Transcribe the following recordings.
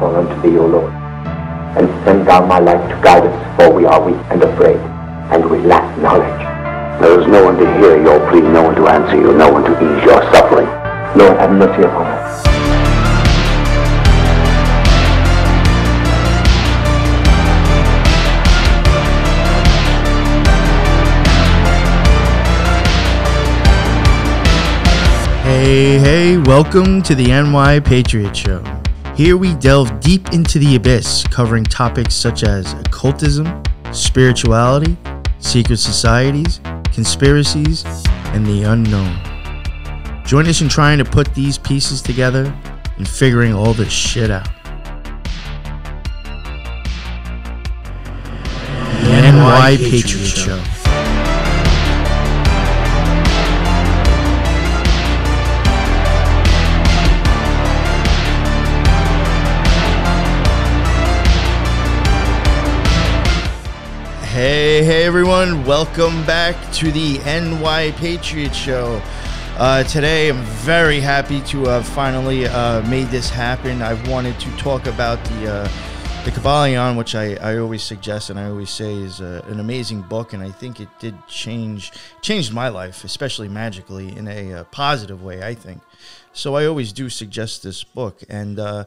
call unto thee, O Lord, and send thou my life to guide us, for we are weak and afraid, and we lack knowledge. There is no one to hear your plea, no one to answer you, no one to ease your suffering. Lord, have mercy upon us. Hey, hey, welcome to the NY Patriot Show. Here we delve deep into the abyss, covering topics such as occultism, spirituality, secret societies, conspiracies, and the unknown. Join us in trying to put these pieces together and figuring all this shit out. The NY Patriot Show. Hey, hey everyone, welcome back to the NY Patriot Show. Uh, today, I'm very happy to have finally uh, made this happen. I've wanted to talk about the uh, the Kybalion, which I, I always suggest and I always say is uh, an amazing book, and I think it did change changed my life, especially magically in a uh, positive way. I think so. I always do suggest this book, and uh,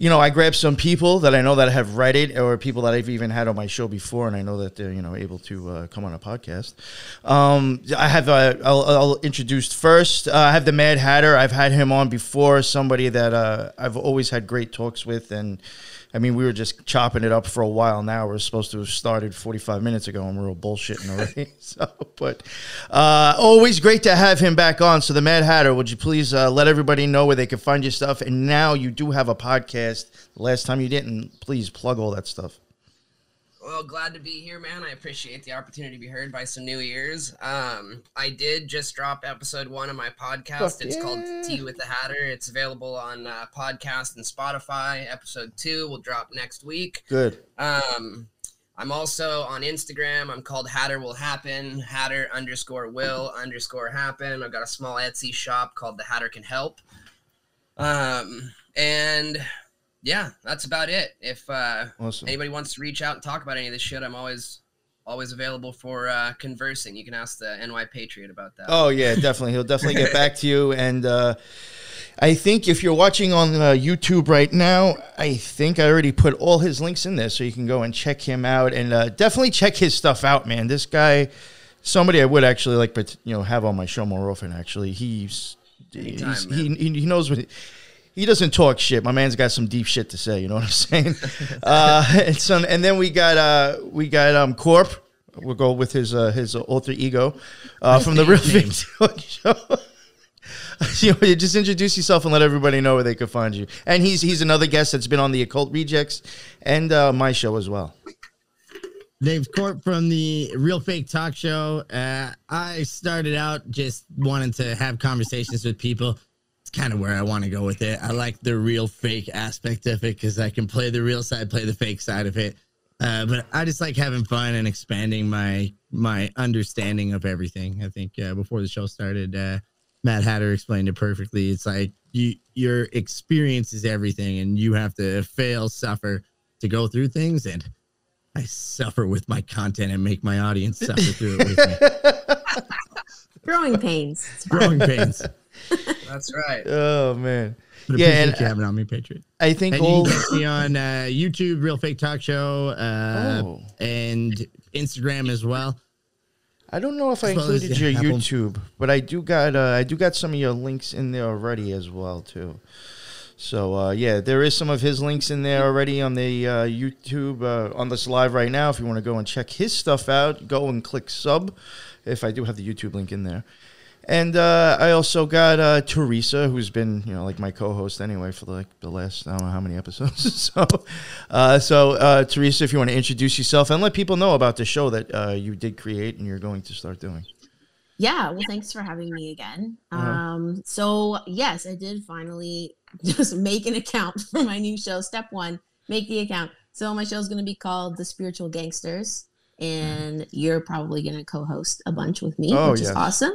you know, I grabbed some people that I know that have read it, or people that I've even had on my show before, and I know that they're you know able to uh, come on a podcast. Um, I have uh, I'll, I'll introduce first. Uh, I have the Mad Hatter. I've had him on before. Somebody that uh, I've always had great talks with, and I mean, we were just chopping it up for a while now. We're supposed to have started 45 minutes ago and we're all bullshitting already. so, but uh, always great to have him back on. So, the Mad Hatter, would you please uh, let everybody know where they can find your stuff? And now you do have a podcast. Last time you didn't, please plug all that stuff. Well, glad to be here, man. I appreciate the opportunity to be heard by some new ears. Um, I did just drop episode one of my podcast. Fuck it's yeah. called Tea with the Hatter. It's available on uh, podcast and Spotify. Episode two will drop next week. Good. Um, I'm also on Instagram. I'm called Hatter Will Happen. Hatter underscore will underscore happen. I've got a small Etsy shop called The Hatter Can Help. Um, and yeah, that's about it. If uh, Awesome. anybody wants to reach out and talk about any of this shit, I'm always always available for uh, conversing. You can ask the NY Patriot about that. Oh yeah, definitely. He'll definitely get back to you. And uh, I think if you're watching on uh, YouTube right now, I think I already put all his links in there, so you can go and check him out and uh, definitely check his stuff out, man. This guy, somebody I would actually like, but you know, have on my show more often. Actually, he's, Anytime, he's he, he he knows what. He doesn't talk shit. My man's got some deep shit to say. You know what I'm saying? uh, and so, and then we got uh, we got um, Corp. We'll go with his uh, his alter ego uh, from the Real Big Deal Show. you know, just introduce yourself and let everybody know where they could find you. And he's he's another guest that's been on the Occult Rejects and uh, my show as well. Dave Corp from the Real Fake Talk Show. Uh, I started out just wanting to have conversations with people. It's kind of where I want to go with it. I like the real fake aspect of it because I can play the real side, play the fake side of it. Uh, but I just like having fun and expanding my my understanding of everything. I think uh, before the show started, uh, Mad Hatter explained it perfectly. It's like you your experience is everything, and you have to fail, suffer to go through things. And I suffer with my content and make my audience suffer through it with me. Growing pains. Growing pains. That's right. Oh man, But Yeah, appreciate and- you having on me, Patriot. I think And you all. can catch me on uh, YouTube, Real Fake Talk Show, uh, Oh. and Instagram as well. I don't know if I as well as included the your Apple- YouTube, but I do got uh, I do got some of your links in there already as well too. So uh, yeah, there is some of his links in there already on the uh, YouTube uh, on this live right now. If you want to go and check his stuff out, go and click sub. If I do have the YouTube link in there, and uh, I also got uh, Theresa, who's been you know like my co-host anyway for like the last I don't know how many episodes. so, uh, so uh, Theresa, if you want to introduce yourself and let people know about the show that uh, you did create and you're going to start doing. Yeah, well, thanks for having me again. Uh-huh. Um, so yes, I did finally just make an account for my new show. Step one, make the account. So my show is going to be called The Spiritual Gangsters, and you're probably going to co-host a bunch with me, Oh, which yes. is awesome.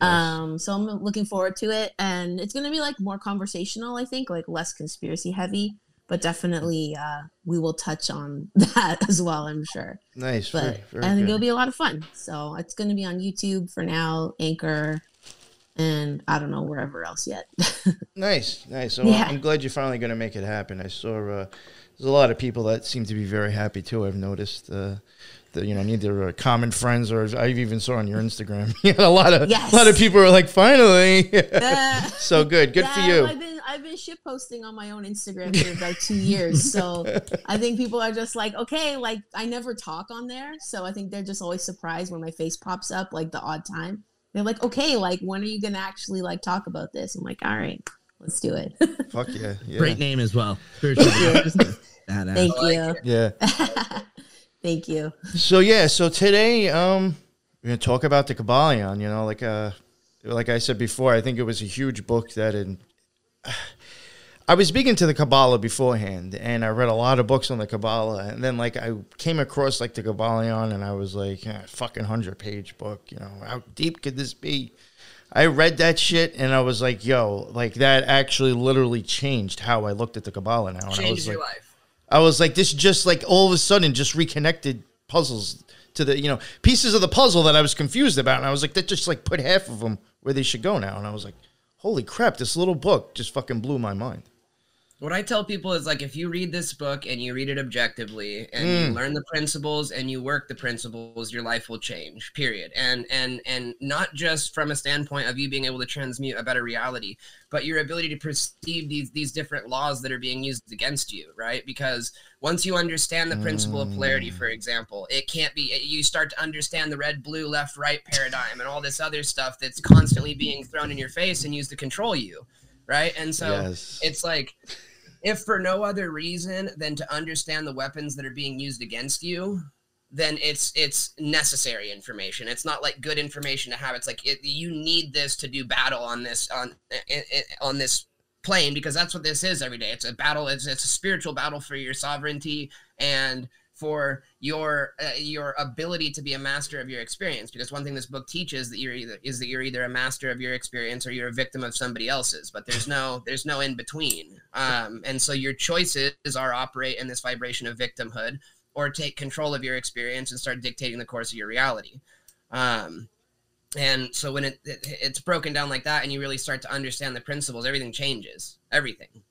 Yes. Um, so I'm looking forward to it, and it's going to be like more conversational. I think, like less conspiracy heavy. but definitely uh, we will touch on that as well. I'm sure. Nice. But very, very I think good. it'll be a lot of fun. So it's going to be on YouTube for now, Anchor, and I don't know wherever else yet. Nice, nice. So Yeah. I'm glad you're finally going to make it happen. I saw uh, there's a lot of people that seem to be very happy too. I've noticed. Uh, that you know, neither uh, common friends or I even saw on your Instagram. you had a lot of Yes. a lot of people are like, finally, Uh, so good, good for you. I've been I've been shit posting on my own Instagram for about two years, so I think people are just like, okay, like I never talk on there, so I think they're just always surprised when my face pops up like the odd time. They're like, okay, like when are you gonna actually like talk about this? I'm like, all right, let's do it. Fuck yeah, yeah, Great name as well. Spiritual Gangsters. Thank you, yeah. Thank you. So yeah, so today um we're gonna talk about the Kybalion. You know, like uh like I said before, I think it was a huge book that in I was speaking to the Kabbalah beforehand, and I read a lot of books on the Kabbalah, and then like I came across like the Kybalion, and I was like, eh, fucking hundred page book. You know, how deep could this be? I read that shit, and I was like, yo, like that actually literally changed how I looked at the Kabbalah now. And I was your like, life. I was like, this just like all of a sudden just reconnected puzzles to the you know pieces of the puzzle that I was confused about, and I was like, that just like put half of them where they should go now, and I was like, holy crap, this little book just fucking blew my mind. What I tell people is like if you read this book and you read it objectively and Mm. you learn the principles and you work the principles, your life will change. Period. And and and not just from a standpoint of you being able to transmute a better reality, but your ability to perceive these these different laws that are being used against you, right? Because once you understand the principle of polarity, for example, it can't be you start to understand the red, blue, left, right paradigm and all this other stuff that's constantly being thrown in your face and used to control you. Right. And so yes, it's like if for no other reason than to understand the weapons that are being used against you then it's it's necessary information. It's not like good information to have. It's like it, you need this to do battle on this on i- i- on this plane because that's what this is every day. It's a battle it's, it's a spiritual battle for your sovereignty and for your uh, your ability to be a master of your experience. Because one thing this book teaches that you're either is that you're either a master of your experience or you're a victim of somebody else's. But there's no there's no in between um, and so your choices are operate in this vibration of victimhood or take control of your experience and start dictating the course of your reality. Um, and so when it, it it's broken down like that and you really start to understand the principles everything changes. Everything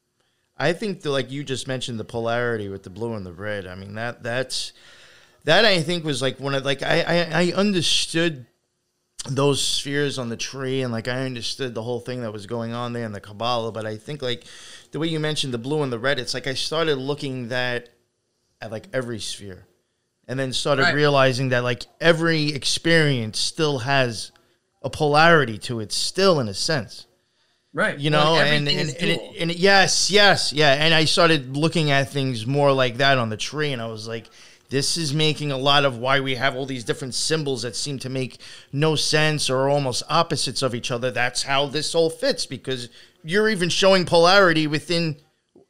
I think that like you just mentioned the polarity with the blue and the red. I mean that that's that I think was like one of like I I, I understood those spheres on the tree and like I understood the whole thing that was going on there in the Kabbalah, but I think like the way you mentioned the blue and the red, it's like I started looking that at like every sphere. And then started Right. realizing that like every experience still has a polarity to it, still in a sense right. You know Like, and and, and, it, and it- yes yes yeah. And i started looking at things more like that on the tree and i was like this is making a lot of why we have all these different symbols that seem to make no sense or are almost opposites of each other. That's how this all fits because you're even showing polarity within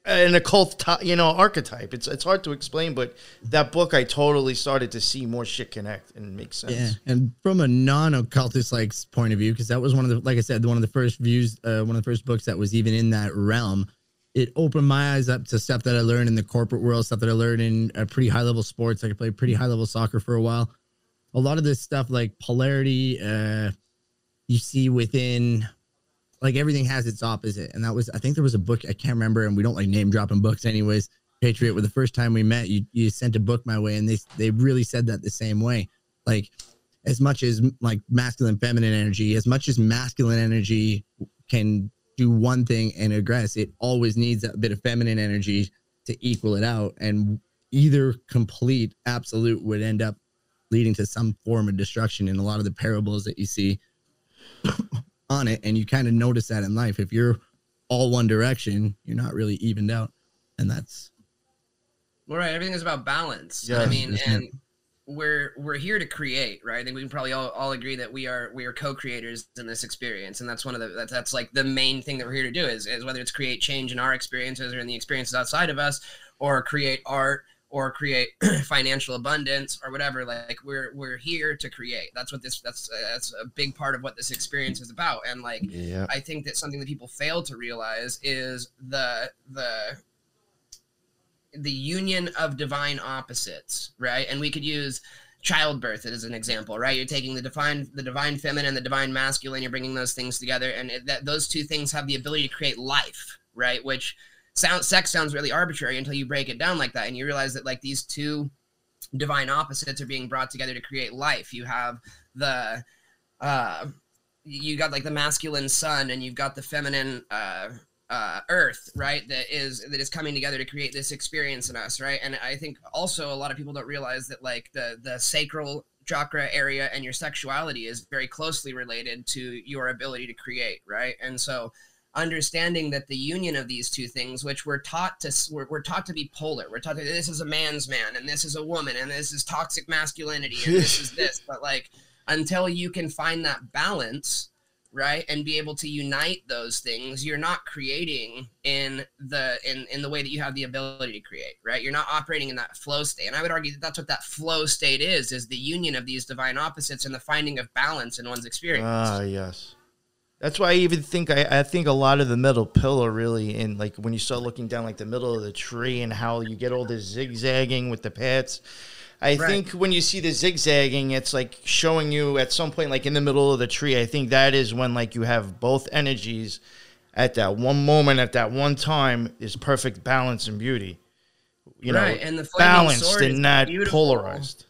an occult you know archetype it's it's hard to explain but that book i totally started to see more shit connect and make sense Yeah, and from a non-occultist like point of view, because that was one of the, like I said, one of the first views, uh, one of the first books that was even in that realm. It opened my eyes up to stuff that I learned in the corporate world, stuff that I learned in uh, pretty high level sports. I could play pretty high level soccer for a while. A lot of this stuff, like polarity, uh, you see within, like everything has its opposite, and that was, I think there was a book I can't remember, and we don't like name dropping books, anyways. Patriot, with the first time we met, you you sent a book my way, and they they really said that the same way, like as much as like masculine feminine energy as much as masculine energy can do one thing and aggress it always needs a bit of feminine energy to equal it out. And either complete absolute would end up leading to some form of destruction in a lot of the parables that you see on it and you kind of notice that in life if you're all one direction you're not really evened out and that's Well, right. Everything is about balance. Yeah, I mean, and we're we're here to create, right? I think we can probably all, all agree that we are we are co-creators in this experience, and that's one of the that's, that's like the main thing that we're here to do is is whether it's create change in our experiences or in the experiences outside of us, or create art or create financial abundance or whatever. Like we're we're here to create. That's what this that's that's a big part of what this experience is about, and like yeah I think that something that people fail to realize is the the the union of divine opposites, right? And we could use childbirth as an example, right? You're taking the divine the divine feminine, the divine masculine, you're bringing those things together, and it, that those two things have the ability to create life, right? Which sound sex sounds really arbitrary until you break it down like that, and you realize that like these two divine opposites are being brought together to create life. You have the uh you got like the masculine sun and you've got the feminine uh uh, earth right that is that is coming together to create this experience in us right and i think also a lot of people don't realize that like the the sacral chakra area and your sexuality is very closely related to your ability to create right and so understanding that the union of these two things which we're taught to we're, we're taught to be polar we're taught that this is a man's man and this is a woman and this is toxic masculinity and this is this. But like until you can find that balance right and be able to unite those things you're not creating in the in in the way that you have the ability to create right? You're not operating in that flow state. And i would argue that that's what that flow state is is the union of these divine opposites and the finding of balance in one's experience. Ah yes that's why I even think I, I think a lot of the middle pillar really in like when you start looking down like the middle of the tree and how you get all this zigzagging with the paths I right. think when you see the zigzagging, it's like showing you at some point, like in the middle of the tree. I think that is when like you have both energies at that one moment, at that one time, is perfect balance and beauty. You right. know, and the balanced and not beautiful. polarized.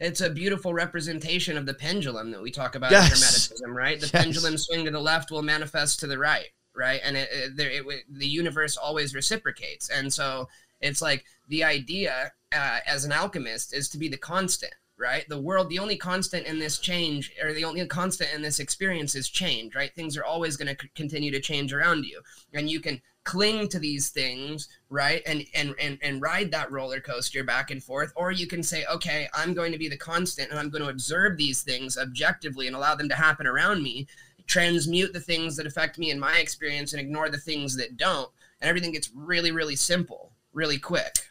It's a beautiful representation of the pendulum that we talk about yes. in Hermeticism, right? The yes. pendulum swing to the left will manifest to the right, right? And it, it, it, the universe always reciprocates, and so it's like the idea uh, as an alchemist is to be the constant right the world the only constant in this change or the only constant in this experience is change right things are always going to c- continue to change around you and you can cling to these things right and, and and and ride that roller coaster back and forth or you can say okay i'm going to be the constant and i'm going to observe these things objectively and allow them to happen around me transmute the things that affect me in my experience and ignore the things that don't and everything gets really really simple really quick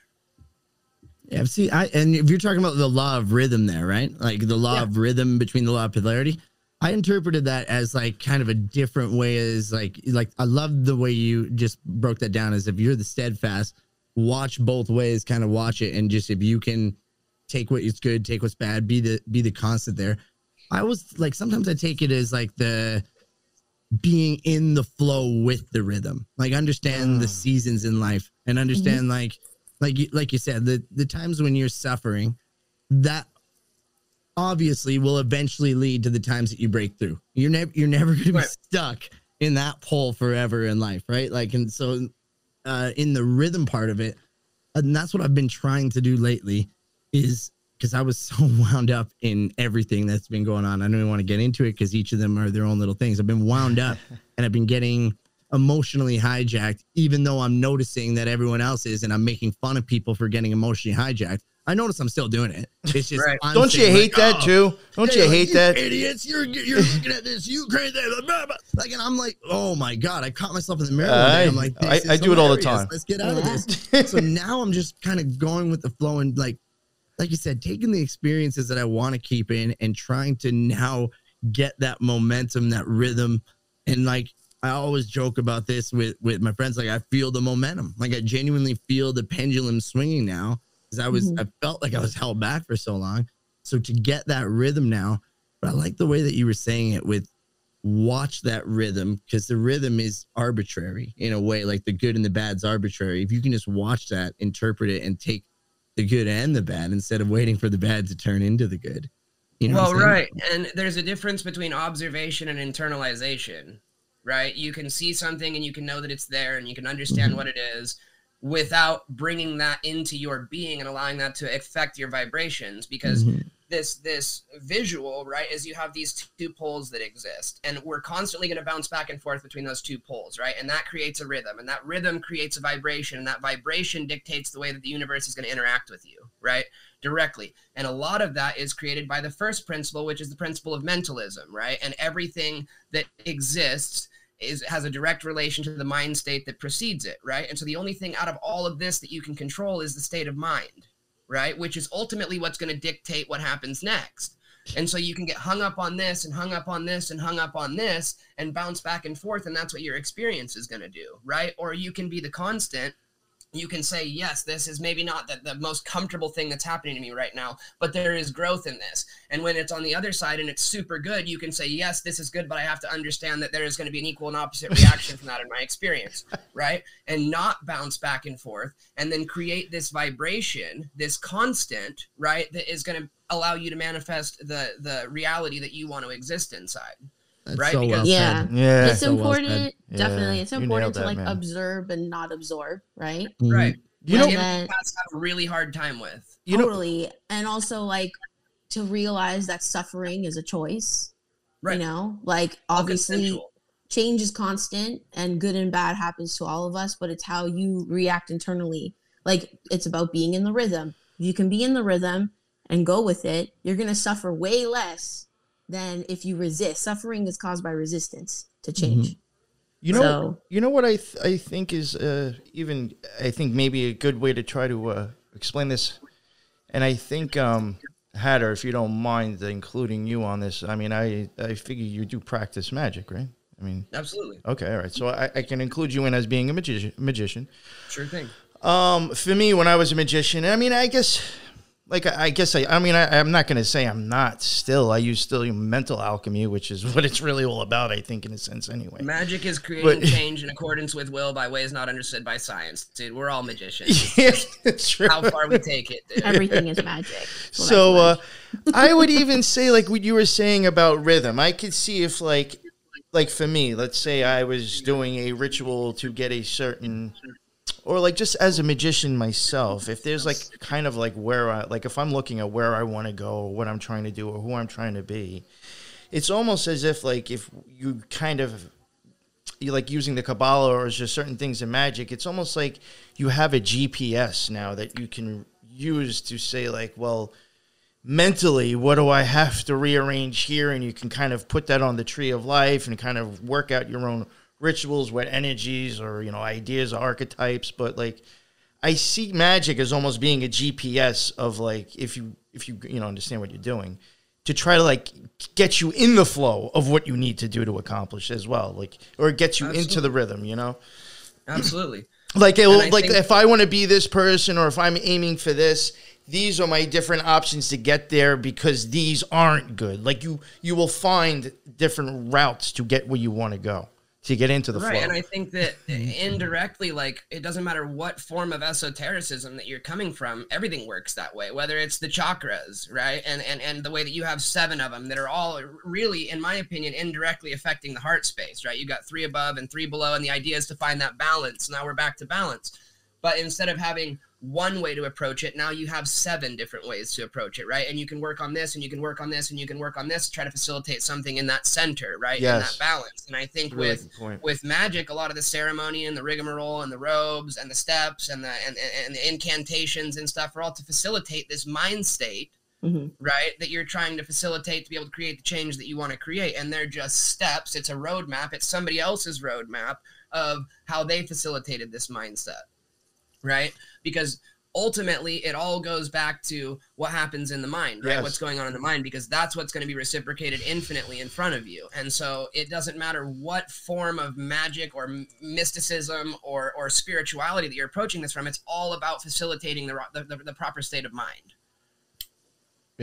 yeah, see, I and if you're talking about the law of rhythm there, right? Like the law yeah. of rhythm between the law of polarity, I interpreted that as like kind of a different way. As like like I love the way you just broke that down. As if you're the steadfast, watch both ways, kind of watch it, and just if you can take what is good, take what's bad, be the be the constant there. I was like sometimes I take it as like the being in the flow with the rhythm, like understand the ah. seasons in life and understand mm-hmm. like like you, like you said, the the times when you're suffering, that obviously will eventually lead to the times that you break through. You're never you're never going to be right. stuck in that pole forever in life, right? Like, and so uh, in the rhythm part of it, and that's what I've been trying to do lately, is because I was so wound up in everything that's been going on. I don't even want to get into it because each of them are their own little things. I've been wound up and I've been getting emotionally hijacked, even though I'm noticing that everyone else is, and I'm making fun of people for getting emotionally hijacked. I notice I'm still doing it. It's just right. don't you hate like, that oh, too? Don't you hate that? Idiots! You're you're looking at this. You crazy? Like, and I'm like, oh my god! I caught myself in the mirror. Uh, I'm like, I, I do it all the time. Let's get out of this. so now I'm just kind of going with the flow and like, like you said, taking the experiences that I want to keep in and trying to now get that momentum, that rhythm, and like I always joke about this with with my friends. Like I feel the momentum. Like I genuinely feel the pendulum swinging now because I was mm-hmm. I felt like I was held back for so long. So to get that rhythm now, but I like the way that you were saying it with watch that rhythm because the rhythm is arbitrary in a way. Like the good and the bad's arbitrary. If you can just watch that, interpret it, and take the good and the bad instead of waiting for the bad to turn into the good. You know well, right. And there's a difference between observation and internalization right? You can see something and you can know that it's there and you can understand mm-hmm. what it is without bringing that into your being and allowing that to affect your vibrations because mm-hmm. this this visual right is you have these two poles that exist and we're constantly going to bounce back and forth between those two poles right and that creates a rhythm and that rhythm creates a vibration and that vibration dictates the way that the universe is going to interact with you right directly. And a lot of that is created by the first principle, which is the principle of mentalism, right? And everything that exists is has a direct relation to the mind state that precedes it, right? And so the only thing out of all of this that you can control is the state of mind, right? Which is ultimately what's going to dictate what happens next. And so you can get hung up on this and hung up on this and hung up on this and bounce back and forth and that's what your experience is going to do, right? Or you can be the constant you can say yes this is maybe not the, the most comfortable thing that's happening to me right now but there is growth in this. And when it's on the other side and it's super good you can say yes this is good but i have to understand that there is going to be an equal and opposite reaction from that in my experience right? And not bounce back and forth and then create this vibration this constant right that is going to allow you to manifest the the reality that you want to exist inside That's Right, so well Yeah. Yeah. it's so well said. important. Yeah, definitely, it's you nailed important to that, like man. observe and not absorb, right? Mhm. right You know, And Which then- empaths have a really hard time with you know, totally, and also like to realize that suffering is a choice. Right. You know, like obviously change is constant and good and bad happens to all of us, but it's how you react internally. Like it's about being in the rhythm. You can be in the rhythm and go with it. You're going to suffer way less than if you resist. Suffering is caused by resistance to change. you know, so- you know what I th- I think is uh, even I think maybe a good way to try to uh, explain this, and I think um, Hatter, if you don't mind including you on this, I mean I I figure you do practice magic, right? I mean, absolutely okay, all right, so I, I can include you in as being a magician. Magician. sure thing Um, for me, when I was a magician, I mean, I guess, like, I, I guess I, I mean, I, I'm not going to say I'm not still. I use still mental alchemy, which is what it's really all about, I think, in a sense, anyway. Magic is creating But- change in accordance with will by ways not understood by science. Dude, we're all magicians. yeah, it's true. How far we take it, dude. Everything is magic. That's So, uh. I would even say, like, what you were saying about rhythm, I could see if, like, like for me, let's say I was doing a ritual to get a certain, or like just as a magician myself, if there's like kind of like where I, like if I'm looking at where I want to go, or what I'm trying to do, or who I'm trying to be, it's almost as if like if you kind of you like using the Kabbalah or just certain things in magic, it's almost like you have a GPS now that you can use to say like, well, mentally, what do I have to rearrange here? And you can kind of put that on the tree of life and kind of work out your own rituals, what energies or you know ideas, archetypes. But like, I see magic as almost being a GPS of like if you if you you know understand what you're doing to try to like get you in the flow of what you need to do to accomplish as well like or get you into the rhythm you know Absolutely. like it, I like think- if i want to be this person or if i'm aiming for this these are my different options to get there because these aren't good like you you will find different routes to get where you want to go to get into the right. flow And I think that mm-hmm. indirectly, like, it doesn't matter what form of esotericism that you're coming from, everything works that way, whether it's the chakras, right? And, and, and the way that you have seven of them that are all really, in my opinion, indirectly affecting the heart space, right? You got three above and three below, and the idea is to find that balance. Now we're back to balance. But instead of having one way to approach it, now you have seven different ways to approach it, right? And you can work on this, and you can work on this, and you can work on this, to try to facilitate something in that center, right? In Yes. that balance. And I think Really with with magic, a lot of the ceremony and the rigmarole and the robes and the steps and the and, and, and the incantations and stuff are all to facilitate this mind state, Mhm. right? That you're trying to facilitate to be able to create the change that you want to create. And they're just steps. It's a roadmap. It's somebody else's roadmap of how they facilitated this mindset, right? Because ultimately it all goes back to what happens in the mind right? Yes. what's going on in the mind because that's what's going to be reciprocated infinitely in front of you. And so it doesn't matter what form of magic or mysticism or or spirituality that you're approaching this from it's all about facilitating the the, the, the proper state of mind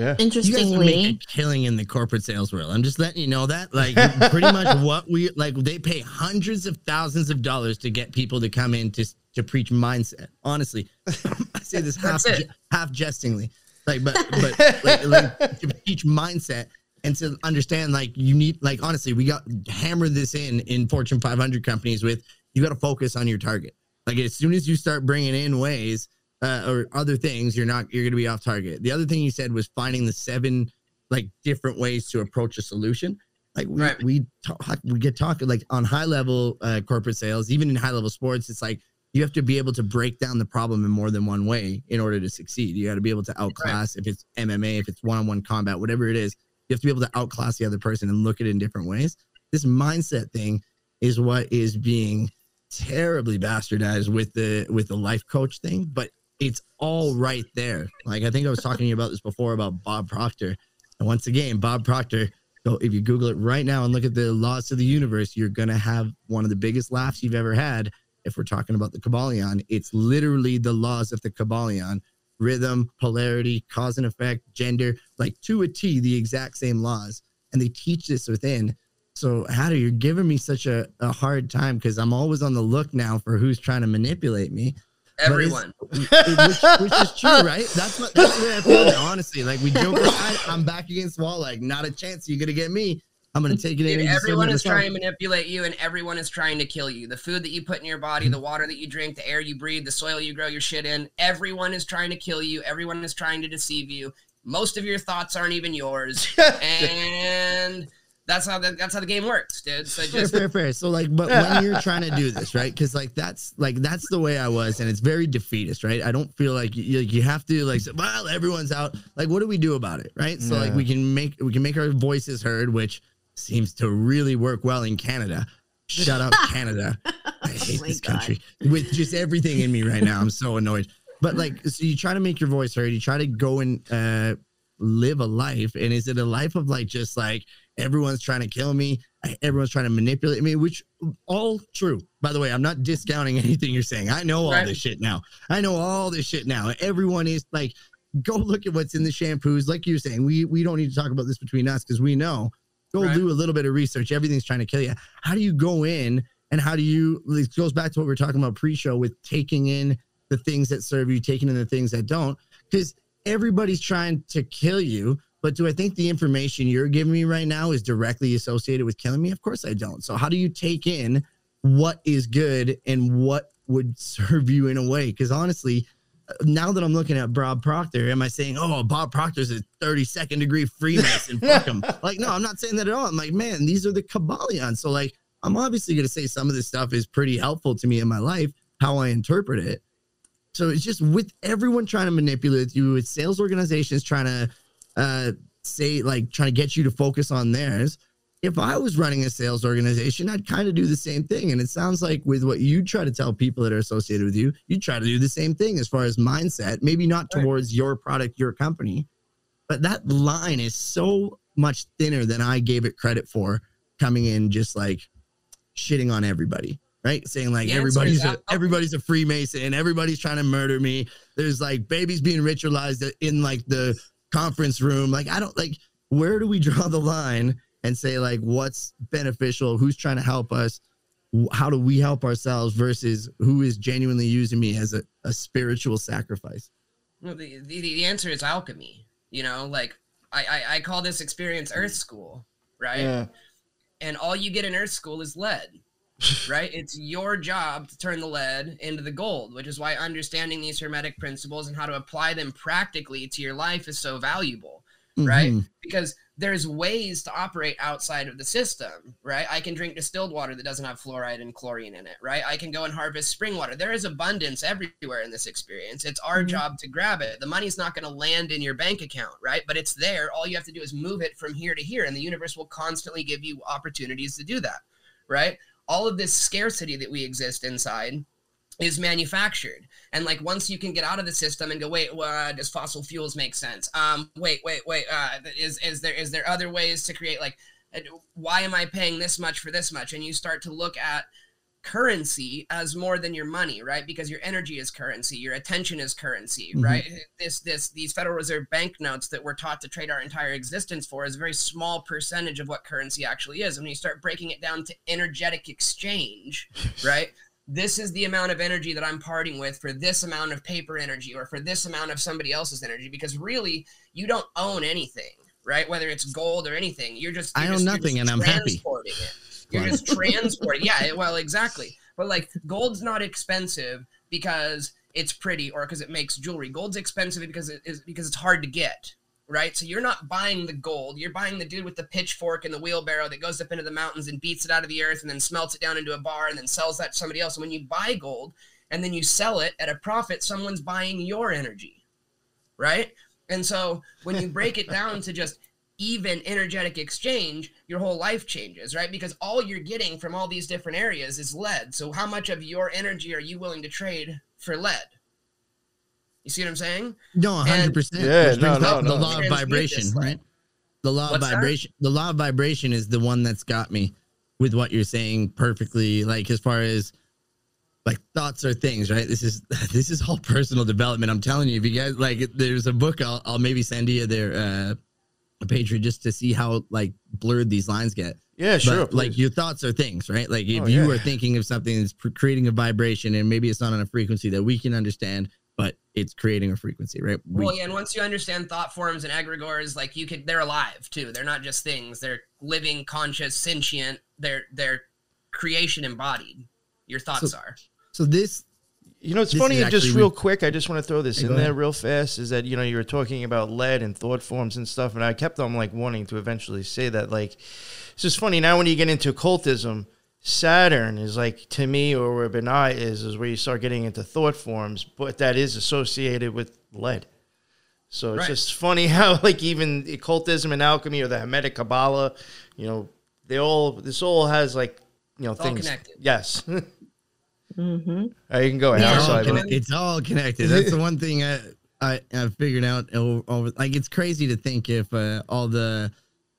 yeah You guys make Interestingly, a killing in the corporate sales world. I'm just letting you know that. Like pretty much what we like they pay hundreds of thousands of dollars to get people to come in to to preach mindset. Honestly. I say this half je- half jestingly. Like but but like, like to teach mindset and to understand like you need like honestly we got hammered this in in Fortune 500 companies with you got to focus on your target. Like as soon as you start bringing in ways uh, or other things, you're not you're going to be off target. The other thing you said was finding the seven like different ways to approach a solution. Like we Right. we talk, we get talking like on high level uh, corporate sales, even in high level sports, it's like you have to be able to break down the problem in more than one way in order to succeed. You got to be able to outclass if it's MMA, if it's one on one combat, whatever it is. You have to be able to outclass the other person and look at it in different ways. This mindset thing is what is being terribly bastardized with the with the life coach thing, but it's all right there. Like I think I was talking to you about this before about Bob Proctor. And once again, Bob Proctor, go if you Google it right now and look at the laws of the universe, you're gonna have one of the biggest laughs you've ever had if we're talking about the Kybalion, it's literally the laws of the Kybalion rhythm, polarity, cause and effect, gender, like to a T, the exact same laws. And they teach this within. So, Hatter, you're giving me such a, a hard time because I'm always on the look now for who's trying to manipulate me. Everyone. which, which is true, right? That's what that's the way I feel honestly. Like we joke aside, I'm back against the wall. Like, not a chance. You're gonna get me. I'm gonna take it. Dude, just everyone is trying to manipulate you, and everyone is trying to kill you. The food that you put in your body, the water that you drink, the air you breathe, the soil you grow your shit in. Everyone is trying to kill you. Everyone is trying to deceive you. Most of your thoughts aren't even yours, and that's how the, that's how the game works, dude. So fair, just fair, fair. So like, but when you're trying to do this, right? Because like that's like that's the way I was, and it's very defeatist, right? I don't feel like you, you have to like, say, well, everyone's out. Like, what do we do about it, right? So like, we can make we can make our voices heard, which seems to really work well in Canada. Shut up, Canada! I hate my this God. country with just everything in me right now. I'm so annoyed. But like, so you try to make your voice heard. You try to go and uh, live a life, and is it a life of like just like everyone's trying to kill me. Everyone's trying to manipulate me which all true. By the way i'm not discounting anything you're saying. I know all Right. this shit now. I know all this shit now. Everyone is like go look at what's in the shampoos. Like you're saying we we don't need to talk about this between us because we know. Go Right. do a little bit of research. Everything's trying to kill you how do you go in and how do you this goes back to what we are talking about pre-show with taking in the things that serve you taking in the things that don't because everybody's trying to kill you but do I think the information you're giving me right now is directly associated with killing me? Of course I don't. So how do you take in what is good and what would serve you in a way? Because honestly, uh, now that I'm looking at Bob Proctor, am I saying, oh, Bob Proctor's a 32nd degree Freemason? Fuck him. Like, no, I'm not saying that at all. I'm like, man, these are the Kybalion. So like, I'm obviously going to say some of this stuff is pretty helpful to me in my life, how I interpret it. So it's just with everyone trying to manipulate you, with sales organizations trying to uh, say like trying to get you to focus on theirs. If I was running a sales organization, I'd kind of do the same thing. And it sounds like with what you try to tell people that are associated with you, you try to do the same thing as far as mindset, maybe not Right. towards your product, your company, but that line is so much thinner than I gave it credit for coming in just like shitting on everybody. Right, saying like everybody's a, everybody's a Freemason, everybody's trying to murder me. There's like babies being ritualized in like the conference room. Like, I don't like, where do we draw the line and say, like, what's beneficial? Who's trying to help us? How do we help ourselves versus who is genuinely using me as a, a spiritual sacrifice? No, the, the the answer is alchemy. You know, like I, I I call this experience Earth School, right? Yeah. And all you get in Earth School is lead, right? It's your job to turn the lead into the gold, which is why understanding these hermetic principles and how to apply them practically to your life is so valuable, right? Mhm. Because there's ways to operate outside of the system, right? I can drink distilled water that doesn't have fluoride and chlorine in it, right? I can go and harvest spring water. There is abundance everywhere in this experience. It's our Mhm. job to grab it. The money's not going to land in your bank account, right? But it's there. All you have to do is move it from here to here, and the universe will constantly give you opportunities to do that, right? All of this scarcity that we exist inside is manufactured. And like once you can get out of the system and go wait uh, does fossil fuels make sense? Um wait wait wait uh is is there is there other ways to create like why am i paying this much for this much? And you start to look at currency as more than your money right because your energy is currency your attention is currency Mhm. right this this these federal reserve banknotes that we're taught to trade our entire existence for is a very small percentage of what currency actually is and when you start breaking it down to energetic exchange right this is the amount of energy that I'm parting with for this amount of paper energy or for this amount of somebody else's energy because really you don't own anything, right? Whether it's gold or anything, you're just I you're own just- nothing and I'm happy. it. You're just transporting. Yeah, well, exactly. But like gold's not expensive because it's pretty or because it makes jewelry. Gold's expensive because it is because it's hard to get. Right, so you're not buying the gold. You're buying the dude with the pitchfork and the wheelbarrow that goes up into the mountains and beats it out of the earth and then smelts it down into a bar and then sells that to somebody else. And when you buy gold and then you sell it at a profit, someone's buying your energy, right? And so when you break it down to just even energetic exchange, your whole life changes, right? Because all you're getting from all these different areas is lead. So how much of your energy are you willing to trade for lead? You see what I'm saying? No, hundred percent. Yeah, no, no, The no. law of vibration, this, right? The law of What's that? vibration. The law of vibration is the one that's got me with what you're saying perfectly. Like as far as like thoughts are things, right? This is this is all personal development. I'm telling you, if you guys like, there's a book I'll, I'll maybe send you there, uh, a Patreon just to see how like blurred these lines get. Yeah, sure. But, like your thoughts are things, right? Like if Oh, you yeah. are thinking of something that's creating a vibration and maybe it's not on a frequency that we can understand, but it's creating a frequency, right? We, well, yeah, and once you understand thought forms and egregores, like you could, they're alive too. They're not just things. They're living, conscious, sentient. They're they're creation embodied. Your thoughts So- are. So this, You know, it's This funny. and Just actually- real quick, I just want to throw this Yeah, in there ahead. real fast. Is that you know you were talking about lead and thought forms and stuff, and I kept on like wanting to eventually say that. Like, it's just funny now when you get into occultism. Saturn is like to me, or where Binah is, is where you start getting into thought forms, but that is associated with lead. So it's Right. just funny how like even occultism and alchemy or the Hermetic Kabbalah, you know, they all this all has like you know all things. connected. Yes. all Mm-hmm. right, you can go ahead. Yeah. I'm it's, all sorry, can bro. connect- it's all connected. That's the one thing I, I I figured out over, over like it's crazy to think if uh, all the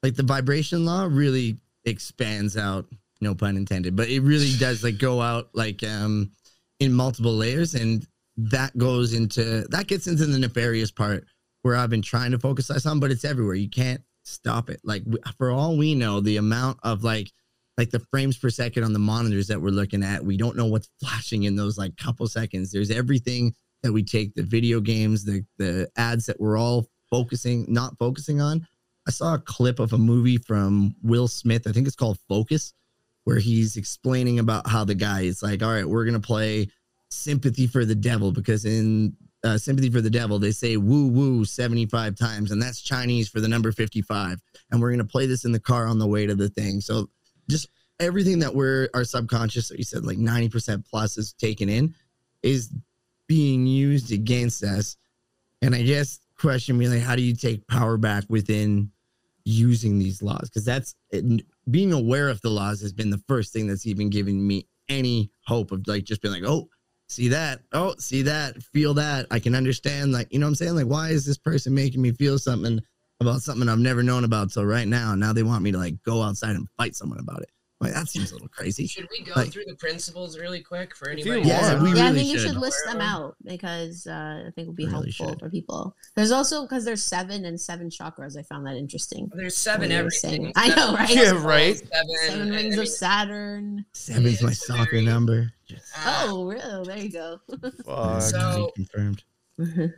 like the vibration law really expands out, no pun intended, but it really does like go out like um in multiple layers and that goes into that gets into the nefarious part where I've been trying to focus on, but it's everywhere. You can't stop it. Like for all we know, the amount of like like the frames per second on the monitors that we're looking at, we don't know what's flashing in those like couple seconds. There's everything that we take the video games, the the ads that we're all focusing, not focusing on. I saw a clip of a movie from Will Smith. I think it's called Focus, where he's explaining about how the guy is like, all right, we're gonna play sympathy for the devil because in uh, sympathy for the devil they say woo woo 75 times and that's chinese for the number 55 and we're going to play this in the car on the way to the thing so just everything that we're our subconscious that you said like 90% plus is taken in is being used against us. And i guess question me like how do you take power back within using these laws? Because that's it, being aware of the laws has been the first thing that's even given me any hope of like just being like oh see that. Oh see that. Feel that. I can understand. Like you know what i'm saying? Like why is this person making me feel something about something i've never known about till right now now they want me to like go outside and fight someone about it like that seems a little crazy Should we go Like- through the principles really quick for If you anybody? Yeah, want. we yeah, I really think you should. should list them out because uh, I think it would be Really helpful should. for people. There's also because there's seven and seven chakras. I found that interesting. There's seven What you were everything. saying. I know, right? Yeah, principles, right. Seven, Seven I rings mean, of Saturn. seven's my soccer very- number uh, Oh, really? There you go. Fuck. So- confirmed do you,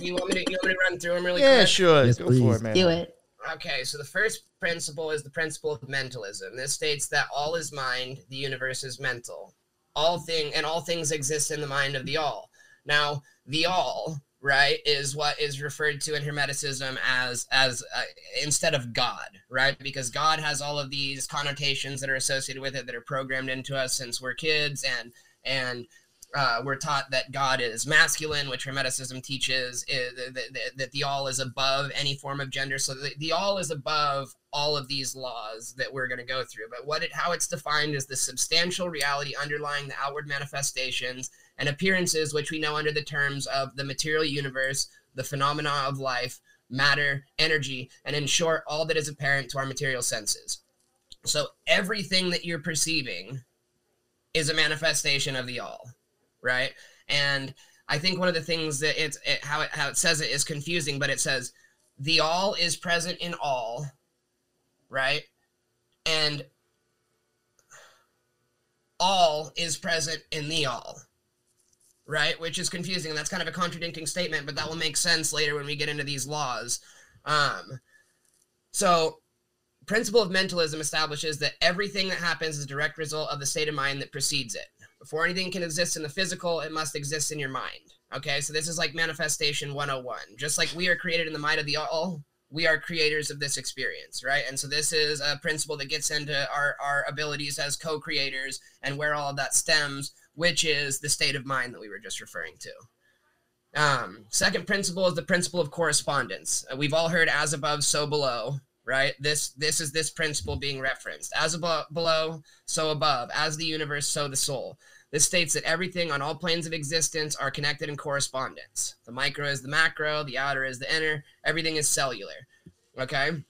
you want me to, you want me to run through them really yeah, quick? sure. Yes, Go for please. it, man. Do it. Okay, so the first principle is the principle of mentalism. This states that all is mind, the universe is mental. All thing and all things exist in the mind of the all. Now, the all, right, is what is referred to in Hermeticism as as uh, instead of God, right? Because God has all of these connotations that are associated with it that are programmed into us since we're kids, and and uh, we're taught that God is masculine, which Hermeticism teaches is, that, that, that the all is above any form of gender. So the, the all is above all of these laws that we're going to go through. But what it, how it's defined is the substantial reality underlying the outward manifestations and appearances, which we know under the terms of the material universe, the phenomena of life, matter, energy, and in short, all that is apparent to our material senses. So everything that you're perceiving is a manifestation of the all right? And I think one of the things that it's it, how it how it says it is confusing, but it says the all is present in all, right? And all is present in the all, right? Which is confusing. And that's kind of a contradicting statement, but that will make sense later when we get into these laws. Um, so principle of mentalism establishes that everything that happens is a direct result of the state of mind that precedes it. Before anything can exist in the physical, it must exist in your mind. Okay, so this is like manifestation 101. Just like we are created in the mind of the all, we are creators of this experience, right? And so this is a principle that gets into our, our abilities as co creators and where all of that stems, which is the state of mind that we were just referring to. Um, second principle is the principle of correspondence. We've all heard as above, so below, right? This this is this principle being referenced. As above, below, so above. As the universe, so the soul. This states that everything on all planes of existence are connected in correspondence. The micro is the macro, the outer is the inner, everything is cellular. Okay?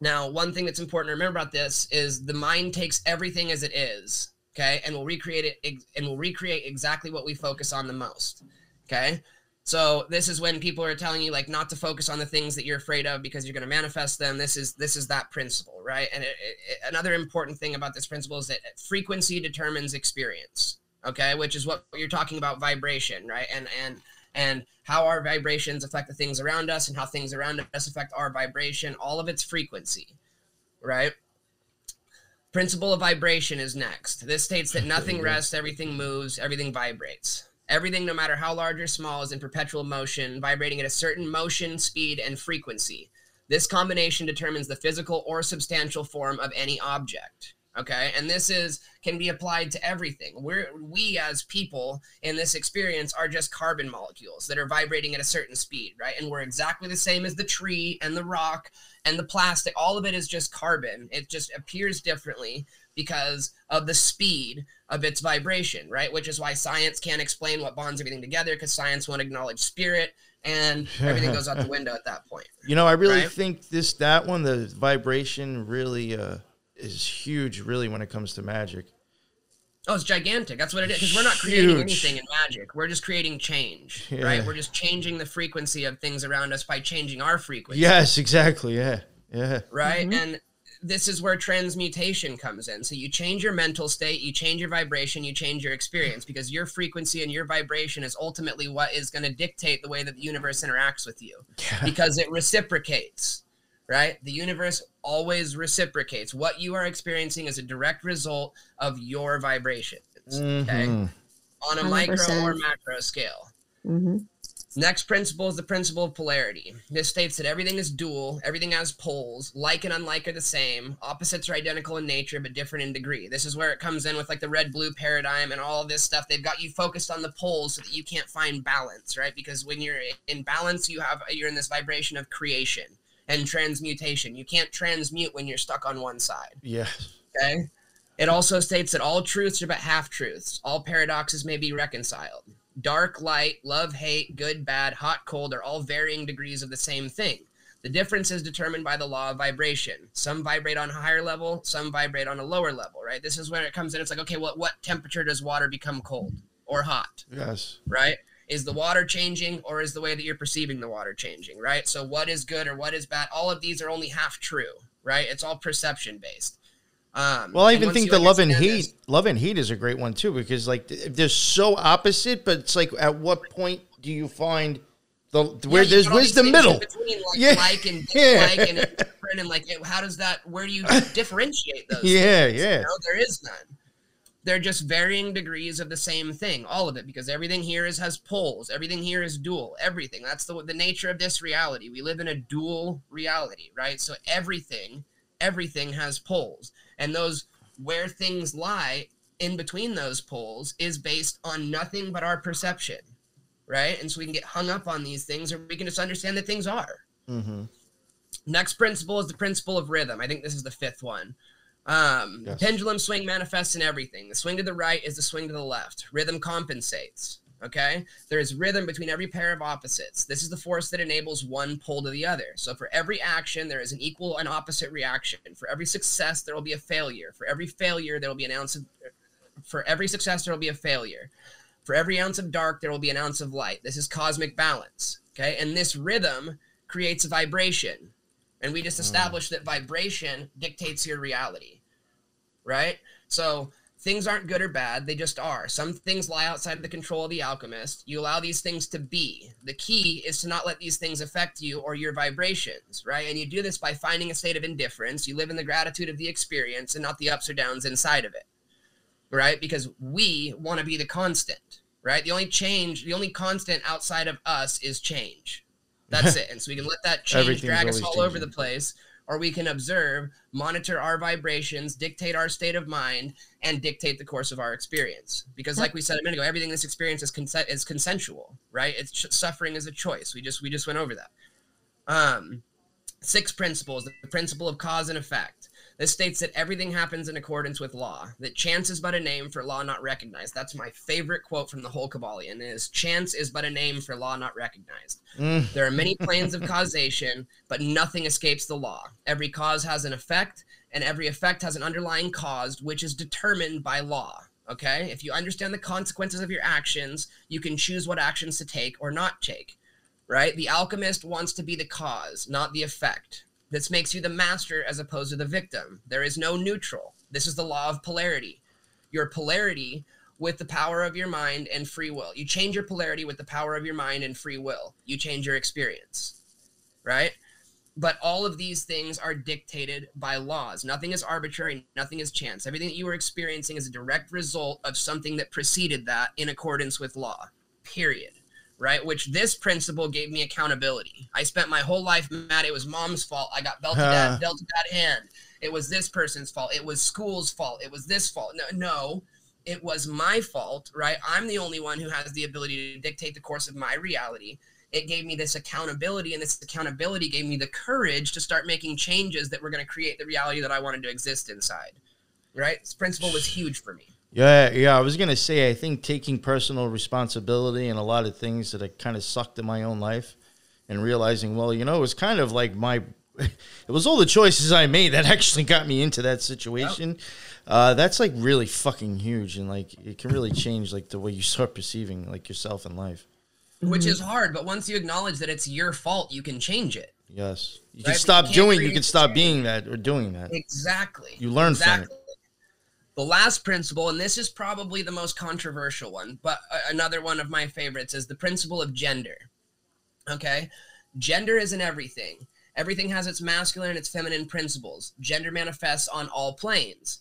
Now, one thing that's important to remember about this is the mind takes everything as it is. Okay. And we'll recreate it and we'll recreate exactly what we focus on the most. Okay. So this is when people are telling you like not to focus on the things that you're afraid of because you're going to manifest them. This is this is that principle, right? And it, it, another important thing about this principle is that frequency determines experience. Okay, which is what you're talking about vibration, right? And and and how our vibrations affect the things around us and how things around us affect our vibration. All of its frequency, right? Principle of vibration is next. This states that nothing rests, everything moves, everything vibrates. Everything, no matter how large or small, is in perpetual motion, vibrating at a certain motion, speed, and frequency. This combination determines the physical or substantial form of any object. Okay, and this is can be applied to everything. We're we as people in this experience are just carbon molecules that are vibrating at a certain speed, right? And we're exactly the same as the tree and the rock and the plastic. All of it is just carbon. It just appears differently because of the speed of its vibration, right? Which is why science can't explain what bonds everything together because science won't acknowledge spirit and everything goes out the window at that point. You know, I really Right? think this that one, the vibration, really uh, is huge. Really, when it comes to magic. Oh, it's gigantic. That's what it is. Because we're not creating Huge. anything in magic. We're just creating change, Yeah. right? We're just changing the frequency of things around us by changing our frequency. Yes, exactly. Yeah, yeah. right? And this is where transmutation comes in. So you change your mental state, you change your vibration, you change your experience because your frequency and your vibration is ultimately what is going to dictate the way that the universe interacts with you because it reciprocates, right? The universe always reciprocates. What you are experiencing is a direct result of your vibrations, okay? Mhm. On a micro or macro scale. hmm Next principle is the principle of polarity. This states that everything is dual, everything has poles, like and unlike are the same, opposites are identical in nature but different in degree. This is where it comes in with like the red blue paradigm and all this stuff. They've got you focused on the poles so that you can't find balance, right? Because when you're in balance, you have you're in this vibration of creation and transmutation. You can't transmute when you're stuck on one side. Yeah. Okay. It also states that all truths are but half truths. All paradoxes may be reconciled. Dark, light, love, hate, good, bad, hot, cold are all varying degrees of the same thing. The difference is determined by the law of vibration. Some vibrate on a higher level, some vibrate on a lower level, right? This is where it comes in. It's like, okay, what what temperature does water become cold or hot? Yes. right? Is the water changing or is the way that you're perceiving the water changing, right? So, what is good or what is bad? All of these are only half true, right? It's all perception based. Um, Well, I even think the love and hate, this- love and hate is a great one too because like they're so opposite, but it's like at what point do you find the where Yeah, there's where's the middle? between, like Yeah. like and Yeah. and indifferent and like how does that? Where do you differentiate those? Yeah, things? yeah. You know, there is none. They're just varying degrees of the same thing, all of it, because everything here is has poles. Everything here is dual. Everything. That's the the nature of this reality. We live in a dual reality, right? So everything, everything has poles, and those where things lie in between those poles is based on nothing but our perception, right? And so we can get hung up on these things, or we can just understand that things are. hmm Next principle is the principle of rhythm. I think this is the fifth one. Um, Yes. Pendulum swing manifests in everything. The swing to the right is the swing to the left. Rhythm compensates. Okay, there is rhythm between every pair of opposites. This is the force that enables one pull to the other. So for every action, there is an equal and opposite reaction. For every success, there will be a failure. For every failure, there will be an ounce of. For every success, there will be a failure. For every ounce of dark, there will be an ounce of light. This is cosmic balance. Okay, and this rhythm creates a vibration. And we just mm. established that vibration dictates your reality. Right? So things aren't good or bad, they just are. Some things lie outside of the control of the alchemist. You allow these things to be. The key is to not let these things affect you or your vibrations, right? And you do this by finding a state of indifference. You live in the gratitude of the experience and not the ups or downs inside of it, right? Because we want to be the constant, right? The only change, the only constant outside of us is change. That's it. And so we can let that change drag us all over the place, or we can observe, monitor our vibrations, dictate our state of mind, and dictate the course of our experience. Because, like we said a minute ago, everything in this experience is consent is consensual, right? It's suffering is a choice. We just we just went over that. Um, six principles: the principle of cause and effect. This states that everything happens in accordance with law. That chance is but a name for law not recognized. That's my favorite quote from the whole Kybalion: "Is chance is but a name for law not recognized." Mm. There are many planes of causation, but nothing escapes the law. Every cause has an effect, and every effect has an underlying cause, which is determined by law. Okay. If you understand the consequences of your actions, you can choose what actions to take or not take. Right. The alchemist wants to be the cause, not the effect. This makes you the master as opposed to the victim. There is no neutral. This is the law of polarity. Your polarity with the power of your mind and free will. You change your polarity with the power of your mind and free will. You change your experience. Right? But all of these things are dictated by laws. Nothing is arbitrary, nothing is chance. Everything that you are experiencing is a direct result of something that preceded that in accordance with law. Period. Right? Which this principle gave me accountability. I spent my whole life mad. It was mom's fault. I got belted Huh. dealt a bad hand. It was this person's fault. It was school's fault. It was this fault. No, no, it was my fault, right? I'm the only one who has the ability to dictate the course of my reality. It gave me this accountability, and this accountability gave me the courage to start making changes that were going to create the reality that I wanted to exist inside. Right? This principle was huge for me. Yeah, yeah. I was gonna say, I think taking personal responsibility and a lot of things that I kind of sucked in my own life, and realizing, well, you know, it was kind of like my, it was all the choices I made that actually got me into that situation. Uh, that's like really fucking huge, and like it can really change like the way you start perceiving like yourself in life. Which Mm-hmm. is hard, but once you acknowledge that it's your fault, you can change it. Yes, you Right, can stop you doing. You can stop being that or doing that. Exactly. You learn from it. The last principle, and this is probably the most controversial one, but another one of my favorites is the principle of gender. Okay? Gender isn't everything. Everything has its masculine and its feminine principles. Gender manifests on all planes.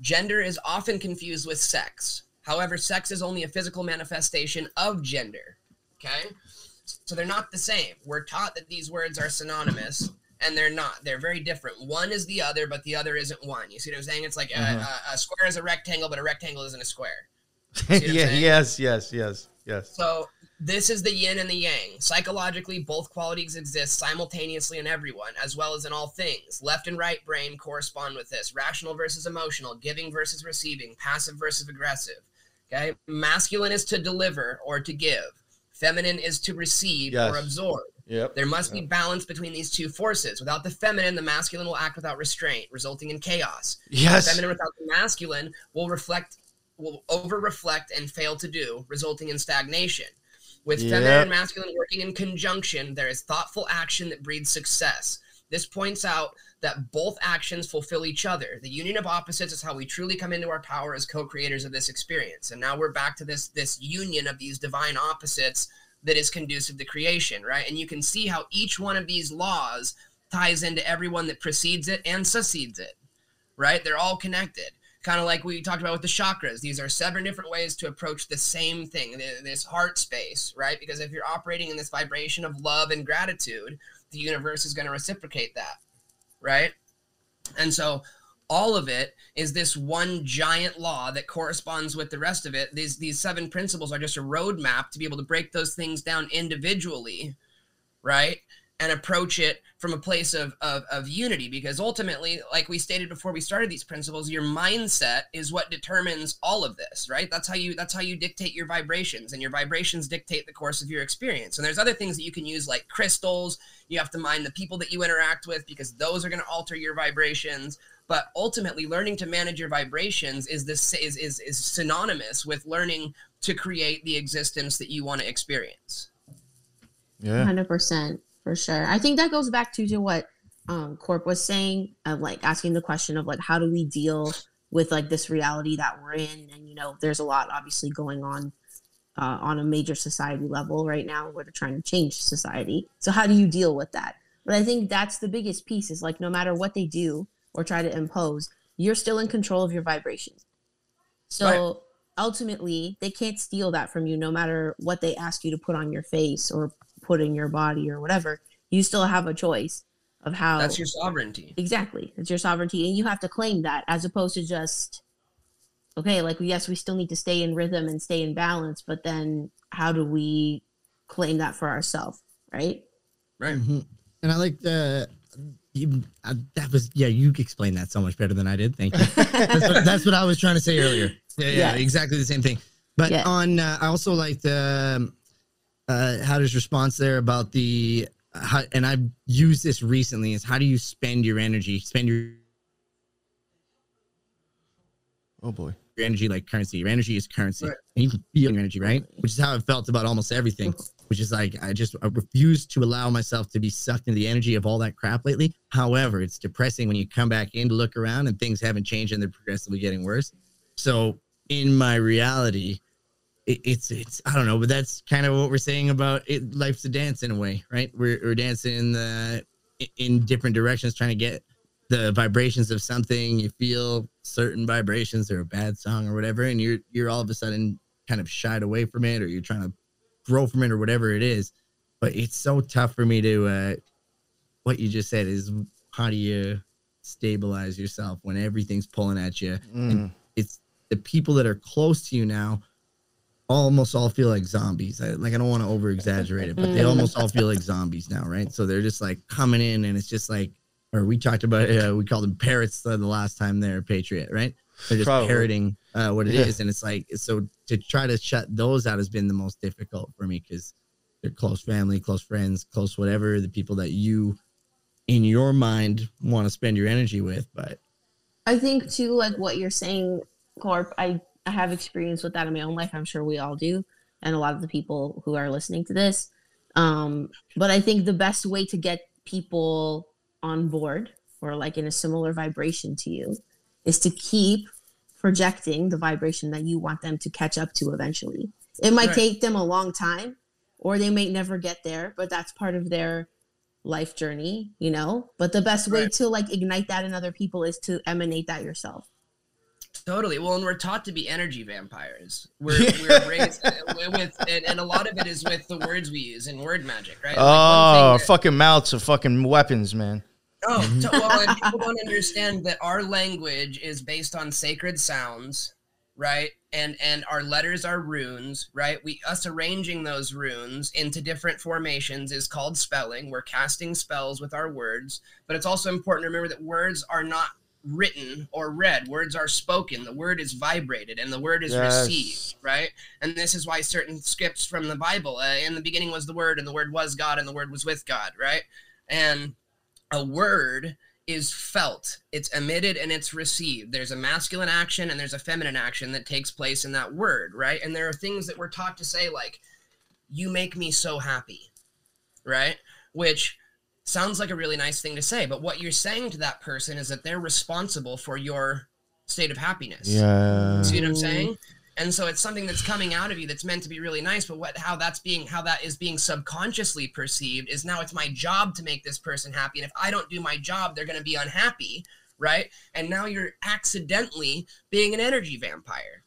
Gender is often confused with sex. However, sex is only a physical manifestation of gender. Okay? So they're not the same. We're taught that these words are synonymous, and they're not. They're very different. One is the other, but the other isn't one. You see what I'm saying? It's like a, uh-huh. a, a square is a rectangle, but a rectangle isn't a square. yeah. Yes. Yes. Yes. Yes. So this is the yin and the yang. Psychologically, both qualities exist simultaneously in everyone, as well as in all things. Left and right brain correspond with this. Rational versus emotional, giving versus receiving, passive versus aggressive. Okay. Masculine is to deliver or to give. Feminine is to receive Yes. or absorb. Yep. There must be balance between these two forces. Without the feminine, the masculine will act without restraint, resulting in chaos. Yes. Feminine without the masculine will reflect, will over reflect and fail to do, resulting in stagnation. With feminine and masculine working in conjunction, there is thoughtful action that breeds success. This points out that both actions fulfill each other. The union of opposites is how we truly come into our power as co-creators of this experience. And now we're back to this this union of these divine opposites that is conducive to creation, right? And you can see how each one of these laws ties into everyone that precedes it and succeeds it, right? They're all connected. Kind of like we talked about with the chakras. These are seven different ways to approach the same thing, this heart space, right? Because if you're operating in this vibration of love and gratitude, the universe is going to reciprocate that, right? And so all of it is this one giant law that corresponds with the rest of it. These these seven principles are just a roadmap to be able to break those things down individually, right? And approach it from a place of, of, of unity because ultimately, like we stated before we started these principles, your mindset is what determines all of this, right? That's how you that's how you dictate your vibrations, and your vibrations dictate the course of your experience. And there's other things that you can use like crystals. You have to mind the people that you interact with because those are going to alter your vibrations but ultimately learning to manage your vibrations is this is, is is synonymous with learning to create the existence that you want to experience Yeah. Hundred percent for sure. I think that goes back to to what um Corp was saying of like asking the question of like how do we deal with like this reality that we're in, and you know, there's a lot obviously going on uh, on a major society level right now. Where they're trying to change society. So how do you deal with that? But I think that's the biggest piece is like no matter what they do or try to impose, you're still in control of your vibration. So Right. ultimately, they can't steal that from you no matter what they ask you to put on your face or put in your body or whatever. You still have a choice of how that's your sovereignty exactly. It's your sovereignty and you have to claim that as opposed to just okay, like yes, we still need to stay in rhythm and stay in balance, but then how do we claim that for ourselves, right? right Mhm. And I like the you, uh, that was yeah. You explained that so much better than I did. Thank you. that's, what, that's what I was trying to say earlier. Yeah, yeah, Yeah. exactly the same thing. But Yeah. on, uh, I also like the um, uh, Hatter's response there about the how, and I've used this recently. Is how do you spend your energy, spend your Oh boy. your energy like currency. Your energy is currency. Right. And you can feel your energy, right? Which is how I felt about almost everything. Which is like I just I refuse to allow myself to be sucked into the energy of all that crap lately. However, it's depressing when you come back in to look around and things haven't changed and they're progressively getting worse. So in my reality, it, it's it's I don't know, but that's kind of what we're saying about it. Life's a dance in a way, right? We're we're dancing in the in different directions, trying to get the vibrations of something. You feel certain vibrations or a bad song or whatever, and you're you're all of a sudden kind of shied away from it, or you're trying to grow from it or whatever it is. But it's so tough for me to uh what you just said is how do you stabilize yourself when everything's pulling at you? Mm. It's the people that are close to you now almost all feel like zombies. I, like I don't want to over exaggerate it, but they almost all feel like zombies now, right? So they're just like coming in, and it's just like, or we talked about, uh, we called them parrots the last time they're Patriot, right? They're just Probably. parroting uh, what it is, Yeah. and it's like it's so to try to shut those out has been the most difficult for me because they're close family, close friends, close whatever the people that you in your mind want to spend your energy with, but I think too, like what you're saying, Corp. I I have experience with that in my own life. I'm sure we all do, and a lot of the people who are listening to this. Um, but I think the best way to get people on board or like in a similar vibration to you is to keep projecting the vibration that you want them to catch up to eventually. It might Right. take them a long time, or they may never get there, but that's part of their life journey, you know. But the best way Right. to like ignite that in other people is to emanate that yourself. Totally. Well, and we're taught to be energy vampires. We're, we're raised with, and, and a lot of it is with the words we use in word magic, right? Like, one Oh, thing that- fucking mouths are fucking weapons, man. Oh, to, well, and people don't understand that our language is based on sacred sounds, right? And and our letters are runes, right? We us arranging those runes into different formations is called spelling. We're casting spells with our words, but it's also important to remember that words are not written or read. Words are spoken. The word is vibrated and the word is Yes. received, right? And this is why certain scripts from the Bible, uh, in the beginning was the word and the word was God and the word was with God, right? And a word is felt. It's emitted and it's received. There's a masculine action and there's a feminine action that takes place in that word right? And there are things that we're taught to say like you make me so happy right? Which sounds like a really nice thing to say but what you're saying to that person is that they're responsible for your state of happiness. Yeah. See what I'm saying? And so it's something that's coming out of you that's meant to be really nice, but what how that's being how that is being subconsciously perceived is now it's my job to make this person happy. And if I don't do my job, they're gonna be unhappy, right? And now you're accidentally being an energy vampire.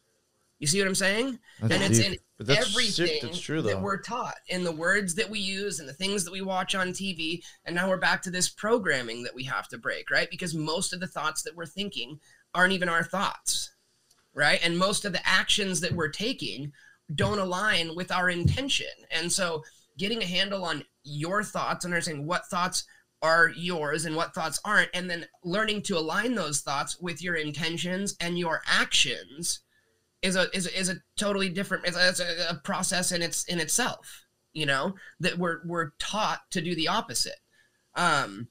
You see what I'm saying? That's and it's deep. in But that's everything. That's true, that we're taught in the words that we use and the things that we watch on TV. And now we're back to this programming that we have to break, right? Because most of the thoughts that we're thinking aren't even our thoughts, right? And most of the actions that we're taking don't align with our intention. And so getting a handle on your thoughts, and understanding what thoughts are yours and what thoughts aren't, and then learning to align those thoughts with your intentions and your actions is a is a, is a totally different it's a, it's a process in its in itself you know that we're we're taught to do the opposite um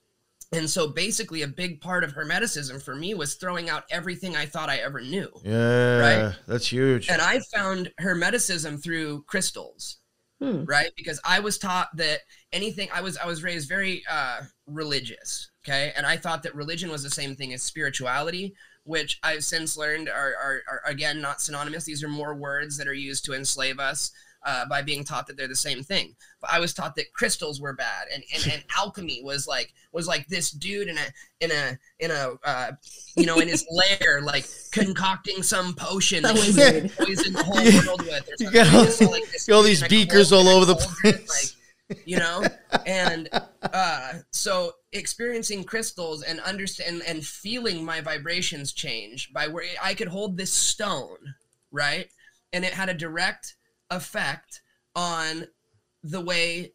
and so basically a big part of hermeticism for me was throwing out everything i thought i ever knew Yeah. right That's huge. and i found hermeticism through crystals Hmm. right because i was taught that anything i was i was raised very uh religious okay and i thought that religion was the same thing as spirituality which i've since learned are, are, are again not synonymous these are more words that are used to enslave us uh, by being taught that they're the same thing but i was taught that crystals were bad and, and, and alchemy was like was like this dude in a in a in a uh, you know in his lair like concocting some potion that he wizard. would poison the whole world with or You got all- just like, all these beakers all over the place. like, you know and uh so experiencing crystals and understand and feeling my vibrations change by where i could hold this stone right and it had a direct effect on the way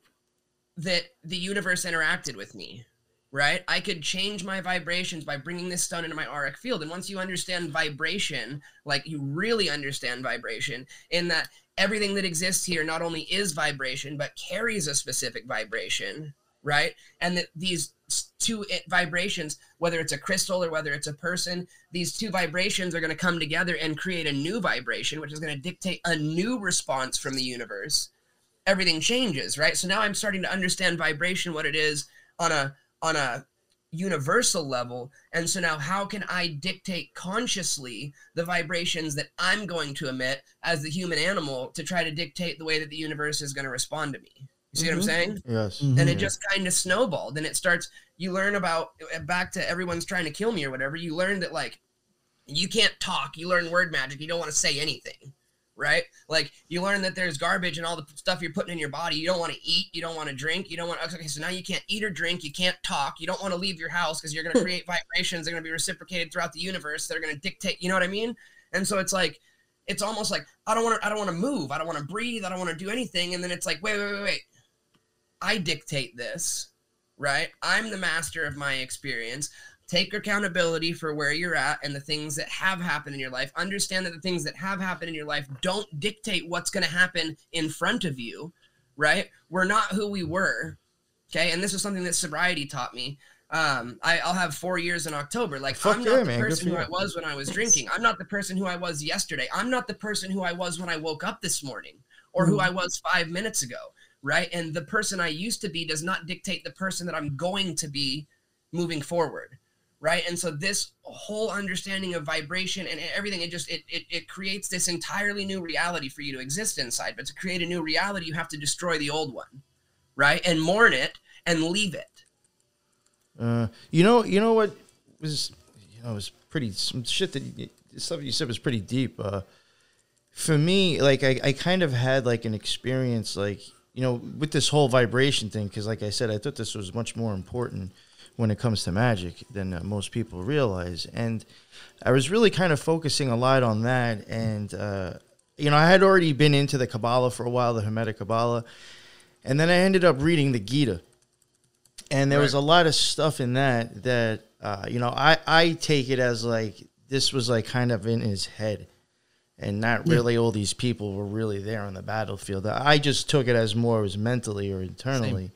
that the universe interacted with me right i could change my vibrations by bringing this stone into my auric field and once you understand vibration like you really understand vibration in that everything that exists here not only is vibration but carries a specific vibration right? And that these two eh, vibrations, whether it's a crystal or whether it's a person, these two vibrations are going to come together and create a new vibration, which is going to dictate a new response from the universe. Everything changes, right? So now I'm starting to understand vibration, what it is on a on a universal level. And so now, how can I dictate consciously the vibrations that I'm going to emit as the human animal to try to dictate the way that the universe is going to respond to me? You see mm-hmm. what I'm mm-hmm. saying? Yes. Mm-hmm. And it just kind of snowballed. And it starts, you learn about, back to everyone's trying to kill me or whatever, you learn that like, you can't talk. You learn word magic. You don't want to say anything right? Like you learn that there's garbage and all the stuff you're putting in your body. You don't want to eat, you don't want to drink, you don't want okay, so now you can't eat or drink, you can't talk, you don't want to leave your house because you're gonna create vibrations, they're gonna be reciprocated throughout the universe, they're gonna dictate, you know what I mean? And so it's like it's almost like I don't want to I don't want to move, I don't want to breathe, I don't want to do anything. And then it's like, wait, wait, wait, wait. I dictate this, right? I'm the master of my experience take accountability for where you're at and the things that have happened in your life understand that the things that have happened in your life don't dictate what's going to happen in front of you right we're not who we were okay and this is something that sobriety taught me um, I, will have four years in October. Like Fuck I'm not yeah, the man. person who I was when I was drinking. I'm not the person who I was yesterday. I'm not the person who I was when I woke up this morning or who I was five minutes ago. Right. And the person I used to be does not dictate the person that I'm going to be moving forward right? And so this whole understanding of vibration and everything it just it, it, it creates this entirely new reality for you to exist inside. But to create a new reality you have to destroy the old one right? And mourn it and leave it. Uh, you know you know what was you know it was pretty some shit that you, stuff you said was pretty deep. Uh, for me like I, I kind of had like an experience like you know with this whole vibration thing because like i said i thought this was much more important when it comes to magic than uh, most people realize. And I was really kind of focusing a lot on that. And, uh, you know, I had already been into the Kabbalah for a while, the Hermetic Kabbalah. And then I ended up reading the Gita. And there right. was a lot of stuff in that that, uh, you know, I, I take it as like this was like kind of in his head and not really all these people were really there on the battlefield. I just took it as more as mentally or internally. Same.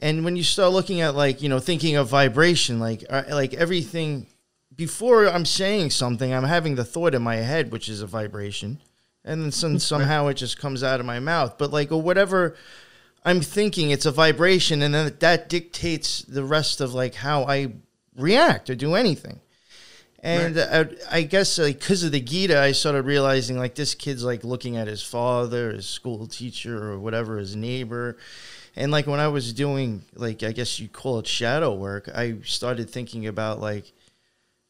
And when you start looking at like you know thinking of vibration, like uh, like everything before I'm saying something, I'm having the thought in my head, which is a vibration, and then some, somehow it just comes out of my mouth. But like or whatever I'm thinking, it's a vibration, and then that dictates the rest of like how I react or do anything. And right. I, I, guess like because of the Gita, I started realizing like this kid's like looking at his father, his school teacher, or whatever, his neighbor, and like when I was doing like I guess you call it shadow work, I started thinking about like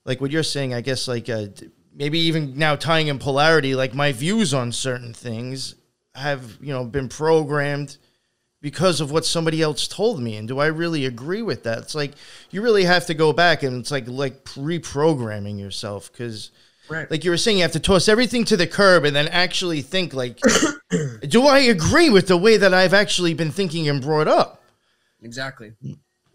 like what you're saying. I guess like uh, maybe even now tying in polarity, like my views on certain things have you know been programmed because of what somebody else told me and do i really agree with that it's like you really have to go back and it's like like reprogramming yourself because Right. Like you were saying, you have to toss everything to the curb and then actually think like, do I agree with the way that I've actually been thinking and brought up? Exactly.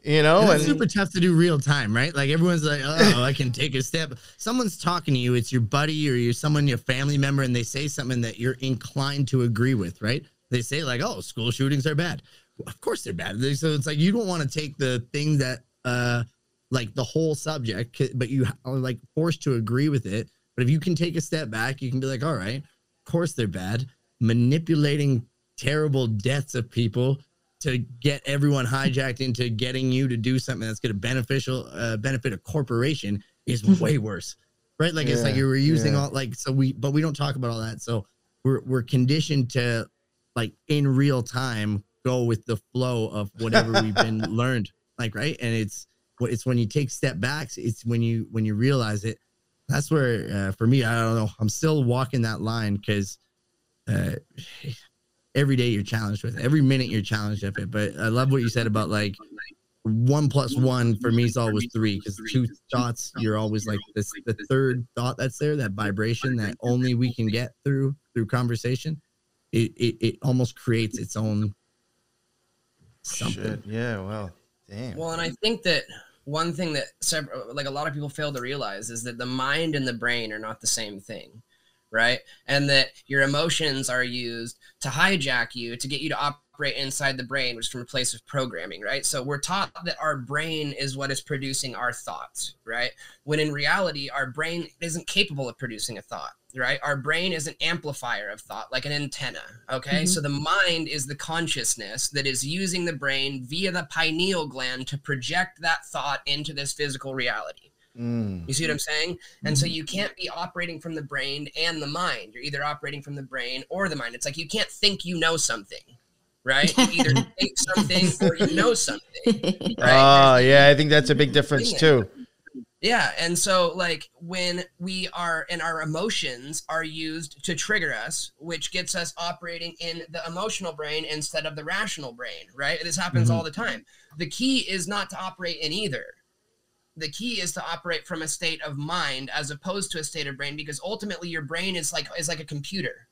You know, and it's super tough to do real time, right? Like everyone's like, oh, I can take a step. Someone's talking to you, it's your buddy or you're someone, your family member, and they say something that you're inclined to agree with, right? They say like, oh, school shootings are bad. Well, of course they're bad. So it's like you don't want to take the thing that uh like the whole subject, but you are like forced to agree with it but if you can take a step back, you can be like, all right, of course they're bad. Manipulating terrible deaths of people to get everyone hijacked into getting you to do something that's going to beneficial uh, benefit a corporation is way worse, right? Like yeah, it's like you were using yeah. all like so we, but we don't talk about all that. So we're we're conditioned to like in real time go with the flow of whatever we've been learned, like right. And it's it's when you take step backs, it's when you when you realize it that's where uh, for me, I don't know. I'm still walking that line because uh, every day you're challenged with it. Every minute you're challenged with it. But I love what you said about like one plus one for me is always three because two thoughts you're always like this the third thought that's there that vibration that only we can get through through conversation it it, it almost creates its own something Shit. yeah well damn well and i think that one thing that several, like a lot of people fail to realize is that the mind and the brain are not the same thing right and that your emotions are used to hijack you to get you to operate inside the brain, which is from a place of programming, right? So we're taught that our brain is what is producing our thoughts, right? When in reality, our brain isn't capable of producing a thought, right? Our brain is an amplifier of thought, like an antenna, okay? Mhm. So the mind is the consciousness that is using the brain via the pineal gland to project that thought into this physical reality. Mm. You see what I'm saying? And so you can't be operating from the brain and the mind. You're either operating from the brain or the mind. It's like you can't think you know something, right? You either think something or you know something. Oh, yeah, I think that's a big difference too. Yeah, and so like when we are and our emotions are used to trigger us, which gets us operating in the emotional brain instead of the rational brain, right? This happens Mhm. all the time. The key is not to operate in either. The key is to operate from a state of mind as opposed to a state of brain because ultimately your brain is like is like a computer.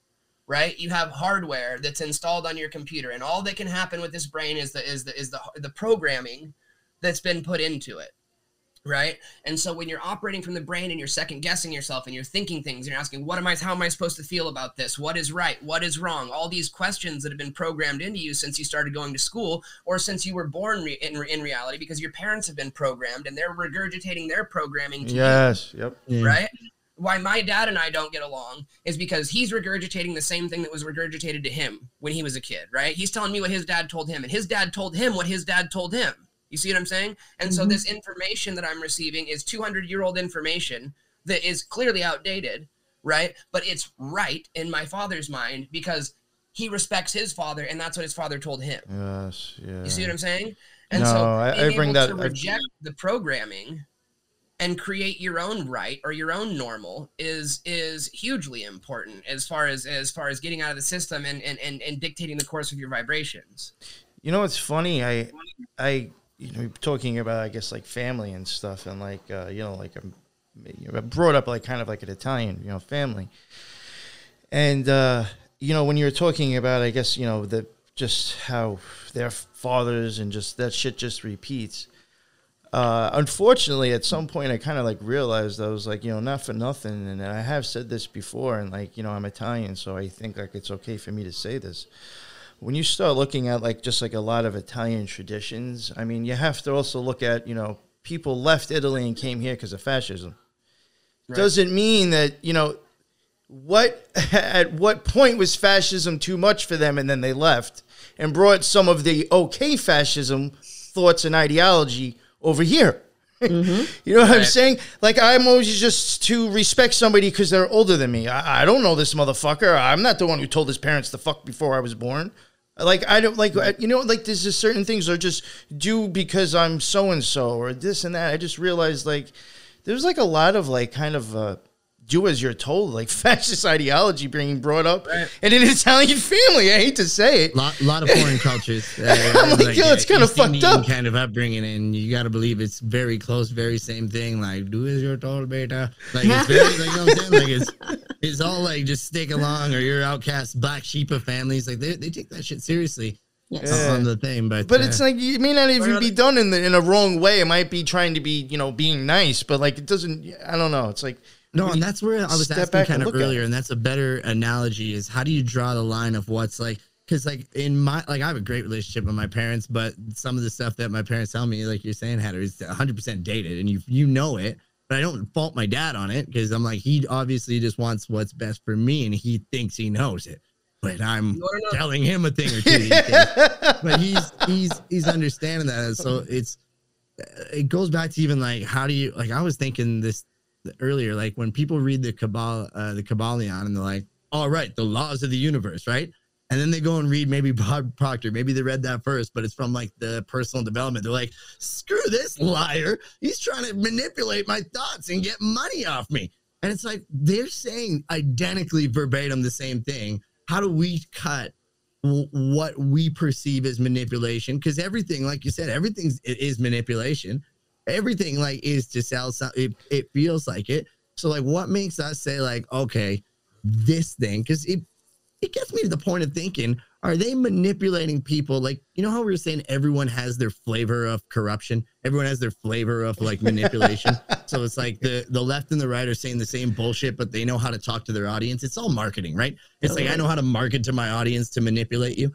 Right? You have hardware that's installed on your computer and all that can happen with this brain is the is the is the the programming that's been put into it right and so when you're operating from the brain and you're second guessing yourself and you're thinking things and you're asking what am i how am i supposed to feel about this what is right what is wrong all these questions that have been programmed into you since you started going to school or since you were born re- in, in reality because your parents have been programmed and they're regurgitating their programming to you Yes. Yep. Yeah. right? Why my dad and I don't get along is because he's regurgitating the same thing that was regurgitated to him when he was a kid, right? He's telling me what his dad told him, and his dad told him what his dad told him. You see what I'm saying? And so Mhm. this information that I'm receiving is 200 year old information that is clearly outdated, right? But it's right in my father's mind because he respects his father, and that's what his father told him. Yes. Yeah. You see what I'm saying? And No, so I- I bring able that- to I- reject the programming and create your own right or your own normal is is hugely important as far as as far as getting out of the system and and and, and dictating the course of your vibrations. You know what's funny? I, I, you know, talking about I guess like family and stuff, and like uh, you know, like I'm, you know, brought up like kind of like an Italian, you know, family, and uh, you know when you were talking about, I guess you know the just how their fathers and just that shit just repeats. Uh, unfortunately, at some point, I kind of like realized I was like, you know, not for nothing, and I have said this before, and like, you know, I'm Italian, so I think like it's okay for me to say this when you start looking at like just like a lot of Italian traditions, I mean, you have to also look at you know people left Italy and came here because of fascism. Right. Doesn't mean that you know what at what point was fascism too much for them and then they left and brought some of the okay fascism thoughts and ideology over here. Mhm. You know what I'm saying? Like I'm always just to respect somebody because they're older than me. I, I don't know this motherfucker. I'm not the one who told his parents to fuck before I was born. Like I don't like you know like there's just certain things are just do because I'm so and so or this and that. I just realized like there's like a lot of like kind of uh, do as you're told like fascist ideology being brought up Right. in an Italian family. I hate to say it. lot, lot of foreign cultures. Uh, I'm like, yo, it's kinda East fucked up. Kind of upbringing, and you got to believe it's very close, very same thing. Like, do as you're told, beta. Like, it's very, like, you know what I'm saying? Like, it's, it's all like just stick along, or you're outcast, black sheep of families. Like, they, they take that shit seriously Yes. Yeah. on the thing. But, But uh, it's like it may not even be done in the in a wrong way. It might be trying to be you know being nice, but like it doesn't. I don't know. It's like No, and that's where I was asking kind of earlier, and that's a better analogy is how do you draw the line of what's like because like in my like I have a great relationship with my parents, but some of the stuff that my parents tell me, like you're saying, Hatter, is 100 percent dated, and you you know it. But I don't fault my dad on it because I'm like he obviously just wants what's best for me, and he thinks he knows it. But I'm You wanna know- telling him a thing or two. but he's he's he's understanding that so it's it goes back to even like how do you like i was thinking this earlier like when people read the cabal uh the Kybalion and they're like all right the laws of the universe right and then they go and read maybe Bob Proctor. Maybe they read that first, but it's from like the personal development. They're like, screw this liar. He's trying to manipulate my thoughts and get money off me. And it's like they're saying identically verbatim the same thing. How do we cut what we perceive as manipulation because everything like you said everything is manipulation everything like is to sell some it, it feels like it. So like what makes us say like okay this thing because it it gets me to the point of thinking are they manipulating people? Like you know how we were saying everyone has their flavor of corruption? Everyone has their flavor of like manipulation. So it's like the the left and the right are saying the same bullshit but they know how to talk to their audience. It's all marketing right? It's like i know how to market to my audience to manipulate you.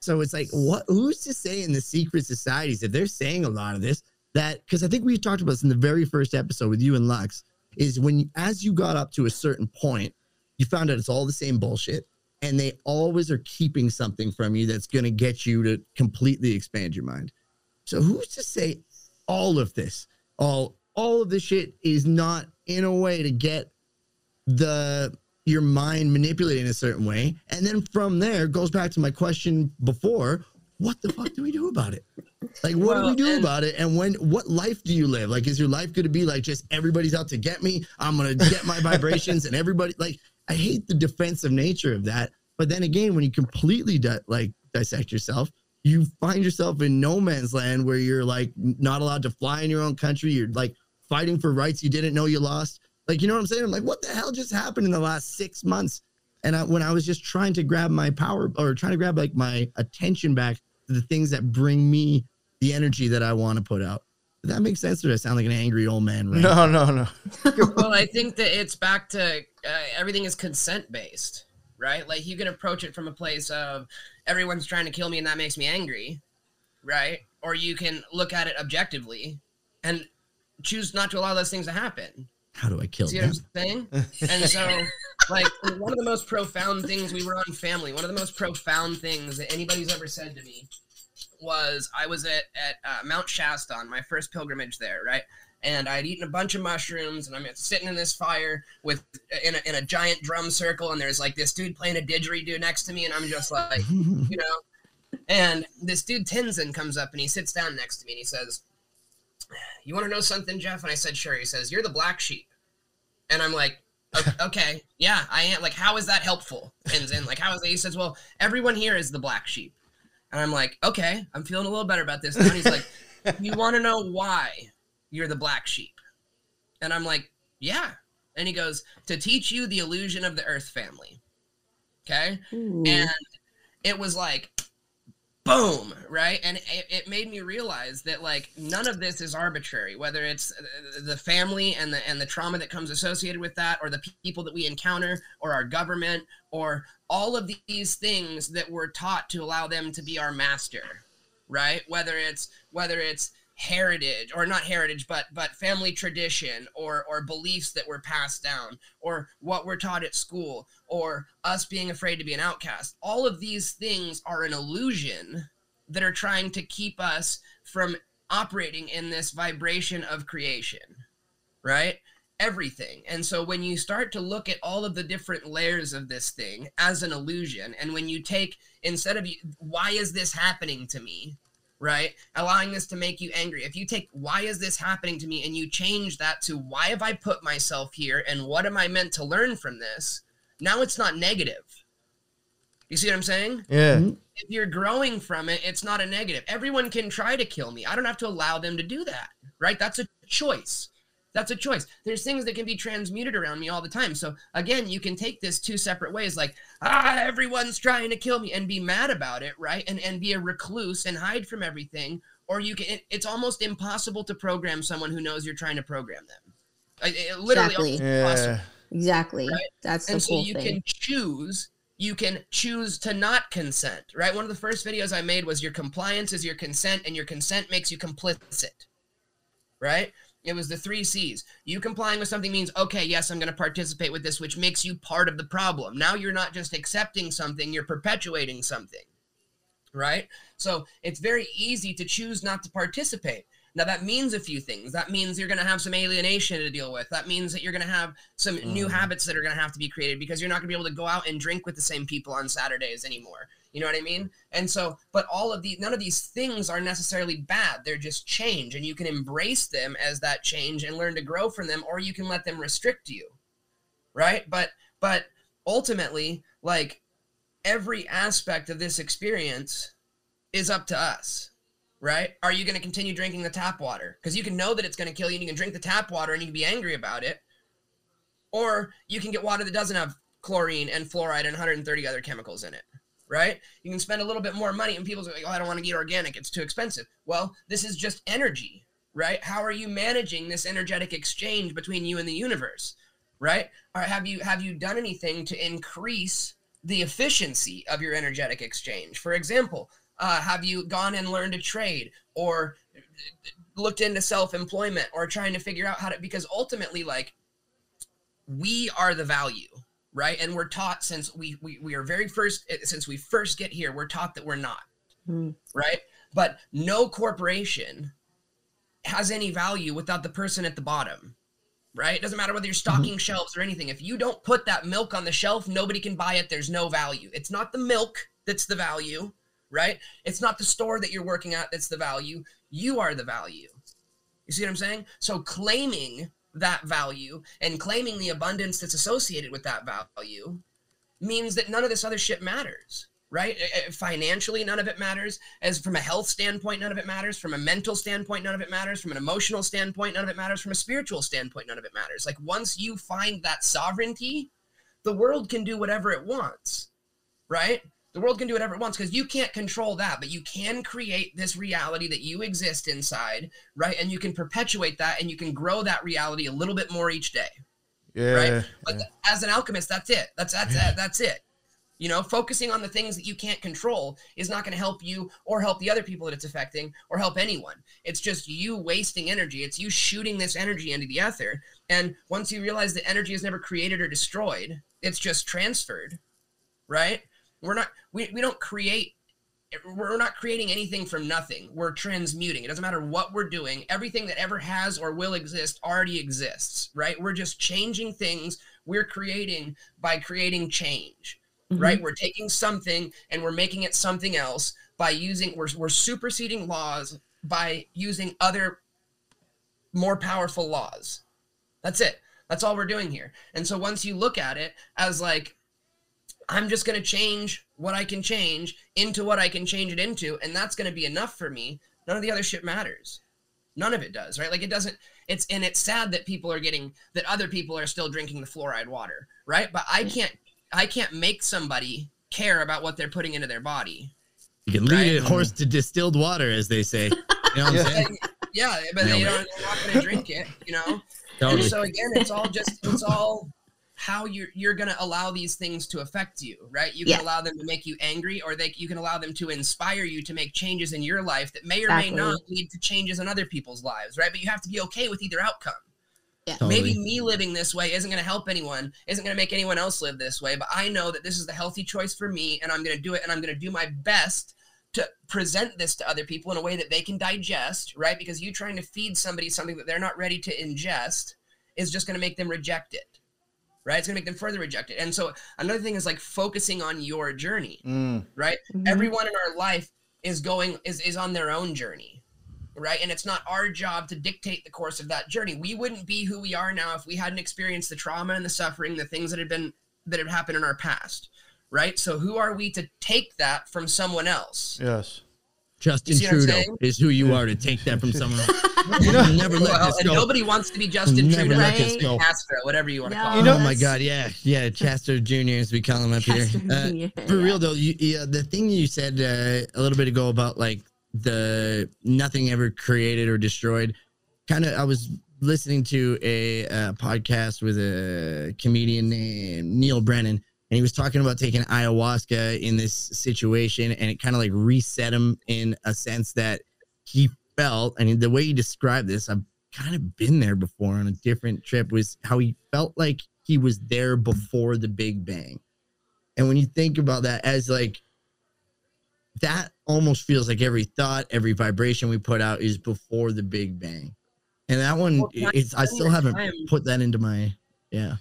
So it's like, what? Who's to say in the secret societies if they're saying a lot of this that? Because I think we talked about this in the very first episode with you and Lux. Is when as you got up to a certain point, you found out it's all the same bullshit, and they always are keeping something from you that's going to get you to completely expand your mind. So who's to say all of this, all all of this shit is not in a way to get the your mind manipulated in a certain way. And then from there goes back to my question before, what the fuck do we do about it? Like what do we do and- about it? And when what life do you live? Like is your life going to be like just everybody's out to get me? I'm going to get my vibrations and everybody like I hate the defensive nature of that. But then again, when you completely di- like dissect yourself, you find yourself in no man's land where you're like not allowed to fly in your own country. You're like fighting for rights you didn't know you lost. Like, you know what I'm saying? I'm like, what the hell just happened in the last six months? And I, when I was just trying to grab my power or trying to grab like my attention back the things that bring me the energy that I want to put out. Does that make sense? Or do I sound like an angry old man? Right? No, no, no. well, I think that it's back to uh, everything is consent based, right? Like you can approach it from a place of everyone's trying to kill me and that makes me angry, right? Or you can look at it objectively and choose not to allow those things to happen. How do I kill See what them? I'm saying? And so, like, one of the most profound things we were on family, one of the most profound things that anybody's ever said to me was I was at, at uh, Mount Shasta on my first pilgrimage there, right? And I had eaten a bunch of mushrooms, and I'm sitting in this fire with in a, in a giant drum circle, and there's like this dude playing a didgeridoo next to me, and I'm just like, you know. And this dude Tenzin comes up and he sits down next to me and he says, "You want to know something, Jeff?" And I said, "Sure." He says, "You're the black sheep," and I'm like, "Okay, yeah, I am." Like, how is that helpful? Tenzin, like, how is that? He says, "Well, everyone here is the black sheep," and I'm like, "Okay, I'm feeling a little better about this." And he's like, "You want to know why you're the black sheep?" And I'm like, "Yeah." And he goes, "To teach you the illusion of the Earth family." Okay Ooh. and it was like boom right? And it, it made me realize that like none of this is arbitrary whether it's the family and the and the trauma that comes associated with that or the people that we encounter or our government or all of these things that we're taught to allow them to be our master right? Whether it's whether it's heritage or not heritage but but family tradition or or beliefs that were passed down or what we're taught at school or us being afraid to be an outcast. All of these things are an illusion that are trying to keep us from operating in this vibration of creation right? Everything. And so when you start to look at all of the different layers of this thing as an illusion and when you take instead of why is this happening to me right? Allowing this to make you angry. If you take why is this happening to me and you change that to why have I put myself here and what am I meant to learn from this? Now it's not negative. You see what I'm saying? Yeah. Mm-hmm. If you're growing from it, it's not a negative. Everyone can try to kill me. I don't have to allow them to do that, right? That's a choice. That's a choice. There's things that can be transmuted around me all the time. So again, you can take this two separate ways, like ah, everyone's trying to kill me, and be mad about it, right? And and be a recluse and hide from everything. Or you can. It, it's almost impossible to program someone who knows you're trying to program them. Like, it, literally, Exactly. almost impossible Yeah. Exactly. Right? That's the and so cool you thing. can choose you can choose to not consent right one of the first videos i made was your compliance is your consent and your consent makes you complicit right it was the three c's. You complying with something means okay yes i'm going to participate with this which makes you part of the problem. Now you're not just accepting something you're perpetuating something right? So it's very easy to choose not to participate. Now that means a few things. That means you're going to have some alienation to deal with. That means that you're going to have some new Mhm. habits that are going to have to be created because you're not going to be able to go out and drink with the same people on saturdays anymore you know what i mean? And so but all of these none of these things are necessarily bad. They're just change and you can embrace them as that change and learn to grow from them or you can let them restrict you right? But but ultimately like every aspect of this experience is up to us right? Are you going to continue drinking the tap water? Because you can know that it's going to kill you and you can drink the tap water and you can be angry about it. Or you can get water that doesn't have chlorine and fluoride and 130 other chemicals in it right? You can spend a little bit more money and people's like oh i don't want to eat organic it's too expensive. Well this is just energy right? How are you managing this energetic exchange between you and the universe right? Or have you have you done anything to increase the efficiency of your energetic exchange. For example, uh, have you gone and learned a trade or looked into self-employment or trying to figure out how to because ultimately like we are the value right? And we're taught since we we, we are very first eh, since we first get here we're taught that we're not Mm. right? But no corporation has any value without the person at the bottom right? It doesn't matter whether you're stocking shelves or anything. If you don't put that milk on the shelf nobody can buy it. There's no value. It's not the milk that's the value right? It's not the store that you're working at that's the value. You are the value. You see what i'm saying? So claiming that value and claiming the abundance that's associated with that value means that none of this other shit matters right? Eh, eh, financially none of it matters. As from a health standpoint none of it matters. From a mental standpoint none of it matters. From an emotional standpoint none of it matters. From a spiritual standpoint none of it matters. Like once you find that sovereignty the world can do whatever it wants right the world can do whatever it wants because you can't control that but you can create this reality that you exist inside right? And you can perpetuate that and you can grow that reality a little bit more each day. Yeah. right? but th- as an alchemist that's it. That's that's that, that's it. You know focusing on the things that you can't control is not going to help you or help the other people that it's affecting or help anyone. It's just you wasting energy. It's you shooting this energy into the ether. And once you realize that energy is never created or destroyed it's just transferred right we're not we, we don't create we're not creating anything from nothing. We're transmuting. It doesn't matter what we're doing. Everything that ever has or will exist already exists right? We're just changing things. We're creating by creating change Mhm. right? We're taking something and we're making it something else by using we're, we're superseding laws by using other more powerful laws. That's it. That's all we're doing here. And so once you look at it as like i'm just going to change what i can change into what i can change it into and that's going to be enough for me. None of the other shit matters. None of it does right? Like it doesn't it's and it's sad that people are getting that other people are still drinking the fluoride water right? But i can't i can't make somebody care about what they're putting into their body. You can lead a horse to distilled water, as they say. You know what I'm Yeah. saying? yeah but they don't they're not going to drink it you know? And so again it's all just it's all how you're you're going to allow these things to affect you right? You can Yeah. allow them to make you angry or they you can allow them to inspire you to make changes in your life that may or may not lead to changes in other people's lives right? But you have to be okay with either outcome. Totally. maybe me living this way isn't going to help anyone isn't going to make anyone else live this way but i know that this is the healthy choice for me and i'm going to do it and i'm going to do my best to present this to other people in a way that they can digest right? Because you trying to feed somebody something that they're not ready to ingest is just going to make them reject it right? It's going to make them further reject it and so another thing is like focusing on your journey Mm. right? Mhm. everyone in our life is going is is on their own journey right? And it's not our job to dictate the course of that journey. We wouldn't be who we are now if we hadn't experienced the trauma and the suffering the things that had been that had happened in our past right? So who are we to take that from someone else? Yes. Justin You see what I'm Trudeau is who you are to take that from someone else. You know- never let well, this and go. nobody wants to be justin Never trudeau let this go. Castro, whatever you want to No. call You it know- oh my God, yeah, yeah, Chester Jr. as we call him up Chester here. Uh, for yeah. real though, you, yeah, the thing you said uh, a little bit ago about like the nothing ever created or destroyed, kind of. I was listening to a, uh podcast with a comedian named Neil Brennan, and he was talking about taking ayahuasca in this situation, and it kind of like reset him in a sense that he felt, and the way he described this, I've kind of been there before on a different trip, was how he felt like he was there before the Big Bang. And when you think about that as like that almost feels like every thought, every vibration we put out is before the Big Bang. And that one Well, it's I still haven't put that into my yeah.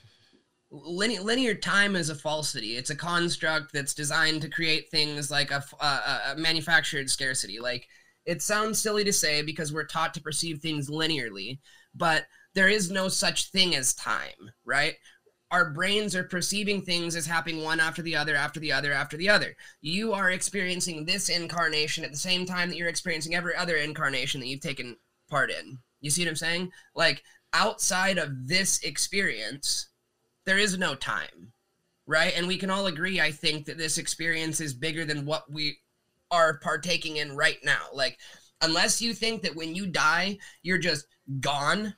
Linear, linear time is a falsity. It's a construct that's designed to create things like a manufactured scarcity. Like it sounds silly to say because we're taught to perceive things linearly, but there is no such thing as time, right? Our brains are perceiving things as happening one after the other, after the other, after the other. You are experiencing this incarnation at the same time that you're experiencing every other incarnation that you've taken part in. You see what I'm saying? Like outside of this experience, there is no time, right? And we can all agree, I think, that this experience is bigger than what we are partaking in right now. Like, unless you think that when you die, you're just gone,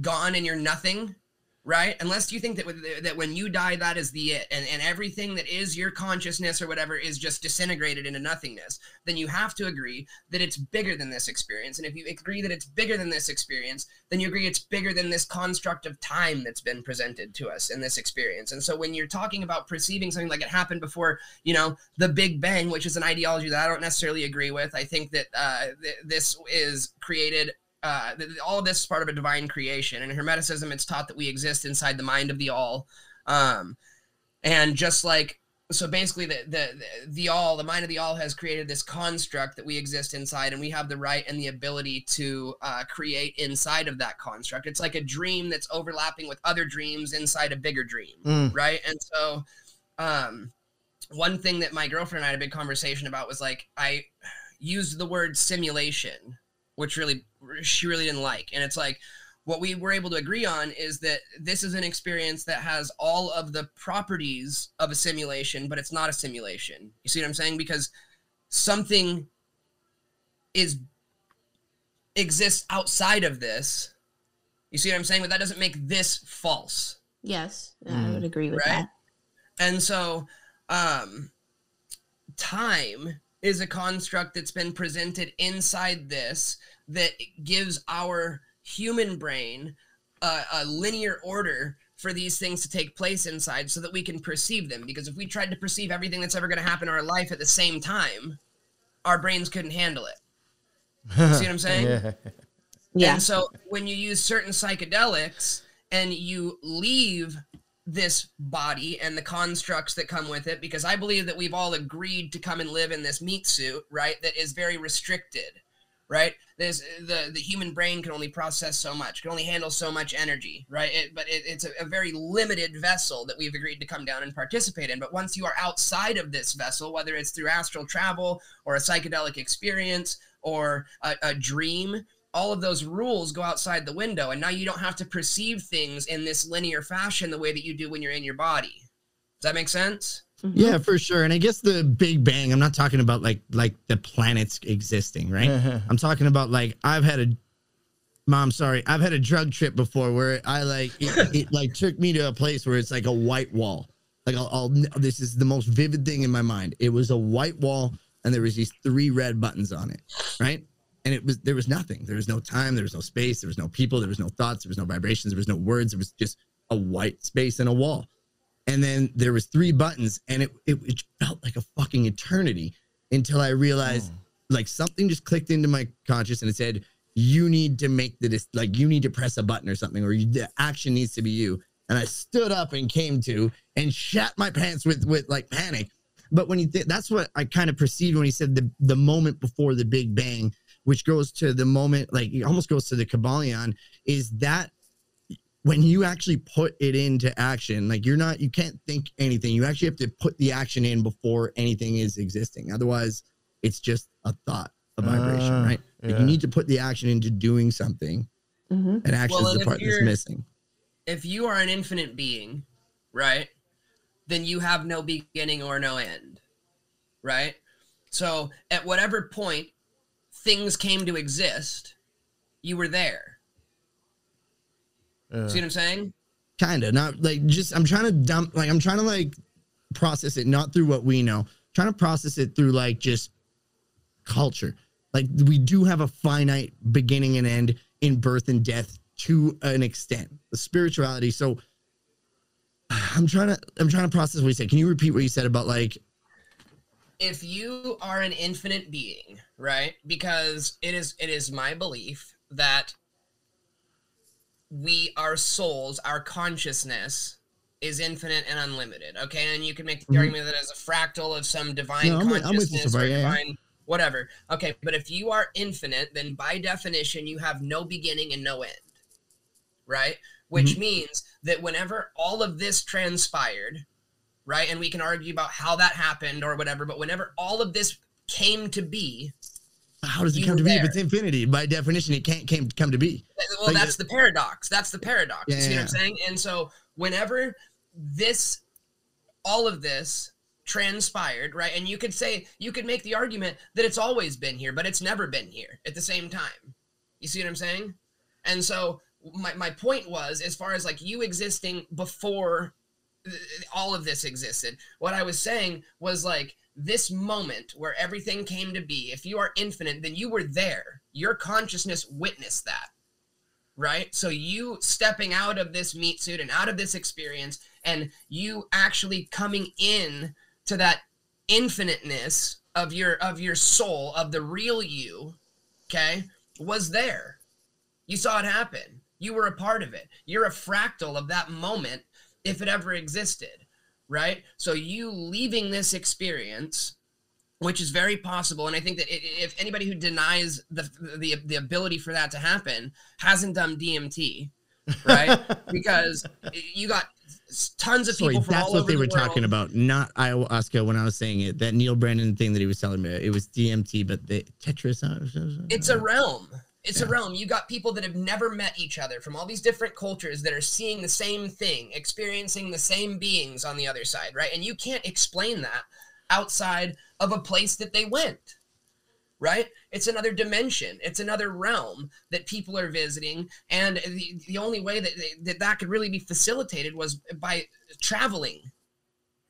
gone, and you're nothing, right? Unless you think that that when you die, that is the it, and, and everything that is your consciousness or whatever is just disintegrated into nothingness, then you have to agree that it's bigger than this experience. And if you agree that it's bigger than this experience, then you agree it's bigger than this construct of time that's been presented to us in this experience. And so when you're talking about perceiving something like it happened before, you know, the Big Bang, which is an ideology that I don't necessarily agree with, I think that uh, th- this is created uh, all of this is part of a divine creation. And in Hermeticism, it's taught that we exist inside the mind of the all. Um, and just like, so basically, the, the, the all, the mind of the all has created this construct that we exist inside, and we have the right and the ability to uh, create inside of that construct. It's like a dream that's overlapping with other dreams inside a bigger dream, Mm. right? And so, um, one thing that my girlfriend and I had a big conversation about was like, I used the word simulation which really she really didn't like. And it's like what we were able to agree on is that this is an experience that has all of the properties of a simulation, but it's not a simulation. You see what I'm saying? Because something is exists outside of this. You see what I'm saying? But that doesn't make this false. Yes, I Mm. would agree with Right? that. And so, um, time is a construct that's been presented inside this that gives our human brain a, a linear order for these things to take place inside so that we can perceive them. Because if we tried to perceive everything that's ever going to happen in our life at the same time, our brains couldn't handle it. You see what I'm saying? Yeah. Yeah. And so when you use certain psychedelics and you leave this body and the constructs that come with it, because I believe that we've all agreed to come and live in this meat suit, right? That is very restricted, right? This the the human brain can only process so much, can only handle so much energy, right? It, but it, it's a, a very limited vessel that we've agreed to come down and participate in. But once you are outside of this vessel, whether it's through astral travel or a psychedelic experience or a, a dream, all of those rules go outside the window and now you don't have to perceive things in this linear fashion the way that you do when you're in your body does that make sense mm-hmm. Yeah, for sure. And I guess the Big Bang, I'm not talking about like like the planets existing, right? Uh-huh. I'm talking about like I've had a mom, sorry, I've had a drug trip before where I like it, it like took me to a place where it's like a white wall. Like I'll, I'll this is the most vivid thing in my mind. It was a white wall and there was these three red buttons on it, right? And it was there was nothing. There was no time, there was no space, there was no people, there was no thoughts, there was no vibrations, there was no words, there was just a white space and a wall. And then there was three buttons and it, it, it felt like a fucking eternity until i realized hmm. like something just clicked into my conscious and it said you need to make the like you need to press a button or something or you, the action needs to be you. And i stood up and came to and shat my pants with with like panic. But when you th- that's what i kind of perceived when he said the the moment before the big bang which goes to the moment like it almost goes to the Kybalion is that when you actually put it into action, like you're not, you can't think anything. You actually have to put the action in before anything is existing. Otherwise, it's just a thought, a vibration, Ah, right? Like yeah. you need to put the action into doing something, hmm and action Well, is the part that's missing. if you are an infinite being right then you have no beginning or no end right so at whatever point things came to exist you were there Yeah. see what i'm saying Kind of not like just. I'm trying to dump. Like I'm trying to like process it not through what we know. trying to process it through like just culture. Like we do have a finite beginning and end in birth and death to an extent. The spirituality. So I'm trying to I'm trying to process what you said. Can you repeat what you said about like if you are an infinite being right because it is it is my belief that we our souls our consciousness is infinite and unlimited okay and you can make the Mhm. argument that as a fractal of some divine No, I'm with- I'm with you consciousness or yeah, yeah. divine whatever okay but if you are infinite then by definition you have no beginning and no end right which Mm-hmm. means that whenever all of this transpired right? And we can argue about how that happened or whatever, but whenever all of this came to be, how does it come to be if it's infinity? By definition, it can't came come to be. well, Like, that's the paradox. That's the paradox. Yeah, you see what. I'm saying? And so whenever this, all of this transpired, right? And you could say, you could make the argument that it's always been here, but it's never been here at the same time. You see what I'm saying? And so my, my point was as far as like you existing before all of this existed what i was saying was like this moment where everything came to be if you are infinite then you were there. Your consciousness witnessed that right? So you stepping out of this meat suit and out of this experience and you actually coming in to that infiniteness of your of your soul of the real you okay was there. You saw it happen. You were a part of it. You're a fractal of that moment if it ever existed right so you leaving this experience which is very possible and i think that if anybody who denies the the, the ability for that to happen hasn't done dmt right because you got tons of people Sorry, that's what they were world. talking about, not ayahuasca when I was saying it. That Neil Brennan thing that he was telling me, it was DMT, but the Tetris. uh, it's a realm it's a realm. You got people that have never met each other from all these different cultures that are seeing the same thing experiencing the same beings on the other side right? And you can't explain that outside of a place that they went right? It's another dimension. It's another realm that people are visiting. And the, the only way that, that that could really be facilitated was by traveling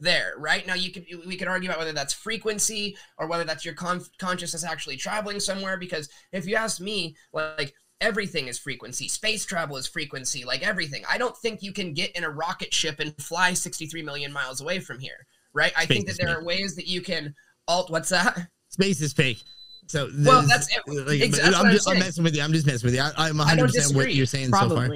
there right now you could we could argue about whether that's frequency or whether that's your con- consciousness actually traveling somewhere because if you ask me like everything is frequency space travel is frequency like everything i don't think you can get in a rocket ship and fly 63 million miles away from here right i Space think that there fake. are ways that you can alt what's that Space is fake. So Well, that's- like, ex- but that's I'm, I'm just, I'm messing with you. I'm just messing with you. I, I'm 100 I don't percent what you're saying so far.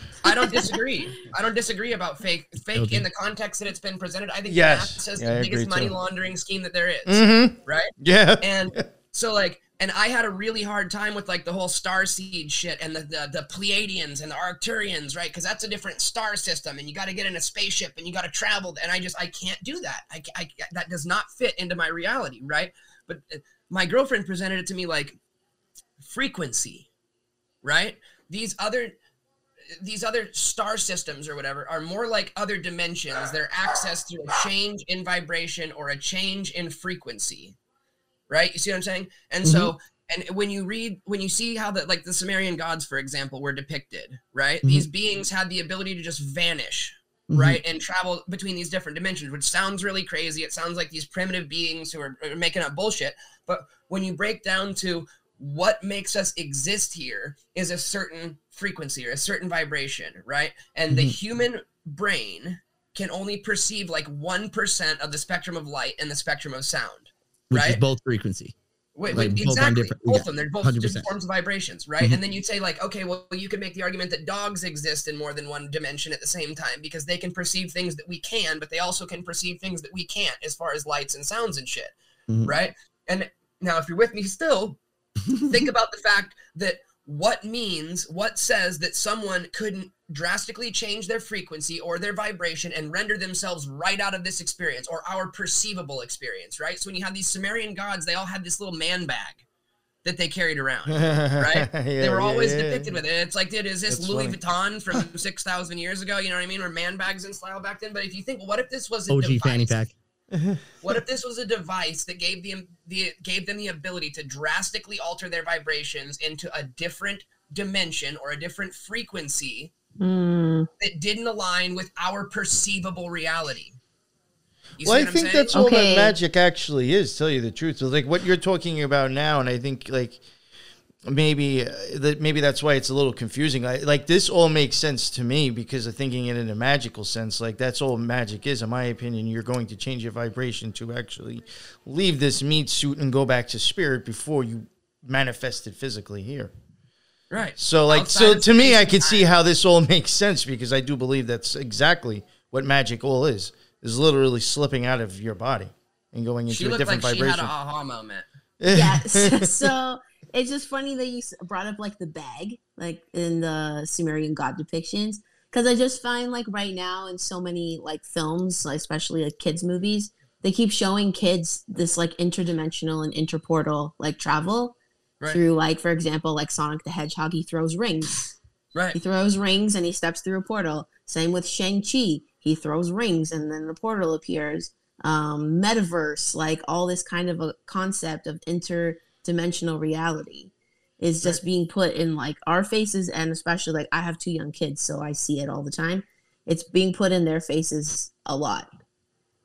I don't disagree. I don't disagree about fake. Fake Okay. in the context that it's been presented. I think Yes. NASA's Yeah, the biggest money too. laundering scheme that there is, Mm-hmm. right? Yeah. And so like, and I had a really hard time with like the whole star seed shit and the the, the Pleiadians and the Arcturians, right? Because that's a different star system, and you got to get in a spaceship and you got to travel. And I just I can't do that. I, I that does not fit into my reality, right? But uh, my girlfriend presented it to me like frequency, right? These other these other star systems or whatever are more like other dimensions. They're accessed through a change in vibration or a change in frequency. Right? You see what I'm saying? And so and when you read when you see how the like the Sumerian gods, for example, were depicted, right? Mhm. These beings had the ability to just vanish, Mhm. right? And travel between these different dimensions, which sounds really crazy. It sounds like these primitive beings who are, are making up bullshit. But when you break down to what makes us exist here is a certain frequency or a certain vibration, right? And the Mhm. human brain can only perceive like 1% of the spectrum of light and the spectrum of sound, Which is right? both frequency. Wait, like, wait, both exactly. both yeah, of them. They're both 100%. different forms of vibrations, right? Mhm. And then you'd say, like, okay, well, you could make the argument that dogs exist in more than one dimension at the same time because they can perceive things that we can, but they also can perceive things that we can't as far as lights and sounds and shit, Mhm. right? And now, if you're with me still, think about the fact that what means, what says that someone couldn't drastically change their frequency or their vibration and render themselves right out of this experience or our perceivable experience, right? So when you have these Sumerian gods, they all had this little man bag that they carried around. right? they were always depicted with it. It's like, dude, is this That's Louis funny. Vuitton from six thousand years ago? You know what I mean? Or man bags in style back then. But if you think, well, what if this was a OG device? fanny pack. What if this was a device that gave them the gave them the ability to drastically alter their vibrations into a different dimension or a different frequency Mm, that didn't align with our perceivable reality? You Well, I think saying? that's all that magic actually is. Tell you the truth, so like what you're talking about now, and I think like maybe uh, that maybe that's why it's a little confusing. I, like this all makes sense to me because of thinking it in a magical sense. Like that's all magic is, in my opinion. You're going to change your vibration to actually leave this meat suit and go back to spirit before you manifest it physically here. right. So like Outside so to me I and can see how this all makes sense because I do believe that's exactly what magic all is. Is literally slipping out of your body and going into She a looked different like she had vibration. an aha moment. yes. so it's just funny that you brought up like the bag, like in the Sumerian god depictions, because I just find like right now in so many like films, like, especially like kids movies, they keep showing kids this like interdimensional and interportal like travel Right. through like for example like Sonic the Hedgehog, he throws rings. Right. He throws rings and he steps through a portal. Same with Shang Chi. He throws rings and then the portal appears. Um, metaverse, like all this kind of a concept of interdimensional reality. is just being put in like our faces and especially like I have two young kids so I see it all the time. It's being put in their faces a lot.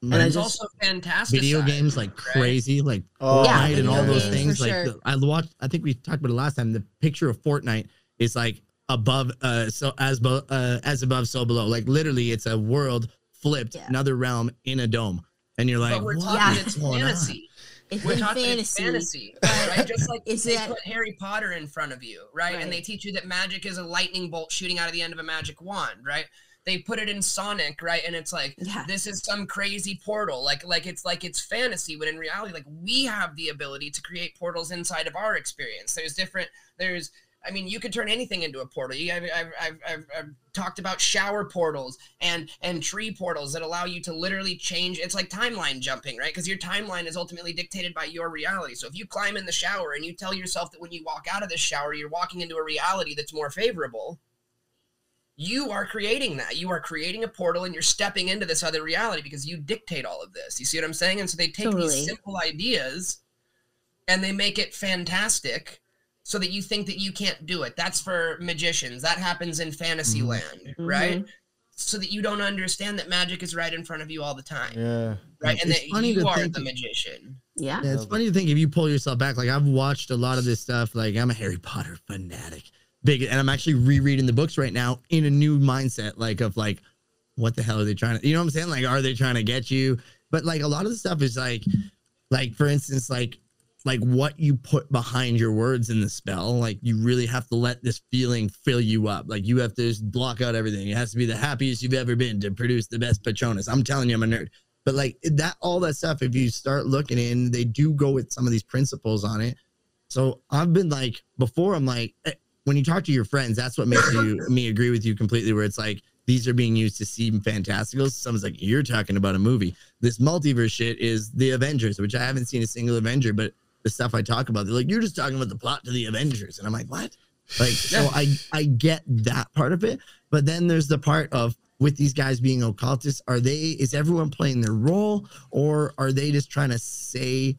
And I It's just also fantastic. video games like crazy, like Oh, Yeah, Fortnite and all those games, things. for Like sure. the, I watched. I think we talked about it last time. The picture of Fortnite is like above, uh, so as bo- uh, as above, so below. Like literally, it's a world flipped, Yeah. another realm in a dome, and you're like, but we're what talking Yeah. it's is going on? fantasy. It's We're talking fantasy. fantasy, right? Just like Is they that- put Harry Potter in front of you, right? Right. And they teach you that magic is a lightning bolt shooting out of the end of a magic wand, right? They put it in Sonic, right? And it's like Yeah. this is some crazy portal, like like it's like it's fantasy, but in reality, like we have the ability to create portals inside of our experience. There's different. There's I mean, you could turn anything into a portal. You, I've, I've, I've, I've, talked about shower portals and and tree portals that allow you to literally change. It's like timeline jumping, right? Because your timeline is ultimately dictated by your reality. So if you climb in the shower and you tell yourself that when you walk out of the shower, you're walking into a reality that's more favorable, you are creating that. You are creating a portal and you're stepping into this other reality because you dictate all of this. You see what I'm saying? And so they take Totally. these simple ideas and they make it fantastic so that you think that you can't do it. That's for magicians. That happens in fantasy Mhm. land, right? So that you don't understand that magic is right in front of you all the time, Yeah. right? And It's that funny you to are think- the magician. Yeah. Yeah, it's funny to think if you pull yourself back. Like I've watched a lot of this stuff. Like I'm a Harry Potter fanatic, big, and I'm actually rereading the books right now in a new mindset. Like of like, what the hell are they trying to? You know what I'm saying? Like, are they trying to get you? But like a lot of the stuff is like, like for instance, like like what you put behind your words in the spell. Like you really have to let this feeling fill you up. Like you have to just block out everything. It has to be the happiest you've ever been to produce the best Patronus. I'm telling you, I'm a nerd. But like that, all that stuff, if you start looking in, they do go with some of these principles on it. So I've been like, before I'm like, eh, when you talk to your friends, that's what makes you me agree with you completely. Where it's like these are being used to seem fantastical. Someone's like, you're talking about a movie. This multiverse shit is the Avengers, which I haven't seen a single Avenger, but the stuff I talk about, they're like, you're just talking about the plot to the Avengers, and I'm like, what? Like, so I I get that part of it, but then there's the part of with these guys being occultists, are they is everyone playing their role, or are they just trying to say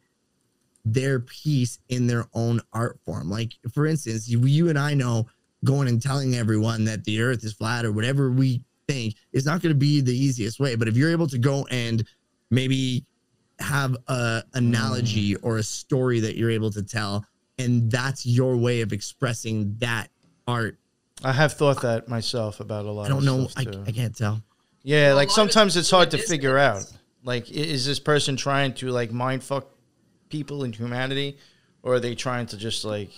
their piece in their own art form? Like, for instance, you, you and I know going and telling everyone that the earth is flat or whatever we think is not going to be the easiest way. But if you're able to go and maybe have a analogy mm. or a story that you're able to tell, and that's your way of expressing that art. I have thought that myself about a lot. I don't of know. stuff, I, too. I can't tell. Yeah, Well, like lot of it's sometimes it's hard to distance. figure out. Like, is this person trying to like mind fuck people in humanity, or are they trying to just like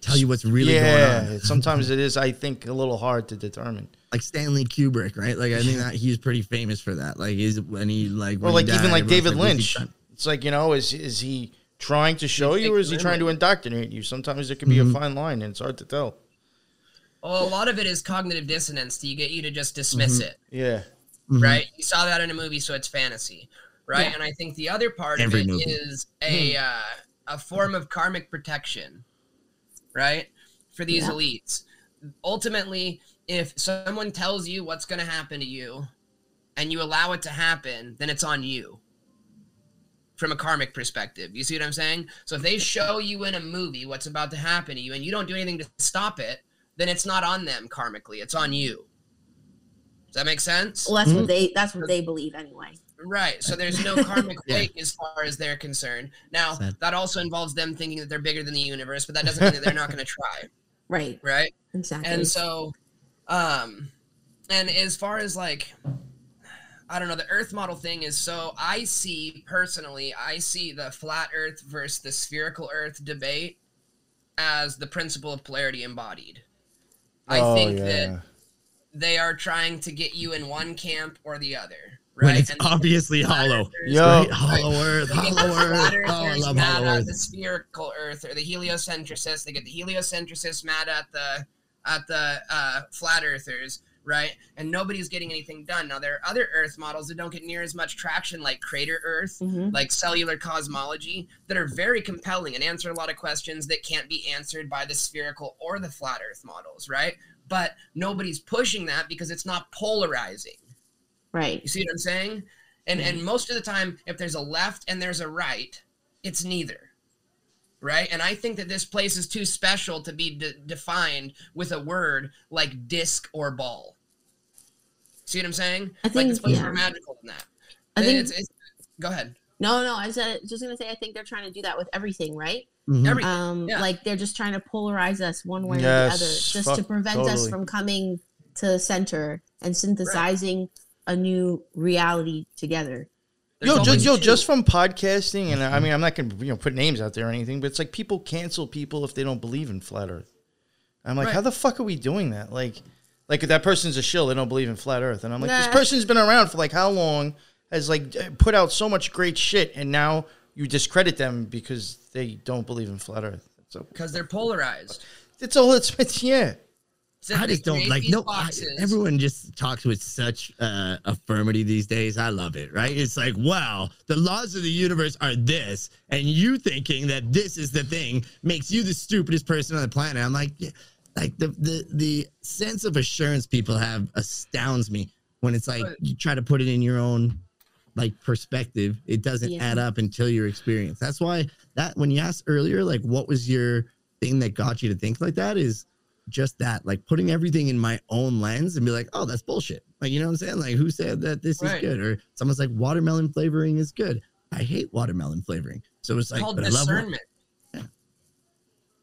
Tell you what's really yeah, going on. sometimes it is. I think a little hard to determine. Like Stanley Kubrick, right? Like I think that he's pretty famous for that. Like is when he like Or like he even like David "What's he Lynch. It's like you know, is is he trying to show you, or is he trying to indoctrinate you? Sometimes there can be Mhm. a fine line, and it's hard to tell. Well, a lot of it is cognitive dissonance to get you to just dismiss it. Yeah, Mhm. right? You saw that in a movie, so it's fantasy, right? Yeah. And I think the other part Every of it movie. is a uh, a form of karmic protection, right? For these Yeah. elites. Ultimately, if someone tells you what's going to happen to you, and you allow it to happen, then it's on you. From a karmic perspective, you see what I'm saying? So if they show you in a movie what's about to happen to you, and you don't do anything to stop it, then it's not on them karmically; it's on you. Does that make sense? Well, that's Mhm. what they that's what they believe anyway. Right. So there's no karmic Yeah. weight as far as they're concerned. Now, Sad. that also involves them thinking that they're bigger than the universe, but that doesn't mean that they're not going to try. Right. Right. Exactly. And so, um, and as far as like, I don't know, the Earth model thing is so I see personally, I see the flat Earth versus the spherical Earth debate as the principle of polarity embodied. I Oh, think yeah. that they are trying to get you in one camp or the other. When Right. it's And- obviously hollow. Yo. Right? Hollow Earth, the hollow flat Earth. Oh, I love mad hollow at Earth. the spherical Earth or the heliocentricists. They get the heliocentricists mad at the at the uh, flat earthers, right? And nobody's getting anything done. Now there are other Earth models that don't get near as much traction, like Crater Earth, Mhm. like cellular cosmology, that are very compelling and answer a lot of questions that can't be answered by the spherical or the flat Earth models, right? But nobody's pushing that because it's not polarizing. right. You see what I'm saying? And and most of the time, if there's a left and there's a right, it's neither. Right? And I think that this place is too special to be de- defined with a word like disc or ball. See what I'm saying? I think- this place is yeah. more magical than that. I think it's, it's, go ahead. no, no. I said just gonna say I think they're trying to do that with everything, right? Mhm. Everything. Um, Yeah. like they're just trying to polarize us one way or the other, just fuck, to prevent us from coming to center and synthesizing a new reality together. There's yo, just, yo, two. just from podcasting, and I mm-hmm. mean, I'm not gonna you know put names out there or anything, but it's like people cancel people if they don't believe in flat Earth. I'm like, Right. how the fuck are we doing that? Like, like that person's a shill. They don't believe in flat Earth, and I'm like, this person's been around for like how long? Has like put out so much great shit, and now you discredit them because they don't believe in flat Earth. So because they're polarized. it's all it's, it's yeah. So I just don't like no. I- everyone just talks with such uh, affirmity these days. I love it. Right? It's like, wow, the laws of the universe are this, and you thinking that this is the thing makes you the stupidest person on the planet. I'm like, yeah, like the the the sense of assurance people have astounds me when it's like But- you try to put it in your own like perspective. It doesn't Yeah. add up until your experience. That's why that when you asked earlier, like, what was your thing that got you to think like that is just that, like putting everything in my own lens and be like, oh, that's bullshit. Like, you know what I'm saying? Like, who said that this Right. is good? Or someone's like, watermelon flavoring is good. I hate watermelon flavoring. So it's like, called but I love discernment. Yeah.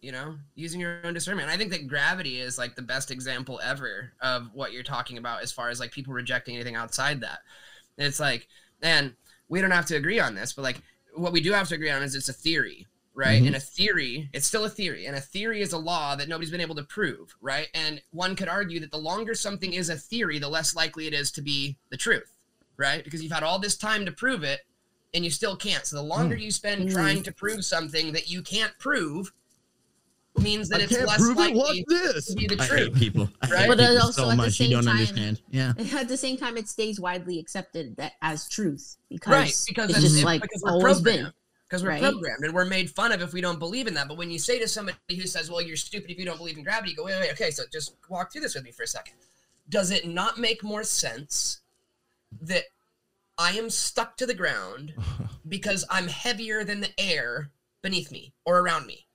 You know, using your own discernment. I think that gravity is like the best example ever of what you're talking about as far as like people rejecting anything outside that. It's like, and we don't have to agree on this, but like what we do have to agree on is it's a theory, right? Mhm. And a theory, it's still a theory, and a theory is a law that nobody's been able to prove, right? And one could argue that the longer something is a theory, the less likely it is to be the truth, right? Because you've had all this time to prove it, and you still can't. So the longer you spend Mm. trying to prove something that you can't prove means that I it's can't less prove it. likely What's this? to be the I hate truth. people. I Right? hate But then people also so at the much. You same don't time- understand. Yeah. At the same time, it stays widely accepted that as truth because, right because it's it's, just it- like because we're always programmed been. Because we're right? programmed and we're made fun of if we don't believe in that. But when you say to somebody who says well you're stupid if you don't believe in gravity you go wait wait okay so just walk through this with me for a second. Does it not make more sense that i am stuck to the ground because i'm heavier than the air beneath me or around me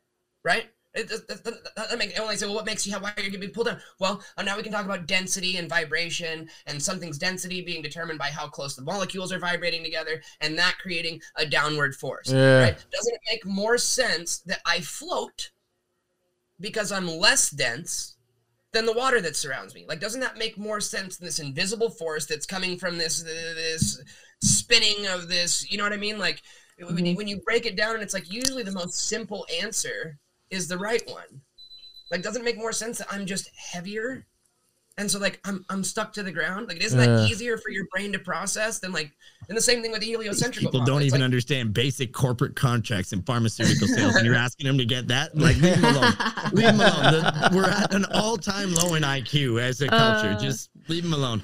right it, that, that, that, that make, and when I say, well, what makes you, why are you going to be pulled down? Well, uh, now we can talk about density and vibration and something's density being determined by how close the molecules are vibrating together and that creating a downward force. Yeah. Right? Doesn't it make more sense that I float because I'm less dense than the water that surrounds me? Like, doesn't that make more sense than this invisible force that's coming from this, this spinning of this, you know what I mean? Like, when, you, when you break it down and it's like usually the most simple answer is the right one. Like, doesn't make more sense that I'm just heavier? And so like I'm I'm stuck to the ground. Like isn't that Yeah. easier for your brain to process than like and the same thing with the heliocentric people model. don't It's even like, understand basic corporate contracts and pharmaceutical sales, and you're asking them to get that. Like, leave them alone. Leave them alone. The- we're at an all-time low in IQ as a culture. Uh. Just leave them alone.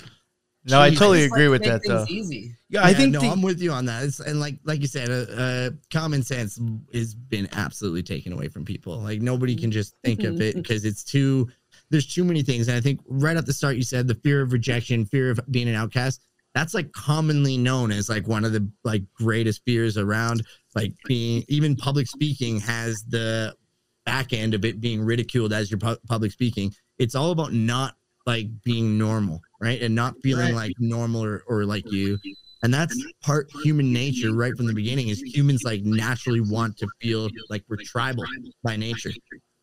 No, I totally just like agree to with that though. Easy. Yeah, I Yeah, think no, the, I'm with you on that. It's, and like like you said, uh, uh, common sense has been absolutely taken away from people. Like nobody can just think of it because it's too. There's too many things, and I think right at the start you said the fear of rejection, fear of being an outcast. That's like commonly known as like one of the like greatest fears around. Like being even public speaking has the back end of it being ridiculed as your pu- public speaking. It's all about not like being normal, right, and not feeling like normal or, or like you and that's part human nature right from the beginning is humans like naturally want to feel like we're tribal by nature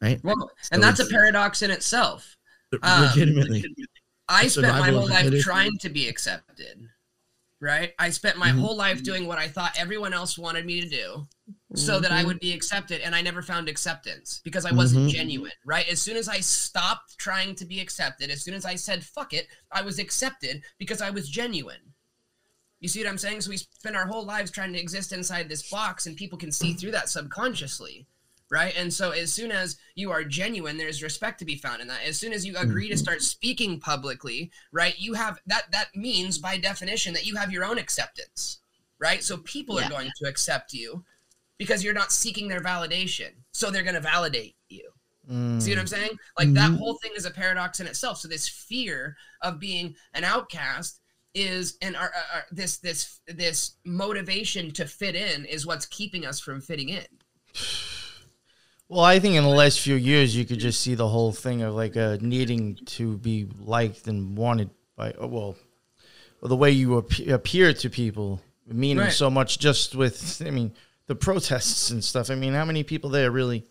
right Well, So and that's a paradox in itself. Um, legitimately I spent my whole life trying to be accepted. Right? I spent my Mhm. whole life doing what I thought everyone else wanted me to do so that I Mhm. would be accepted and I never found acceptance because I wasn't Mhm. genuine, right? As soon as I stopped trying to be accepted, as soon as I said fuck it, I was accepted because I was genuine. You see what I'm saying? So we spend our whole lives trying to exist inside this box and people can see through that subconsciously. Right. And so as soon as you are genuine, there's respect to be found in that. As soon as you agree to start speaking publicly, right, you have that that means by definition that you have your own acceptance. Right. So people Yeah. are going to accept you because you're not seeking their validation. So they're going to validate you. Mm. See what I'm saying? Like that Mhm. whole thing is a paradox in itself. So this fear of being an outcast is and our, our, our- this this this motivation to fit in is what's keeping us from fitting in. Well, I think in the last few years, you could just see the whole thing of like uh, needing to be liked and wanted by, uh, well, well the way you appear to people, meaning Right. so much just with, I mean, the protests and stuff. I mean, how many people there really,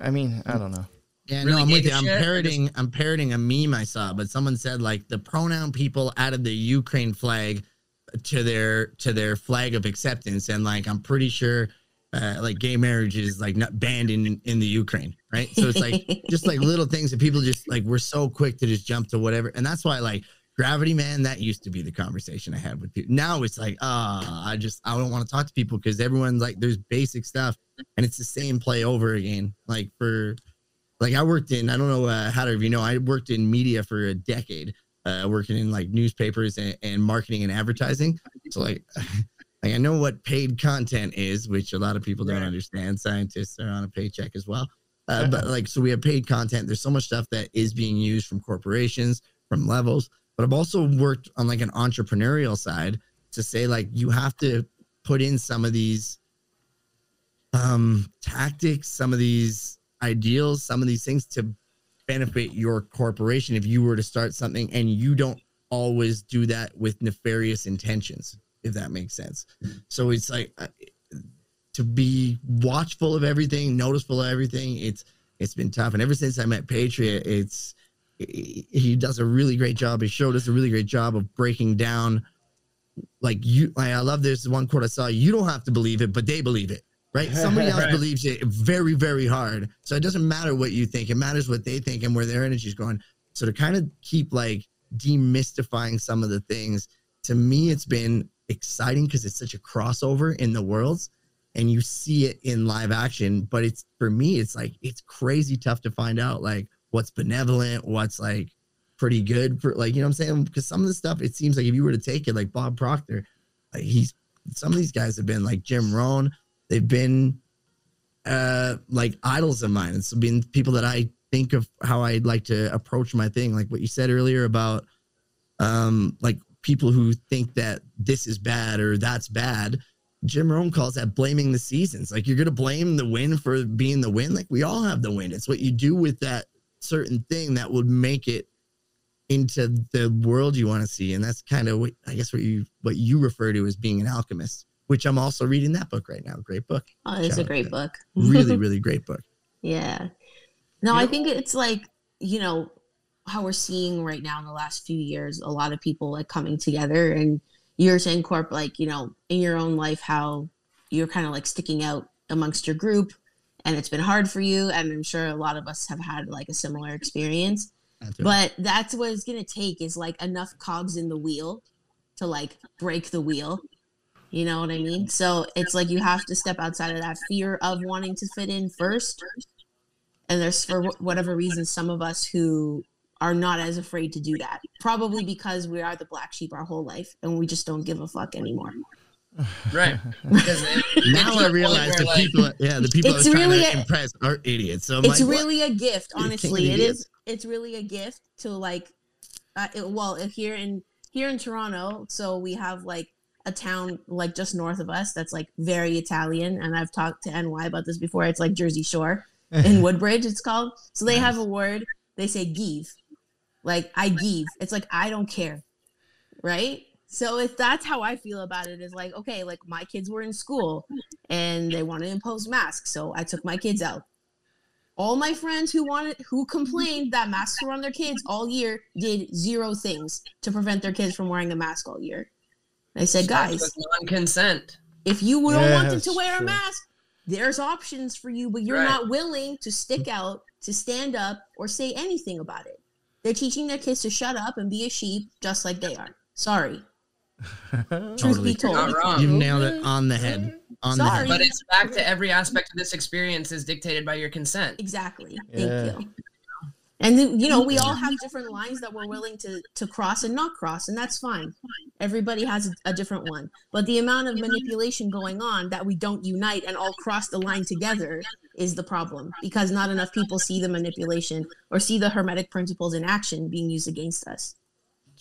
I mean, I don't know. Yeah, really no, I'm with you. a I'm shit or parroting. I'm parroting a meme I saw, but someone said like the pronoun people added the Ukraine flag to their to their flag of acceptance, and like I'm pretty sure, uh, like gay marriage is like not banned in in the Ukraine, right? So it's like just like little things that people just like we're so quick to just jump to whatever, and that's why like gravity, man, that used to be the conversation I had with people. Now it's like, ah, I just I don't want to talk to people because everyone's like there's basic stuff, and it's the same play over again, like for like I worked in, I don't know uh, how to, you know, I worked in media for a decade, uh, working in like newspapers and, and marketing and advertising. So like, like I know what paid content is, which a lot of people don't Right. understand. Scientists are on a paycheck as well. Uh, but like, so we have paid content. There's so much stuff that is being used from corporations, from levels. But I've also worked on like an entrepreneurial side to say like you have to put in some of these um tactics, some of these ideals, some of these things to benefit your corporation if you were to start something and you don't always do that with nefarious intentions, if that makes sense. So it's like uh, to be watchful of everything, noticeable of everything. It's it's been tough, and ever since I met Patriot, it's he does a really great job. His show does a really great job of breaking down. Like you, like I love this one quote I saw. You don't have to believe it, but they believe it right? Somebody else Right. believes it very, very hard. So it doesn't matter what you think. It matters what they think and where their energy is going. So to kind of keep like demystifying some of the things, to me, it's been exciting because it's such a crossover in the worlds and you see it in live action. But it's for me, it's like it's crazy tough to find out like what's benevolent, what's like pretty good for like, you know what I'm saying? Because some of the stuff it seems like if you were to take it, like Bob Proctor, like he's some of these guys have been like Jim Rohn, they've been uh like idols of mine. It's been people that I think of how I'd like to approach my thing. Like what you said earlier about um like people who think that this is bad or that's bad. Jim Rohn calls that blaming the seasons. Like you're gonna blame the win for being the win. Like we all have the win. It's what you do with that certain thing that would make it into the world you want to see. And that's kind of what I guess what you what you refer to as being an alchemist, which I'm also reading that book right now. Great book. Oh, it's a great book. Really, really great book. Yeah. No, I think it's like, you know, how we're seeing right now in the last few years, a lot of people like coming together and you're saying corp like, you know, in your own life how you're kind of like sticking out amongst your group and it's been hard for you and I'm sure a lot of us have had like a similar experience. That's right. But that's what it's gonna take is like enough cogs in the wheel to like break the wheel. You know what I mean? So it's like you have to step outside of that fear of wanting to fit in first. And there's for whatever reason some of us who are not as afraid to do that. Probably because we are the black sheep our whole life and we just don't give a fuck anymore. Right. Because now I realize the like, people, yeah, the people I It's was trying to a- impress are idiots. So I'm it's like, what? really a gift, You're the king of honestly. It is. It's really a gift to like, uh, it, well, here in here in Toronto, so we have like a town like just north of us that's like very Italian, and I've talked to NY about this before. It's like Jersey Shore in Woodbridge. It's called. So they have a word. They say give, like I give. It's like I don't care, right? So if that's how I feel about it, is like okay, like my kids were in school and they want to impose masks, so I took my kids out all my friends who wanted who complained that masks were on their kids all year did zero things to prevent their kids from wearing a mask all year. I said, guys, non-consent. if you don't Yeah, want them to wear true. a mask, there's options for you, but you're Right. not willing to stick out, to stand up, or say anything about it. They're teaching their kids to shut up and be a sheep just like they are. Sorry. Truth Totally. be told. Not wrong. You nailed it on the head. Mm-hmm. On the Sorry. head. But it's back to every aspect of this experience is dictated by your consent. Exactly. Yeah. Thank you. And you know, we all have different lines that we're willing to to cross and not cross, and that's fine. Everybody has a, a different one. But the amount of manipulation going on that we don't unite and all cross the line together is the problem because not enough people see the manipulation or see the hermetic principles in action being used against us.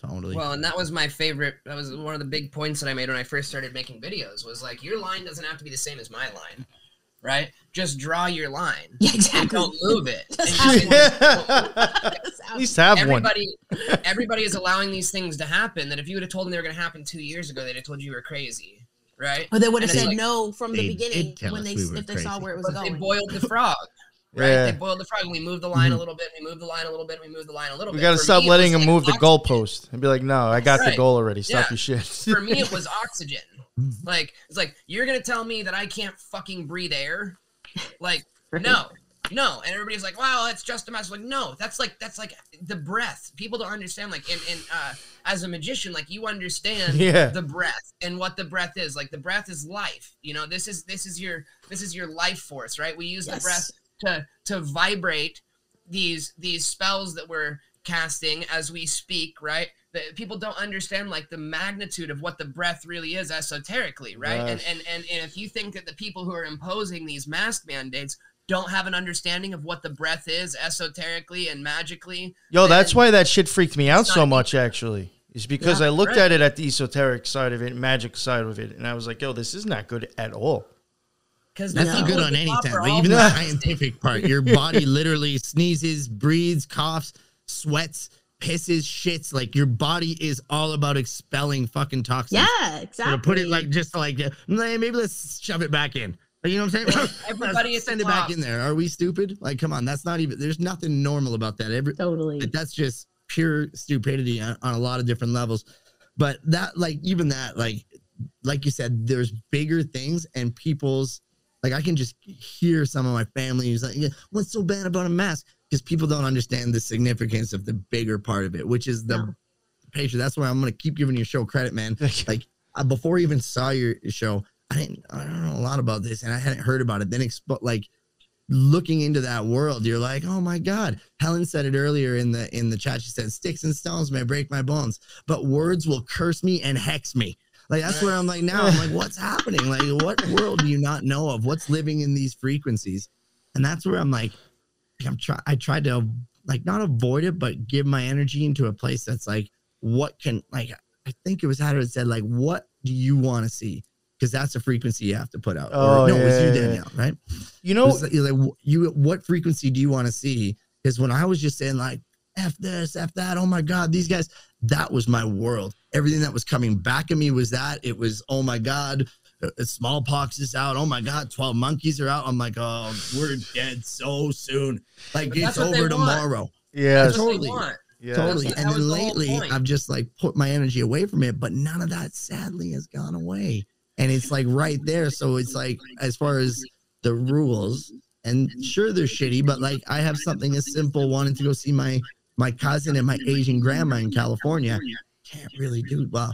Totally. Well, and that was my favorite. That was one of the big points that I made when I first started making videos. Was like your line doesn't have to be the same as my line. right? Just draw your line. Yeah, exactly. don't move it. Just And you have can- At least have one. everybody everybody is allowing these things to happen that if you would have told them they were going to happen two years ago they'd have told you you were crazy right Or they would have said like- no from the beginning when they we if they saw where it was but they boiled the frog right Yeah. they boiled the frog and we moved the line a little bit we moved the line a little bit we moved the line a little We bit We gotta stop me, letting him like move the oxygen. goalpost and be like, no, I got the goal already. Stop Yeah. your shit. for me it was oxygen like it's like you're gonna tell me that i can't fucking breathe air like no no and everybody's like "Wow, that's just a mess like no that's like that's like the breath people don't understand like in, in uh as a magician like you understand Yeah. the breath and what the breath is like the breath is life you know this is this is your this is your life force right we use Yes. the breath to to vibrate these these spells that we're casting as we speak right that people don't understand like the magnitude of what the breath really is esoterically right and, Yes. and and and if you think that the people who are imposing these mask mandates don't have an understanding of what the breath is esoterically and magically Yo, that's why that shit freaked me out so much. Actually, is because Yeah, I looked right. at it at the esoteric side of it, magic side of it, and I was like, yo, this is not good at all. Because That's not good on anything. Like even the scientific part, your body literally sneezes, breathes, coughs, sweats, pisses, shits. Like your body is all about expelling fucking toxins. yeah, So exactly. to put it like just like uh, maybe let's shove it back in. You know what I'm saying? Everybody Let's send it back in there. Are we stupid? Like, come on, that's not even. There's nothing normal about that. Every totally. that's just pure stupidity on, on a lot of different levels. But that, like, even that, like, like you said, there's bigger things and people's like I can just hear some of my family who's like, yeah, what's so bad about a mask? Because people don't understand the significance of the bigger part of it, which is the No. patient. That's why I'm gonna keep giving your show credit, man. Like uh, before I even saw your show, I didn't I don't know a lot about this and I hadn't heard about it. Then expo- like looking into that world, you're like, oh my God. Helen said it earlier in the in the chat. She said, Sticks and stones may break my bones, but words will curse me and hex me. Like that's where I'm like now. I'm like, what's happening? Like, what world do you not know of? What's living in these frequencies? And that's where I'm like, I'm try I tried to like not avoid it, but give my energy into a place that's like, what can like I think it was how it said, like, what do you want to see? Because that's a frequency you have to put out. Oh, or, no, it was yeah, you, yeah, yeah. Danielle, right? You know, like, like, you what frequency do you want to see? Because when I was just saying like F this, F that, oh my God, these guys, that was my world. Everything that was coming back at me was that. It was, oh my God, uh, smallpox is out. Oh my God, 12 monkeys are out. I'm like, oh, we're dead so soon. Like But it's that's what they over tomorrow. yeah, That's what they totally. want. yeah. Totally. That And then lately, point. I've just like put my energy away from it, but none of that sadly has gone away. And it's like right there. So it's like, as far as the rules, and sure they're shitty, but like I have something as simple wanting to go see my my cousin and my Asian grandma in California. Can't really do well.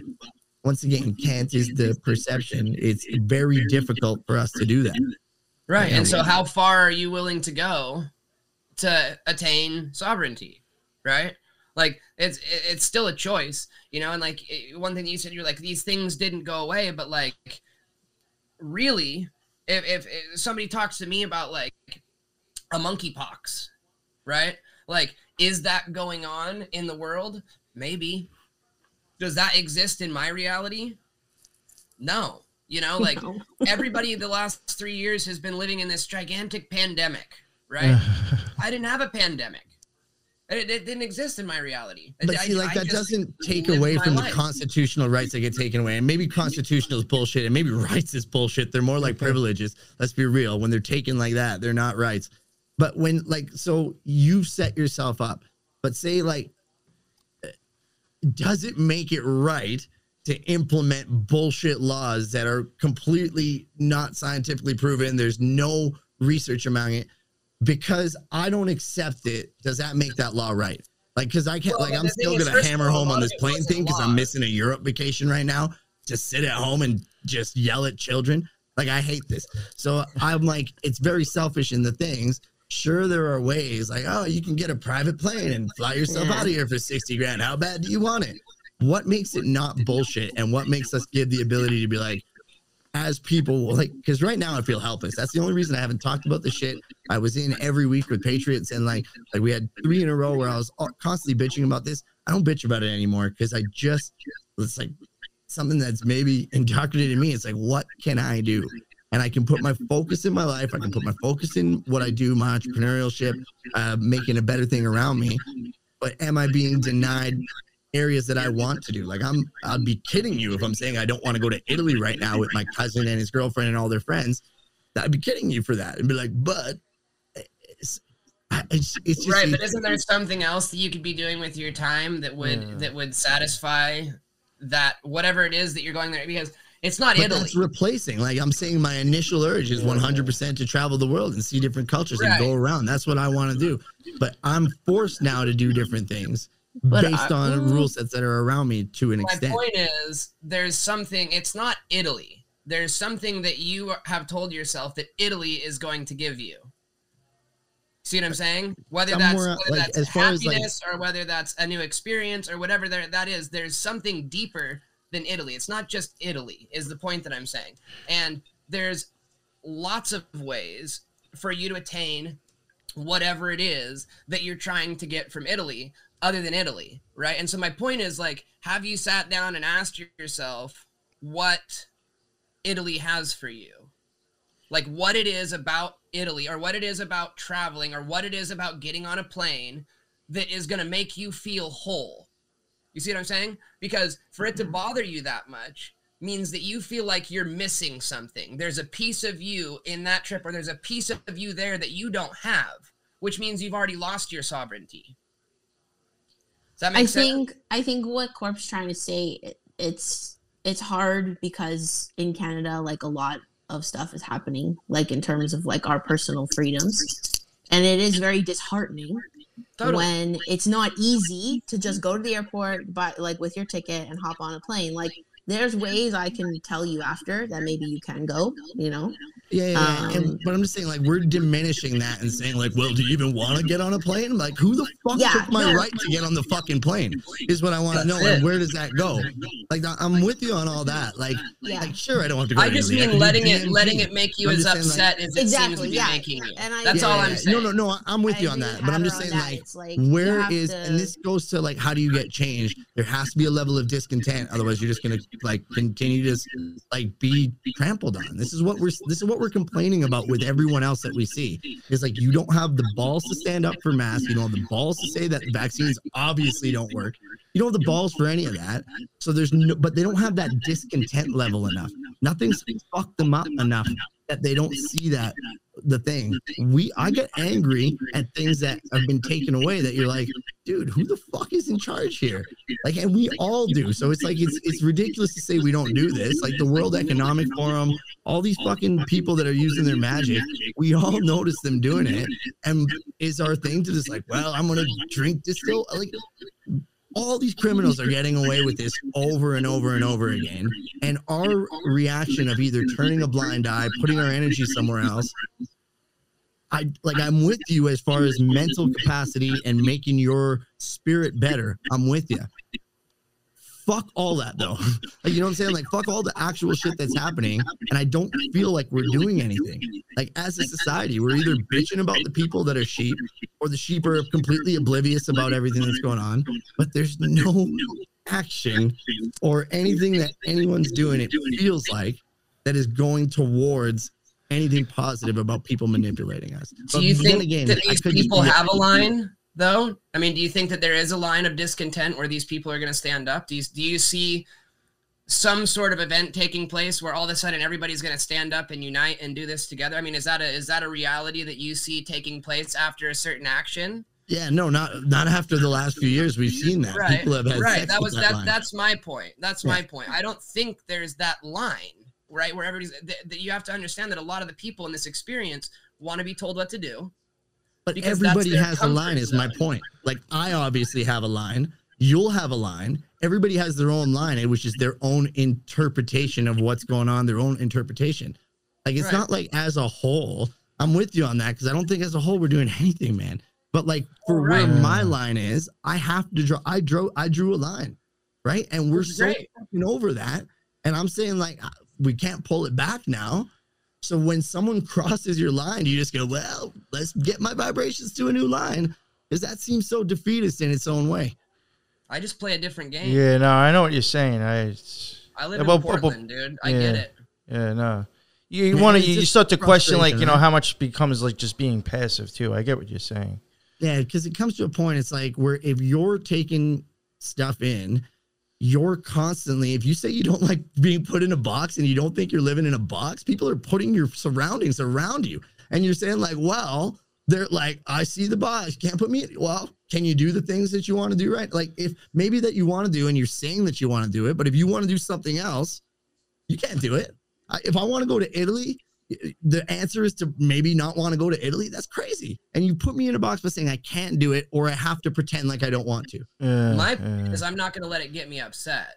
Once again, can't is the perception. It's very difficult for us to do that. Right. And so how far are you willing to go to attain sovereignty? Right? Like it's it's still a choice, you know, and like one thing you said you're like these things didn't go away, but like really if if, if somebody talks to me about like a monkeypox, right? Like is that going on in the world? Maybe. Does that exist in my reality? No. You know, like No. everybody the last three years has been living in this gigantic pandemic, right? I didn't have a pandemic. It, it didn't exist in my reality. But I- see, like I that doesn't take away my from the constitutional rights that get taken away. And maybe constitutional is bullshit, and maybe rights is bullshit. They're more like privileges. Let's be real. When they're taken like that, they're not rights. But when like so you set yourself up, but say like does it make it right to implement bullshit laws that are completely not scientifically proven? There's no research among it. Because I don't accept it, does that make that law right? Like, because I can't, Well, like, I'm still gonna hammer home on this plane thing because I'm missing a Europe vacation right now. To sit at home and just yell at children, like I hate this. So I'm like, it's very selfish in the things. Sure, there are ways like, oh, you can get a private plane and fly yourself Yeah. out of here for 60 grand. How bad do you want it? What makes it not bullshit? And what makes us give the ability to be like, as people, like, because right now I feel helpless. That's the only reason I haven't talked about the shit. I was in every week with Patriots, and like, like we had three in a row where I was constantly bitching about this. I don't bitch about it anymore because I just, it's like something that's maybe indoctrinated me. It's like, what can I do? And I can put my focus in my life. I can put my focus in what I do, my entrepreneurship, uh, making a better thing around me. But am I being denied areas that I want to do? Like I'm, I'd be kidding you if I'm saying I don't want to go to Italy right now with my cousin and his girlfriend and all their friends. I'd be kidding you for that and be like, but it's, it's, it's just, right, but isn't there something else that you could be doing with your time that would Yeah. that would satisfy that whatever it is that you're going there because it's not But Italy. that's replacing. Like I'm saying, my initial urge is 100% to travel the world and see different cultures and go around. That's what I want to do. But I'm forced now to do different things But based I- on rule sets that are around me to an My extent. point is, there's something. It's not Italy. There's something that you have told yourself that Italy is going to give you. See what I'm saying? Whether that's whether like, that's as far as, like- happiness or whether that's a new experience or whatever there that is, there's something deeper than Italy. It's not just Italy, is the point that I'm saying. And there's lots of ways for you to attain whatever it is that you're trying to get from Italy other than Italy, right? And so my point is like have you sat down and asked yourself what Italy has for you? Like what it is about Italy or what it is about traveling or what it is about getting on a plane that is going to make you feel whole. You see what I'm saying? Because for it to mm-hmm. bother you that much means that you feel like you're missing something. There's a piece of you in that trip, or there's a piece of you there that you don't have, which means you've already lost your sovereignty. Does that make I sense? think I think what Corp's trying to say it, it's it's hard because in Canada like a lot of stuff is happening like in terms of like our personal freedoms and it is very disheartening Totally. when it's not easy to just go to the airport but like with your ticket and hop on a plane like there's ways I can tell you after that maybe you can go you know Yeah, yeah, yeah. Um, and, but I'm just saying, like, we're diminishing that and saying, like, well, do you even want to get on a plane? Like, who the fuck Yeah, took my no. right to get on the fucking plane? Is what I want to know. That's And where does that go? Like, I- I'm with you on all that. Like, yeah like sure, I don't have to go. I to just mean can letting it DMT. letting it make you I'm as just saying, like- upset as it seems to Exactly, be yeah. making you. And I That's agree all I'm saying. No, no, no. I'm with I you on that. But I'm just saying, that. like, It's like you where have is to- and this goes to like how do you get change there has to be a level of discontent otherwise you're just gonna like continue to like be trampled on this is what we're this is what we're complaining about with everyone else that we see is like you don't have the balls to stand up for masks. You don't have the balls to say that vaccines obviously don't work. You don't have the balls for any of that. So there's no but they don't have that discontent level enough. Nothing's fucked them up enough that they don't see that the thing. We i get angry at things that have been taken away that you're like dude who the fuck is in charge here? like and we all do. so it's like it's it's ridiculous to say we don't do this. Like the world economic forum all these fucking people that are using their magic we all notice them doing it. and is our thing to just like well i'm gonna drink distill like all these criminals are getting away with this over and over and over again and our reaction of either turning a blind eye putting our energy somewhere else I like I'm with you as far as mental capacity and making your spirit better. I'm with you. Fuck all that though. Like, you know what I'm saying? Like fuck all the actual shit that's happening. And I don't feel like we're doing anything. Like as a society, we're either bitching about the people that are sheep or the sheep are completely oblivious about everything that's going on. But there's no action or anything that anyone's doing, it feels like, that is going towards anything positive about people manipulating us. Do But you think that I these people have a line though? I mean, do you think that there is a line of discontent where these people are going to stand up? Do you, do you see some sort of event taking place where all of a sudden everybody's going to stand up and unite and do this together? I mean, is that a is that a reality that you see taking place after a certain action? Yeah, no, not not after the last few years. We've seen that Right, people have had right. That was that, that. That's my point. That's Yeah. my point. I don't think there's that line, right? Where everybody's that, that you have to understand that a lot of the people in this experience want to be told what to do. But because everybody has a comfort line, is my point. Like I obviously have a line. You'll have a line. Everybody has their own line, eh, which is their own interpretation of what's going on, their own interpretation. Like it's Right. not like as a whole. I'm with you on that because I don't think as a whole we're doing anything, man. But like for where my line is, I have to draw. I drew. I drew a line, right? And we're Which so over that. And I'm saying like we can't pull it back now. So when someone crosses your line, you just go, well, let's get my vibrations to a new line. Because that seems so defeatist in its own way. I just play a different game. Yeah, no, I know what you're saying. I, I live Yeah, in but- but- but- Portland, dude. I get yeah. it. yeah, no, You, you want to you start to question like you know how much becomes like just being passive too. I get what you're saying. Yeah, because it comes to a point, it's like where if you're taking stuff in, you're constantly, if you say you don't like being put in a box and you don't think you're living in a box, people are putting your surroundings around you. And you're saying, like, well, they're like, I see the box, you can't put me in. Well, can you do the things that you want to do right? Like, if maybe that you want to do and you're saying that you want to do it, but if you want to do something else, you can't do it. I, if I want to go to Italy, the answer is to maybe not want to go to Italy. That's crazy. And you put me in a box by saying I can't do it or I have to pretend like I don't want to. Yeah, My yeah. is I'm not going to let it get me upset.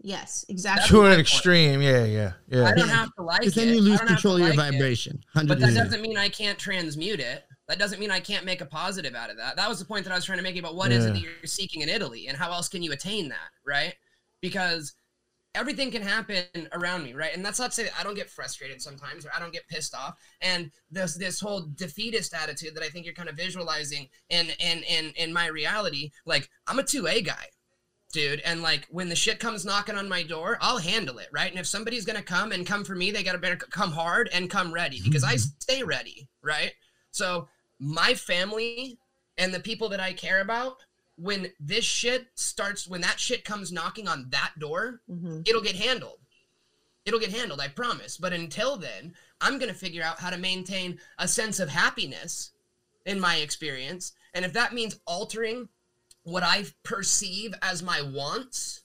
Yes, exactly. to my an point. extreme. Yeah, yeah, yeah. I don't have to like it. Because then you lose don't have to control of your like vibration. But 100%. that doesn't mean I can't transmute it. That doesn't mean I can't make a positive out of that. That was the point that I was trying to make about what is it that you're seeking in Italy and how else can you attain that, right? Because everything can happen around me, right? And that's not to say that I don't get frustrated sometimes or I don't get pissed off. And this this whole defeatist attitude that I think you're kind of visualizing in in in in my reality, like I'm a 2A guy. Dude, and like when the shit comes knocking on my door, I'll handle it, right? And if somebody's gonna come and come for me, they gotta better come hard and come ready because I mm-hmm. stay ready, right? So my family and the people that I care about, when this shit starts, when that shit comes knocking on that door, Mhm. it'll get handled. It'll get handled, I promise. But until then, I'm going to figure out how to maintain a sense of happiness in my experience. And if that means altering what I perceive as my wants,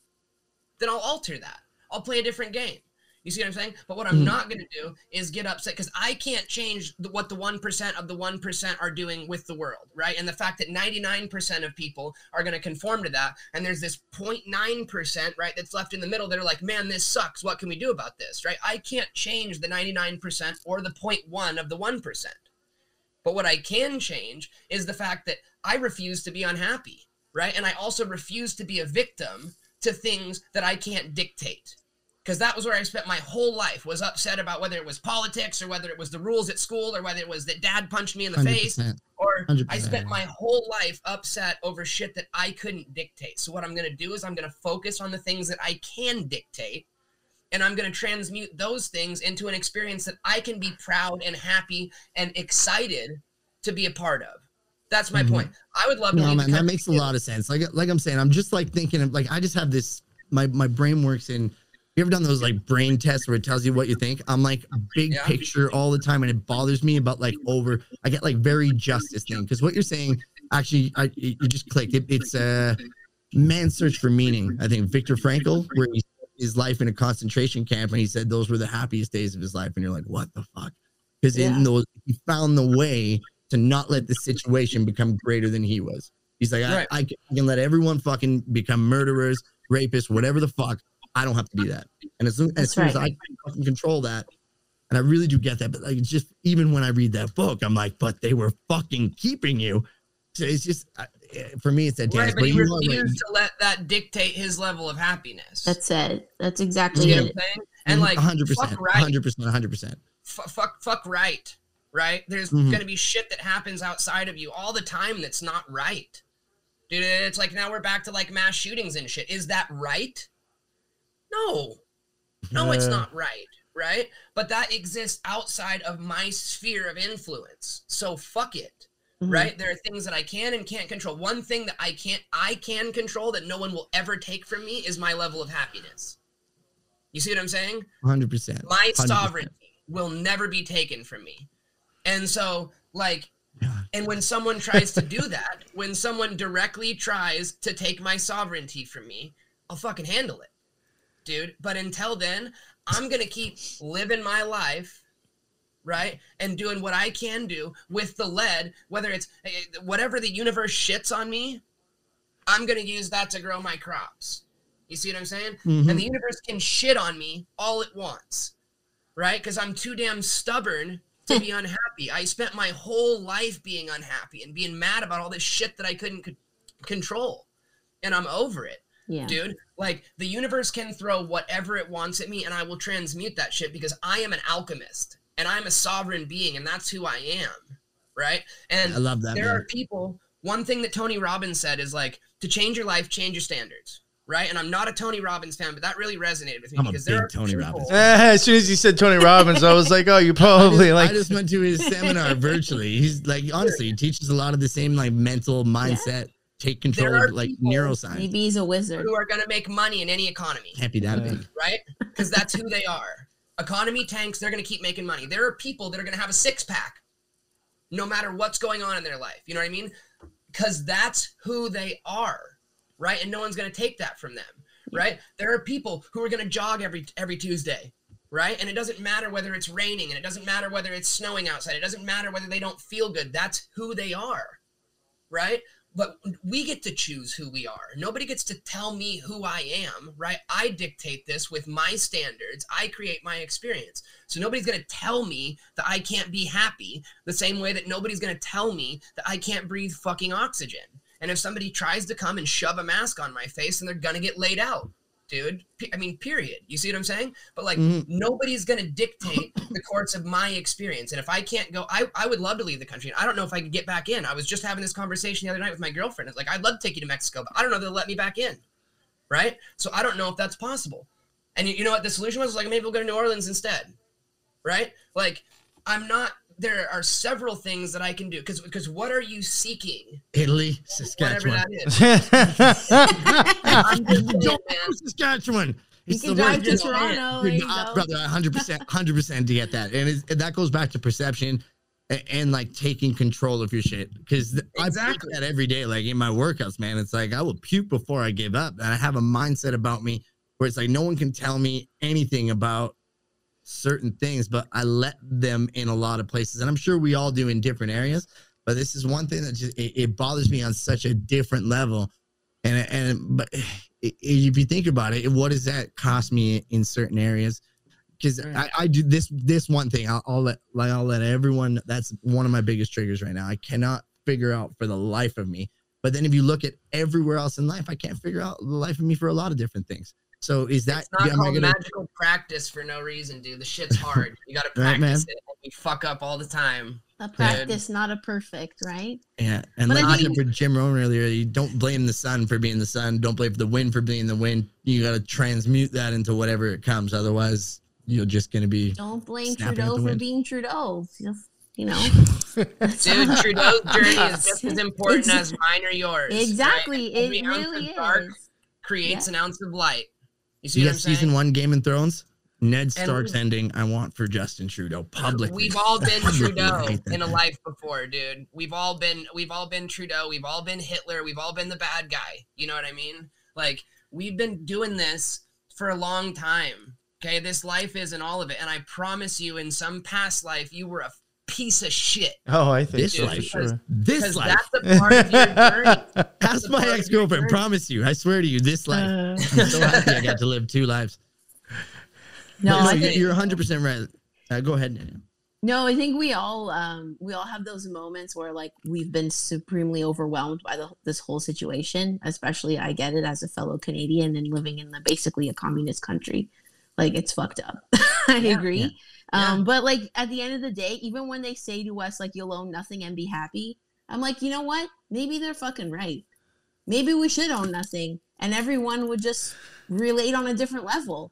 then I'll alter that. I'll play a different game. You see what I'm saying? But what I'm Mhm. not going to do is get upset because I can't change the, what the 1% of the 1% are doing with the world, right? And the fact that 99% of people are going to conform to that. And there's this 0.9%, right, that's left in the middle that are like, man, this sucks. What can we do about this, right? I can't change the 99% or the 0.1 of the 1%. But what I can change is the fact that I refuse to be unhappy, right? And I also refuse to be a victim to things that I can't dictate. Because that was where I spent my whole life was upset about whether it was politics or whether it was the rules at school or whether it was that dad punched me in the face 100%. or I 100%. spent my whole life upset over shit that I couldn't dictate. So what I'm going to do is I'm going to focus on the things that I can dictate and I'm going to transmute those things into an experience that I can be proud and happy and excited to be a part of. That's my Mhm. point. I would love to No, man, that makes a lot of sense. Like, like I'm saying, I'm just like thinking of like I just have this. My my brain works in. You ever done those like brain tests where it tells you what you think? I'm like big Yeah. picture all the time, and it bothers me about like over. I get like very justice thing because what you're saying actually, I you just clicked. It, it's a man's search for meaning. I think Viktor Frankl, where he spent his life in a concentration camp, and he said those were the happiest days of his life, and you're like, what the fuck? Because Yeah. in those, he found the way to not let the situation become greater than he was. He's like, Right. I, I, can, I can let everyone fucking become murderers, rapists, whatever the fuck. I don't have to be that. And as soon as, That's soon as. I can fucking control that, and I really do get that, but like it's just even when I read that book, I'm like, but they were fucking keeping you. So it's just uh, for me, it's that Right, dance. but But he you know, like, refused to let that dictate his level of happiness. That's it. That's exactly see what I'm it. saying? And like, 100 percent, 100 percent, 100 percent. Fuck, fuck right, right? There's Mhm. gonna be shit that happens outside of you all the time that's not right, dude. It's like now we're back to like mass shootings and shit. Is that right? No, no, it's not right, right? But that exists outside of my sphere of influence. So fuck it. Mhm. Right? There are things that I can and can't control. One thing that I can't I can control that no one will ever take from me is my level of happiness. You see what I'm saying? 100 percent. my 100%. sovereignty will never be taken from me. And so, like, Yeah. and when someone tries to do that, when someone directly tries to take my sovereignty from me, I'll fucking handle it, dude. But until then, I'm gonna keep living my life, right? And doing what I can do with the lead, whether it's eh, whatever the universe shits on me, I'm gonna use that to grow my crops. You see what I'm saying? Mhm. And the universe can shit on me all it wants, right? Because I'm too damn stubborn to be unhappy. I spent my whole life being unhappy and being mad about all this shit that I couldn't c- control. And I'm over it, Yeah. dude. Like, the universe can throw whatever it wants at me, and I will transmute that shit because I am an alchemist and I'm a sovereign being, and that's who I am, right? And I love that. there man. are people one thing that tony robbins said is like to change your life change your standards right? And I'm not a Tony Robbins fan, but that really resonated with me I'm a because there big are Tony people- Robbins Eh, as soon as you said Tony Robbins, I was like, oh, you I probably just, like. I just went to his seminar virtually. He's like, honestly, he teaches a lot of the same like mental mindset, take control of like neuroscience. Maybe he's a wizard. who are going to make money in any economy, Can't be that Yeah. big. right? Because that's who they are. Economy tanks, they're going to keep making money. There are people that are going to have a six pack no matter what's going on in their life. You know what I mean? Because that's who they are, right? And no one's going to take that from them, right? There are people who are going to jog every every Tuesday, right? And it doesn't matter whether it's raining and it doesn't matter whether it's snowing outside. It doesn't matter whether they don't feel good. That's who they are, right? But we get to choose who we are. Nobody gets to tell me who I am, right? I dictate this with my standards. I create my experience. So nobody's going to tell me that I can't be happy the same way that nobody's going to tell me that I can't breathe fucking oxygen. And if somebody tries to come and shove a mask on my face, then they're going to get laid out, dude. I mean, period. You see what I'm saying? But like, Mhm. nobody's going to dictate the course of my experience. And if I can't go, I, I would love to leave the country. I don't know if I could get back in. I was just having this conversation the other night with my girlfriend. It's like, I'd love to take you to Mexico, but I don't know if they'll let me back in. Right. So I don't know if that's possible. And you, you know what the solution was? Like, maybe we'll go to New Orleans instead. Right. Like, I'm not, there are several things that I can do. Because, because what are you seeking? Italy, Whatever Saskatchewan. that is. I'm just saying, Don't go Saskatchewan. You can drive to Toronto. Dude, There you uh, brother, 100%, 100% to get that. And, it's, and that goes back to perception and, and like taking control of your shit. Because I Exactly. preach that every day, like in my workouts, man. It's like I will puke before I give up. And I have a mindset about me where it's like no one can tell me anything about certain things, but I let them in a lot of places. And I'm sure we all do in different areas. But this is one thing that just it, it bothers me on such a different level. And and but if you think about it, what does that cost me in certain areas? Because I, I do this this one thing. I'll, I'll let like I'll let everyone. That's one of my biggest triggers right now. I cannot figure out for the life of me. But then if you look at everywhere else in life, I can't figure out the life of me for a lot of different things. So is that It's not am called gonna- magical practice for no reason, dude. The shit's hard. You got to Right, practice man. it. We fuck up all the time. A practice, not a perfect, right? Yeah, and But like I think- said for Jim Rohn earlier, you don't blame the sun for being the sun. Don't blame the wind for being the wind. You got to transmute that into whatever it comes. Otherwise, you're just gonna be. Don't blame Trudeau for wind. being Trudeau. Just, you know. Dude, Trudeau's journey is just as important Ex- as mine or yours. right? Exactly. Every It ounce really of dark is. creates an ounce of light. You see You I'm saying? season one Game of Thrones. Ned Stark's we- ending. I want for Justin Trudeau publicly. We've all been Trudeau in a life before, dude. We've all been we've all been Trudeau, we've all been Hitler, we've all been the bad guy. You know what I mean? Like we've been doing this for a long time. Okay, this life isn't all of it, and I promise you, in some past life, you were a piece of shit. oh, I think This so, life. for sure. This life. that's a part of your journey. That's a my ex girlfriend. Promise you. I swear to you. This life. Uh, I'm so happy I got to live two lives. no, But I you're- think, you're 100 percent right. Uh, go ahead. Daniel. no, I think we all um we all have those moments where like we've been supremely overwhelmed by the this whole situation. Especially I get it as a fellow Canadian and living in the basically a communist country. Like it's fucked up. I Yeah. agree. Yeah. Um, but like at the end of the day, even when they say to us like you'll own nothing and be happy, I'm like, you know what? Maybe they're fucking right. Maybe we should own nothing and everyone would just relate on a different level.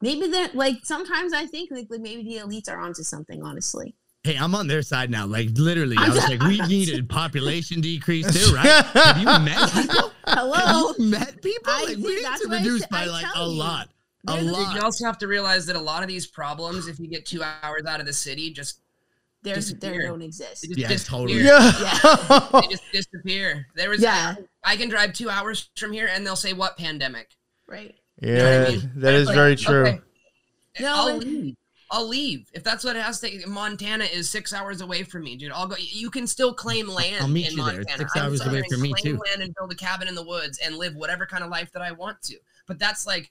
Maybe they're like sometimes I think like, like maybe the elites are onto something, honestly. Hey, I'm on their side now. Like literally, I was like, we needed population decrease. They're right. Have you met people? Hello. Have you met people? Like see, we need to reduce said- by I like a you. lot. A lot. You also have to realize that a lot of these problems, if you get two hours out of the city, just They're, they don't exist. they just Yeah, disappear. totally. Yeah. yeah. They just disappear. There was Yeah. I can drive two hours from here, and they'll say, "What pandemic?" Right. You know I yeah, mean? that is Like, very true. okay, No, I'll leave. I'll leave if that's what it has to. Montana is six hours away from me, dude. I'll go. You can still claim land. I'll meet in you there. Six I can hours away from me, claim too. Land and build a cabin in the woods and live whatever kind of life that I want to. But that's like,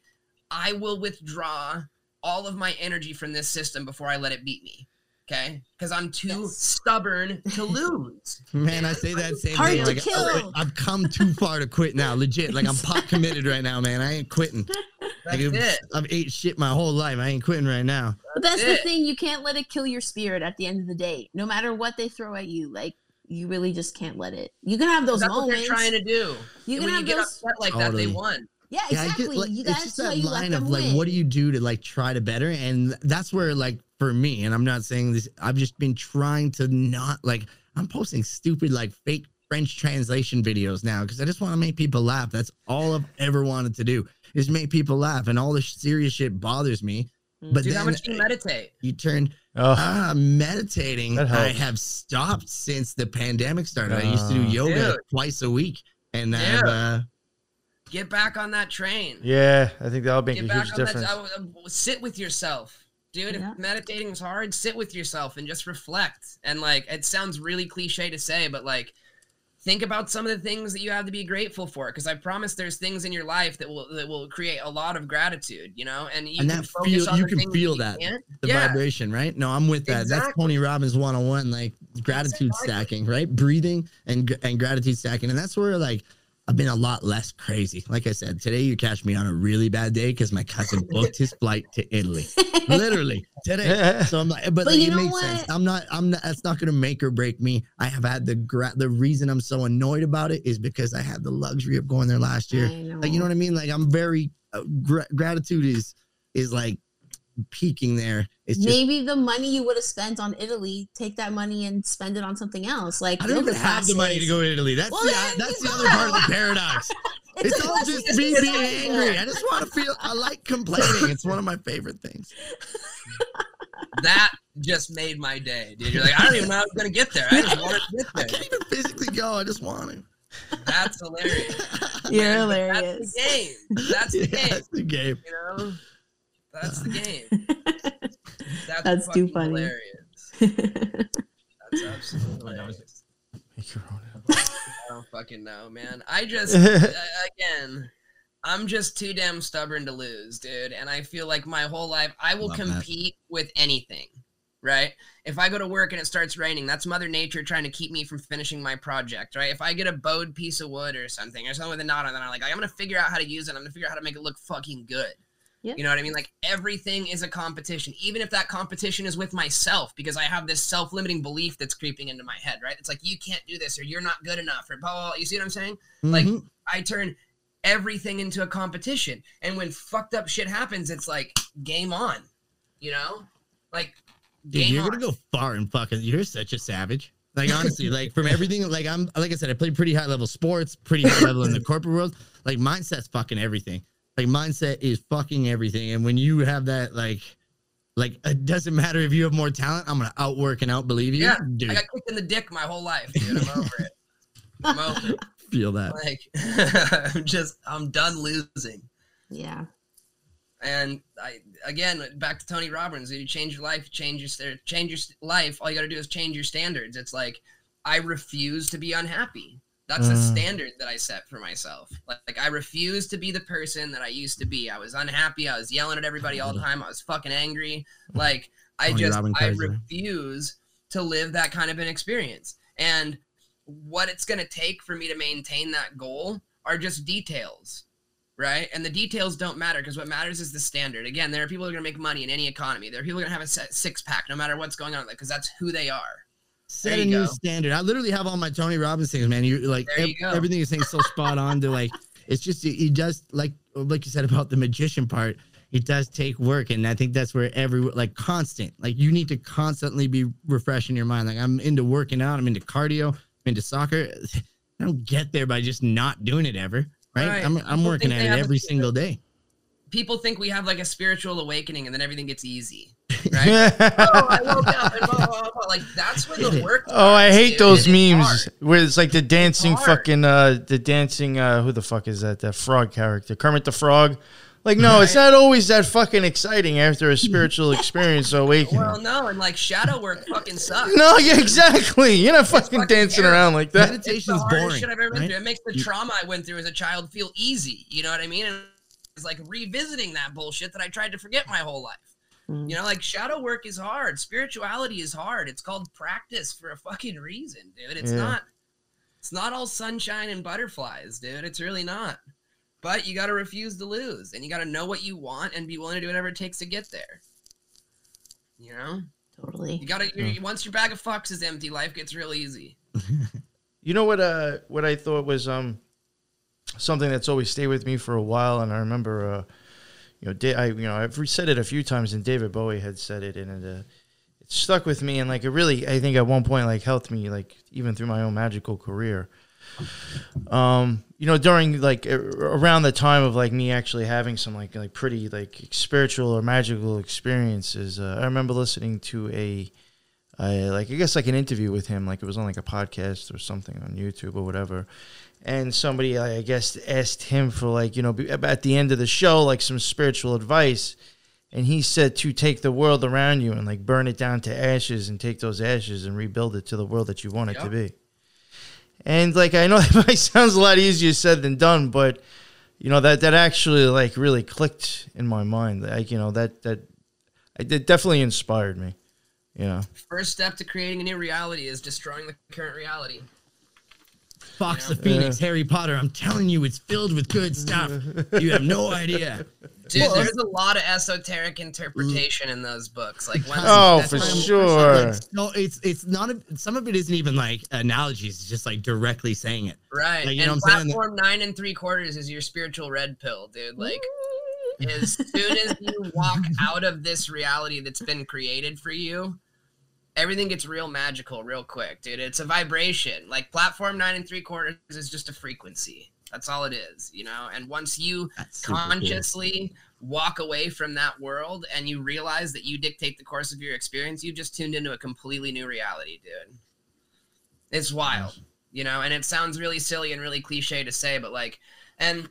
I will withdraw all of my energy from this system before I let it beat me. Okay, because I'm too Yes. stubborn to lose. Man, I say that same Hard thing. to Like, kill. I, have come too far to quit now. Legit. Like I'm pot committed right now, man. I ain't quitting. That's Like, I've, it. I've ate shit my whole life. I ain't quitting right now. But that's the thing, you can't let it kill your spirit at the end of the day. No matter what they throw at you, like you really just can't let it. You can have those That's what moments. they're trying to do. you can when have you get those upset like that, they Totally. won. Yeah, Yeah, I exactly. get, like, you it's just why that you let line them of like, win. what do you do to like try to better? And that's where like for me, and I'm not saying this, I've just been trying to not like I'm posting stupid like fake French translation videos now because I just want to make people laugh. That's all I've ever wanted to do is make people laugh, and all the serious shit bothers me. But Dude, then how much you meditate? you turn Oh, Ah, meditating. I have stopped since the pandemic started. I used to do Ah. yoga Dude. twice a week, and I've, uh, Get back on that train. yeah. I think that'll make Get a back huge on difference. that. I- I- uh, sit with yourself. Dude, Yeah. if meditating is hard, sit with yourself and just reflect. And like, it sounds really cliche to say, but like, think about some of the things that you have to be grateful for. Because I promise there's things in your life that will that will create a lot of gratitude. You know, and you and can that focus feel on you can feel you that the yeah, vibration, right? No, I'm with that. That's Tony Robbins 101, like gratitude Exactly. stacking, right? Breathing and and gratitude stacking, and that's where like. I've been a lot less crazy. Like I said, today you catch me on a really bad day because my cousin booked his flight to Italy. Literally today. So I'm like, but, But like, it makes sense. what? I'm not. I'm not. That's not going to make or break me. I have had the gra- the reason I'm so annoyed about it is because I had the luxury of going there last year. Know. Like you know what I mean? Like I'm very uh, gra- gratitude is is like peaking there. It's just Maybe the money you would have spent on Italy, take that money and spend it on something else. Like I don't even have the money to go to Italy. That's Well, the then that's the other part of the paradox. It's, It's all just me being disguise. angry. I just want to feel. I like complaining. It's one of my favorite things. that just made my day, dude. You're like, I don't even know how I was gonna get there. I just want to get I there. can't even physically go. I just want to. That's hilarious. You're hilarious. That's the game. That's the Yeah, game. that's the game. You know, that's the game. That's, That's too funny. Hilarious. That's absolutely hilarious. Make your own. I don't fucking know, man. I just uh, again, I'm just too damn stubborn to lose, dude. And I feel like my whole life I will Love that. compete with anything. Right? If I go to work and it starts raining, that's Mother Nature trying to keep me from finishing my project, right? If I get a bowed piece of wood or something, or something with a knot on it, I'm like, I'm gonna figure out how to use it. I'm gonna figure out how to make it look fucking good. Yeah. You know what I mean? Like everything is a competition, even if that competition is with myself, because I have this self-limiting belief that's creeping into my head, right? It's like you can't do this, or you're not good enough, or blah blah. blah. You see what I'm saying? Like Mhm. I turn everything into a competition, and when fucked up shit happens, it's like game on. You know, like Dude, you're on. gonna go far and fucking. You're such a savage. Like honestly, like from everything, like I'm like I said, I play pretty high level sports, pretty high level in the corporate world. Like mindset's fucking everything. Like mindset is fucking everything. And when you have that, like, like it doesn't matter if you have more talent. I'm gonna outwork and outbelieve you. Yeah, dude. I got kicked in the dick my whole life, dude. I'm over it. I'm over it. feel that. Like I'm just I'm done losing. yeah. And I again back to Tony Robbins. If you change your life, change your st- change your life. All you got to do is change your standards. It's like I refuse to be unhappy. That's a Mm. standard that I set for myself. Like, like I refuse to be the person that I used to be. I was unhappy. I was yelling at everybody all the time. I was fucking angry. Like I Tony just I refuse to live that kind of an experience. And what it's going to take for me to maintain that goal are just details right? And the details don't matter because what matters is the standard. Again, there are people who are going to make money in any economy. There are people who are going to have a six pack no matter what's going on because that's who they are. Set a you new go. standard. I literally have all my Tony Robbins things, man. You like There ev- everything you're saying is so spot on. To like, it's just he does like like you said about the magician part. It does take work, and I think that's where every like constant. Like you need to constantly be refreshing your mind. Like I'm into working out. I'm into cardio. I'm into soccer. I don't get there by just not doing it ever. Right? Right. I'm I'm People working at it every single day. People think we have like a spiritual awakening and then everything gets easy. Right? oh, I woke up and blah, blah, blah, blah. Like that's where the work. Oh, I hate dude. those It is memes where it's like the dancing hard. fucking uh the dancing uh who the fuck is that? That frog character. Kermit the Frog. Like no, it's not always that fucking exciting after a spiritual experience or awakening. Well, no, and like shadow work fucking sucks. no, yeah, exactly. You're not fucking fucking dancing terrible. around like that. It's the Meditation's boring. shit I've ever been right? through. It makes the You- trauma I went through as a child feel easy. You know what I mean? And it's like revisiting that bullshit that I tried to forget my whole life. Mm. You know, like shadow work is hard. Spirituality is hard. It's called practice for a fucking reason, dude. It's Yeah. not it's not all sunshine and butterflies, dude. It's really not. But you got to refuse to lose and you got to know what you want and be willing to do whatever it takes to get there. You know? Totally. You got to once your bag of fucks is empty, life gets real easy. You know what? Uh, what I thought was um, something that's always stayed with me for a while. And I remember, uh, you know, Da- I you know I've said it a few times, and David Bowie had said it, and it, uh, it stuck with me. And like it really, I think at one point like helped me like even through my own magical career. Um, you know, during like around the time of like me actually having some like like pretty like spiritual or magical experiences, uh, I remember listening to a like I guess like an interview with him, like it was on like a podcast or something on YouTube or whatever. And somebody I guess asked him for like you know at the end of the show like some spiritual advice, and he said to take the world around you and like burn it down to ashes and take those ashes and rebuild it to the world that you want it to be. And like I know that might sounds a lot easier said than done, but you know that that actually like really clicked in my mind. Like you know that that it definitely inspired me. You know. First step to creating a new reality is destroying the current reality. Fawkes the Phoenix, Harry Potter. I'm telling you, it's filled with good stuff. You have no idea. Dude, Well, there's a lot of esoteric interpretation in those books. Like, when, Oh, for sure. Like, no, it's it's not. A, some of it isn't even like analogies. It's just like directly saying it. Right. Like, you know and what I'm saying? platform nine and three quarters is your spiritual red pill, dude. Like, as soon as you walk out of this reality that's been created for you, everything gets real magical real quick, dude. It's a vibration. Like, platform nine and three quarters is just a frequency. That's all it is, you know? And once you super cool. consciously walk away from that world and you realize that you dictate the course of your experience, you just tuned into a completely new reality, dude. It's wild, you know, and it sounds really silly and really cliche to say, but like, and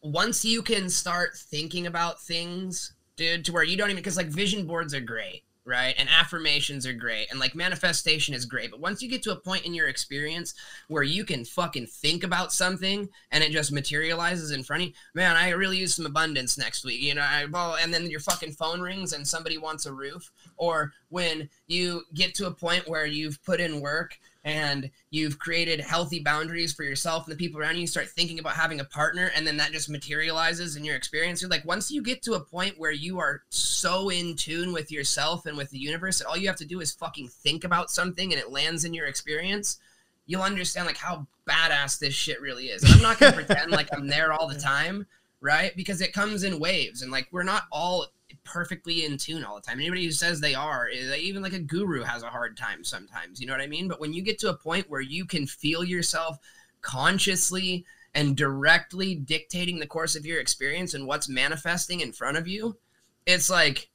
once you can start thinking about things, dude, to where you don't even, because like vision boards are great, right? And affirmations are great, and like manifestation is great. But once you get to a point in your experience where you can fucking think about something and it just materializes in front of you, man, I really use some abundance next week, you know, I, well, and then your fucking phone rings and somebody wants a roof, or when you get to a point where you've put in work and you've created healthy boundaries for yourself and the people around you, you start thinking about having a partner, and then that just materializes in your experience. You're like, once you get to a point where you are so in tune with yourself and with the universe, that all you have to do is fucking think about something and it lands in your experience, you'll understand like how badass this shit really is. And I'm not gonna pretend like I'm there all the time, right? Because it comes in waves, and like we're not all perfectly in tune all the time. Anybody who says they are, eh, even like a guru has a hard time sometimes. You know what I mean? But when you get to a point where you can feel yourself consciously and directly dictating the course of your experience and what's manifesting in front of you, it's like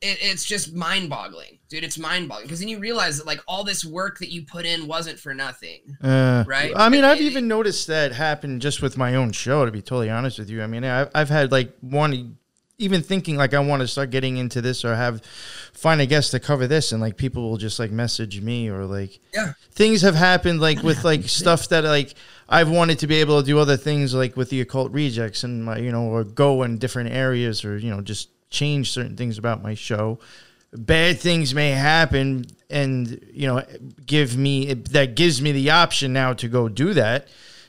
it, it's just mind-boggling, dude. It's mind-boggling because then you realize that like all this work that you put in wasn't for nothing. Uh, Right? I mean, I've It- even noticed that happen just with my own show. To be totally honest with you, I mean, I've, I've had like one, even thinking like I want to start getting into this or have find a guest to cover this, and like people will just like message me or like Yeah. things have happened like with like stuff that like I've wanted to be able to do other things like with the occult rejects and my you know or go in different areas or you know just change certain things about my show. Bad things may happen and you know give me that gives me the option now to go do that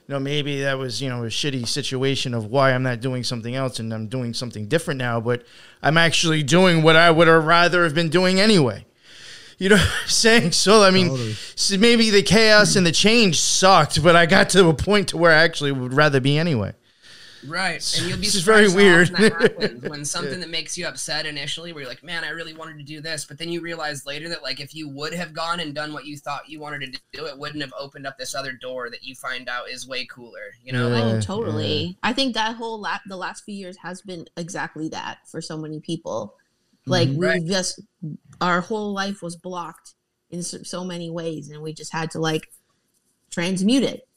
you know maybe that was you know a shitty situation of why i'm not doing something else and i'm doing something different now but i'm actually doing what i would have rather have been doing anyway. You know what i'm saying? So i mean Totally. so maybe the chaos and the change sucked but i got to a point to where i actually would rather be anyway Right. And you'll be This is very surprised how weird. That happens when something that makes you upset initially, where you're like, man, I really wanted to do this. But then you realize later that, like, if you would have gone and done what you thought you wanted to do, it wouldn't have opened up this other door that you find out is way cooler. You know, like, Yeah. Oh, totally. I think that whole la- the last few years has been exactly that for so many people. Mm-hmm. Like we Right. just our whole life was blocked in so, so many ways, and we just had to like transmute it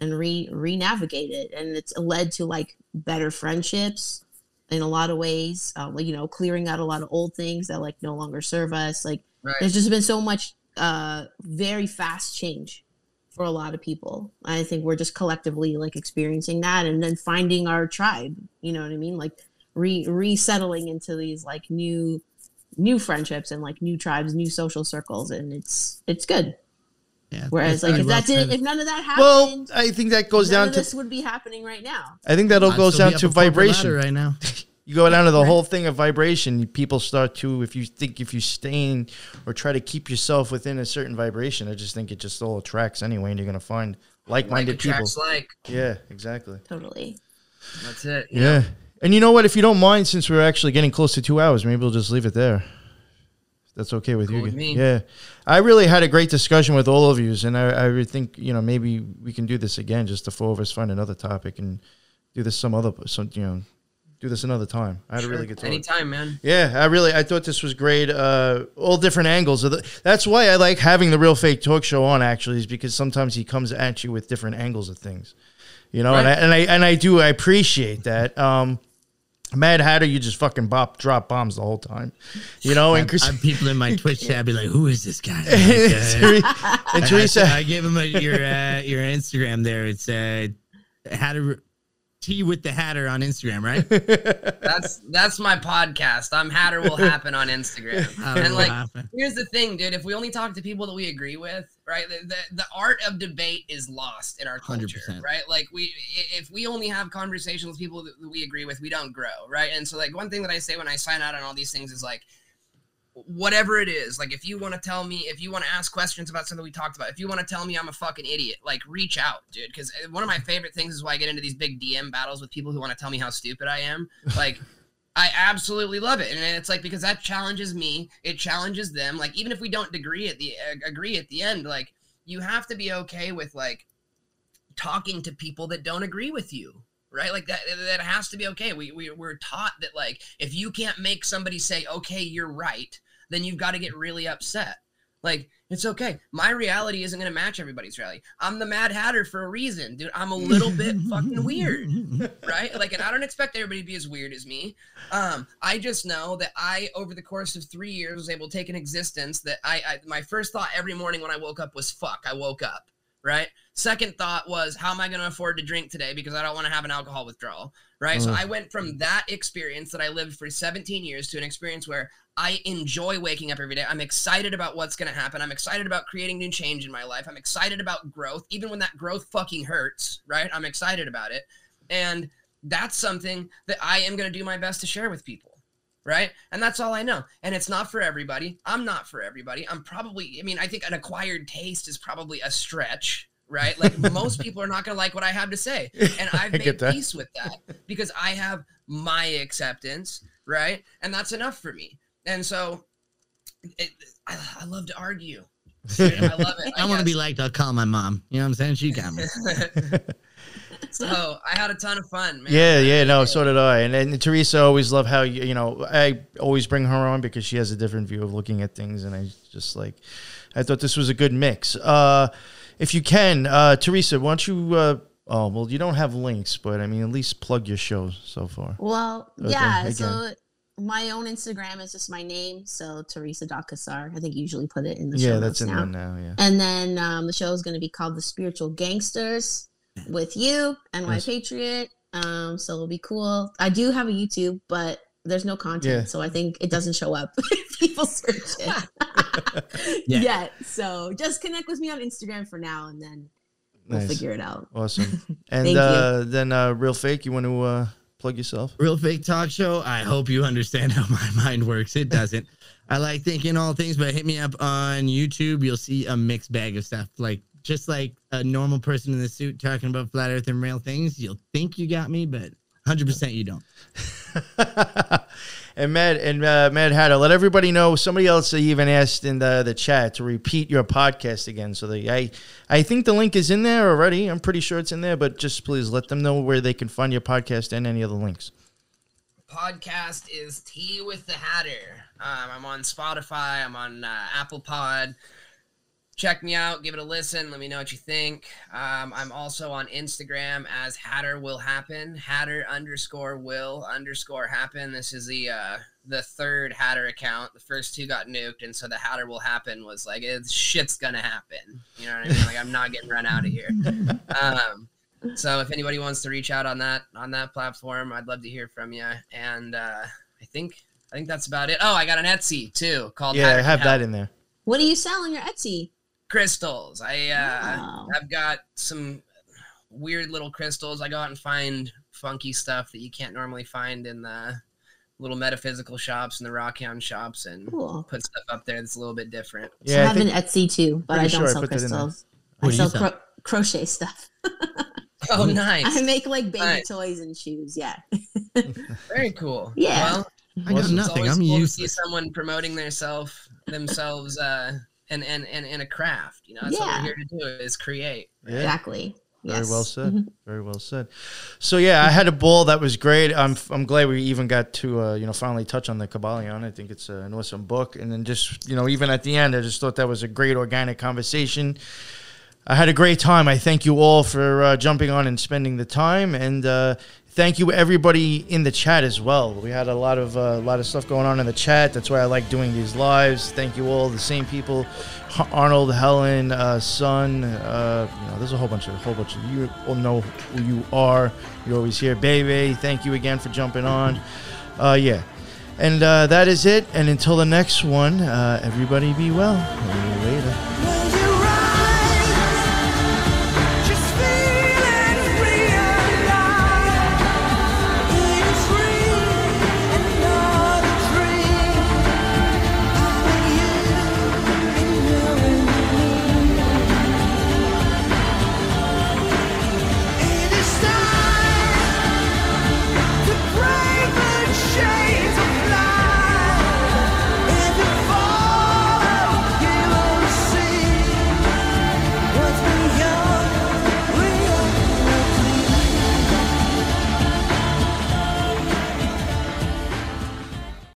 and re re-navigate it, and it's led to like better friendships in a lot of ways. Um, like, you know, clearing out a lot of old things that like no longer serve us. Like right. there's just been so much uh very fast change for a lot of people i think we're just collectively like experiencing that and then finding our tribe you know what i mean like re resettling into these like new new friendships and like new tribes new social circles and it's it's good Yeah. whereas that's like if well that didn't if none of that well i think that goes down to this would be happening right now i think that all goes down to vibration right now. You go down to the whole thing of vibration. People start to, if you think if you stay in or try to keep yourself within a certain vibration, I just think it just all attracts anyway, and you're gonna find like-minded like people. attracts like. Yeah, exactly. Totally. That's it. Yeah. And you know what? If you don't mind, since we're actually getting close to two hours, maybe we'll just leave it there. That's okay with Cool you. with. Yeah. I really had a great discussion with all of you, and I, I would think you know maybe we can do this again, just the four of us find another topic and do this some other some you know do this another time. I had a really good time. Anytime, man. Yeah, I really I thought this was great. Uh, all different angles of the. That's why I like having the real fake talk show on. Actually, is because sometimes he comes at you with different angles of things. You know, and I and I and I do I appreciate that. Um, Mad Hatter, you just fucking bop drop bombs the whole time. You know, and I, Chris, I- people in my Twitch chat be like, "Who is this guy?" Like, uh, and I, Theresa, I gave him a, your uh, your Instagram there. It's uh, Hatter Tea with the Hatter on Instagram, right? That's that's my podcast. I'm Hatter will happen on Instagram. Hatter and like happen. here's the thing, dude. If we only talk to people that we agree with, right? The, the, the art of debate is lost in our culture, 100%. right? Like we if we only have conversations with people that we agree with, we don't grow, right? And so like one thing that I say when I sign out on all these things is like whatever it is like if you want to tell me if you want to ask questions about something we talked about if you want to tell me i'm a fucking idiot like reach out dude because one of my favorite things is why i get into these big dm battles with people who want to tell me how stupid i am. Like i absolutely love it and it's like because that challenges me it challenges them like even if we don't agree at the uh, agree at the end like you have to be okay with like talking to people that don't agree with you right? Like that that has to be okay. We, we we're taught that like if you can't make somebody say okay you're right then you've got to get really upset. Like it's okay. My reality isn't going to match everybody's reality. I'm the mad hatter for a reason dude. I'm a little bit fucking weird right? Like and i don't expect everybody to be as weird as me. Um i just know that i over the course of three years was able to take an existence that I, I my first thought every morning when i woke up was fuck i woke up right? Second thought was how am i going to afford to drink today because i don't want to have an alcohol withdrawal right? So mm. i went from that experience that i lived for 17 years to an experience where i enjoy waking up every day. I'm excited about what's going to happen. I'm excited about creating new change in my life. I'm excited about growth even when that growth fucking hurts right? I'm excited about it. And that's something that i am going to do my best to share with people right? And that's all I know. And it's not for everybody. I'm not for everybody. I'm probably, I mean, I think an acquired taste is probably a stretch, right? Like most people are not going to like what I have to say. And I've made peace with that because I have my acceptance, right? And that's enough for me. And so it, I, I love to argue. Dude, I love it. I want to be liked. I'll call my mom. You know what I'm saying? She got me. so I had a ton of fun, man. Yeah, yeah, no, so did I. And then Theresa always love how you, you know, I always bring her on because she has a different view of looking at things, and I just like, I thought this was a good mix. Uh, if you can, uh, Theresa, why don't you? Uh, oh, well, you don't have links, but I mean, at least plug your show so far. Well, Okay, yeah. again. So my own Instagram is just my name. So Theresa Dakasar. I think you usually put it in the Yeah, show that's in now. there now. Yeah. And then um, the show is going to be called The Spiritual Gangsters with you and my Yes. Patriot. Um, so it'll be cool. I do have a YouTube, but there's no content, Yeah. so I think it doesn't show up if people search it Yeah. yet. So just connect with me on Instagram for now, and then we'll Nice. figure it out. Awesome. And Thank you. uh, then, uh, real fake, you want to uh, plug yourself? Real fake talk show. I hope you understand how my mind works. It doesn't. I like thinking all things, but hit me up on YouTube. You'll see a mixed bag of stuff. Like just like a normal person in the suit talking about flat earth and real things. You'll think you got me, but 100% you don't. and Matt and uh, Mad Hatter, let everybody know. Somebody else even asked in the the chat to repeat your podcast again. So I I think the link is in there already. I'm pretty sure it's in there, but just please let them know where they can find your podcast and any other links. podcast is Tea with the Hatter. Um, I'm on Spotify. I'm on uh, Apple Pod. Check me out. Give it a listen. Let me know what you think. Um, I'm also on Instagram as Hatter Will Happen. Hatter underscore Will underscore Happen. This is the uh, the third Hatter account. The first two got nuked, and so the Hatter Will Happen was like, it's, shit's gonna happen. You know what I mean? Like I'm not getting run out of here. Um, so if anybody wants to reach out on that on that platform, I'd love to hear from you. And uh, I think I think that's about it. Oh, I got an Etsy too called Yeah, I have Can that in there. What do you sell on your Etsy? Crystals. I uh, Wow. I've got some weird little crystals. I go out and find funky stuff that you can't normally find in the little metaphysical shops and the rockhound shops and Cool. put stuff up there that's a little bit different. I Yeah, I have an Etsy too, but I pretty don't sure sell put that in there. crystals. I do sell sell? cro- crochet stuff. Oh, nice. I make like baby Nice. toys and shoes. Yeah. Very cool. Yeah. Well, I got Awesome. it's nothing. I'm cool to see someone promoting themselves themselves uh and and and in a craft. You know, that's what we're here to do is create. yeah. Exactly. Very Yes. well said. Mhm. Very well said. So yeah, I had a ball that was great. I'm I'm glad we even got to uh, you know finally touch on the Kybalion. I think it's uh, an awesome book. And then just you know even at the end, I just thought that was a great organic conversation. I had a great time. I thank you all for uh, jumping on and spending the time, and uh, thank you everybody in the chat as well. We had a lot of uh, a lot of stuff going on in the chat. That's why I like doing these lives. Thank you all, the same people, Arnold, Helen, uh, Son. Uh, you know, there's a whole bunch of whole bunch of you all know who you are. You're always here, baby. Thank you again for jumping on. Uh, yeah. And uh, that is it. And until the next one, uh, everybody be well.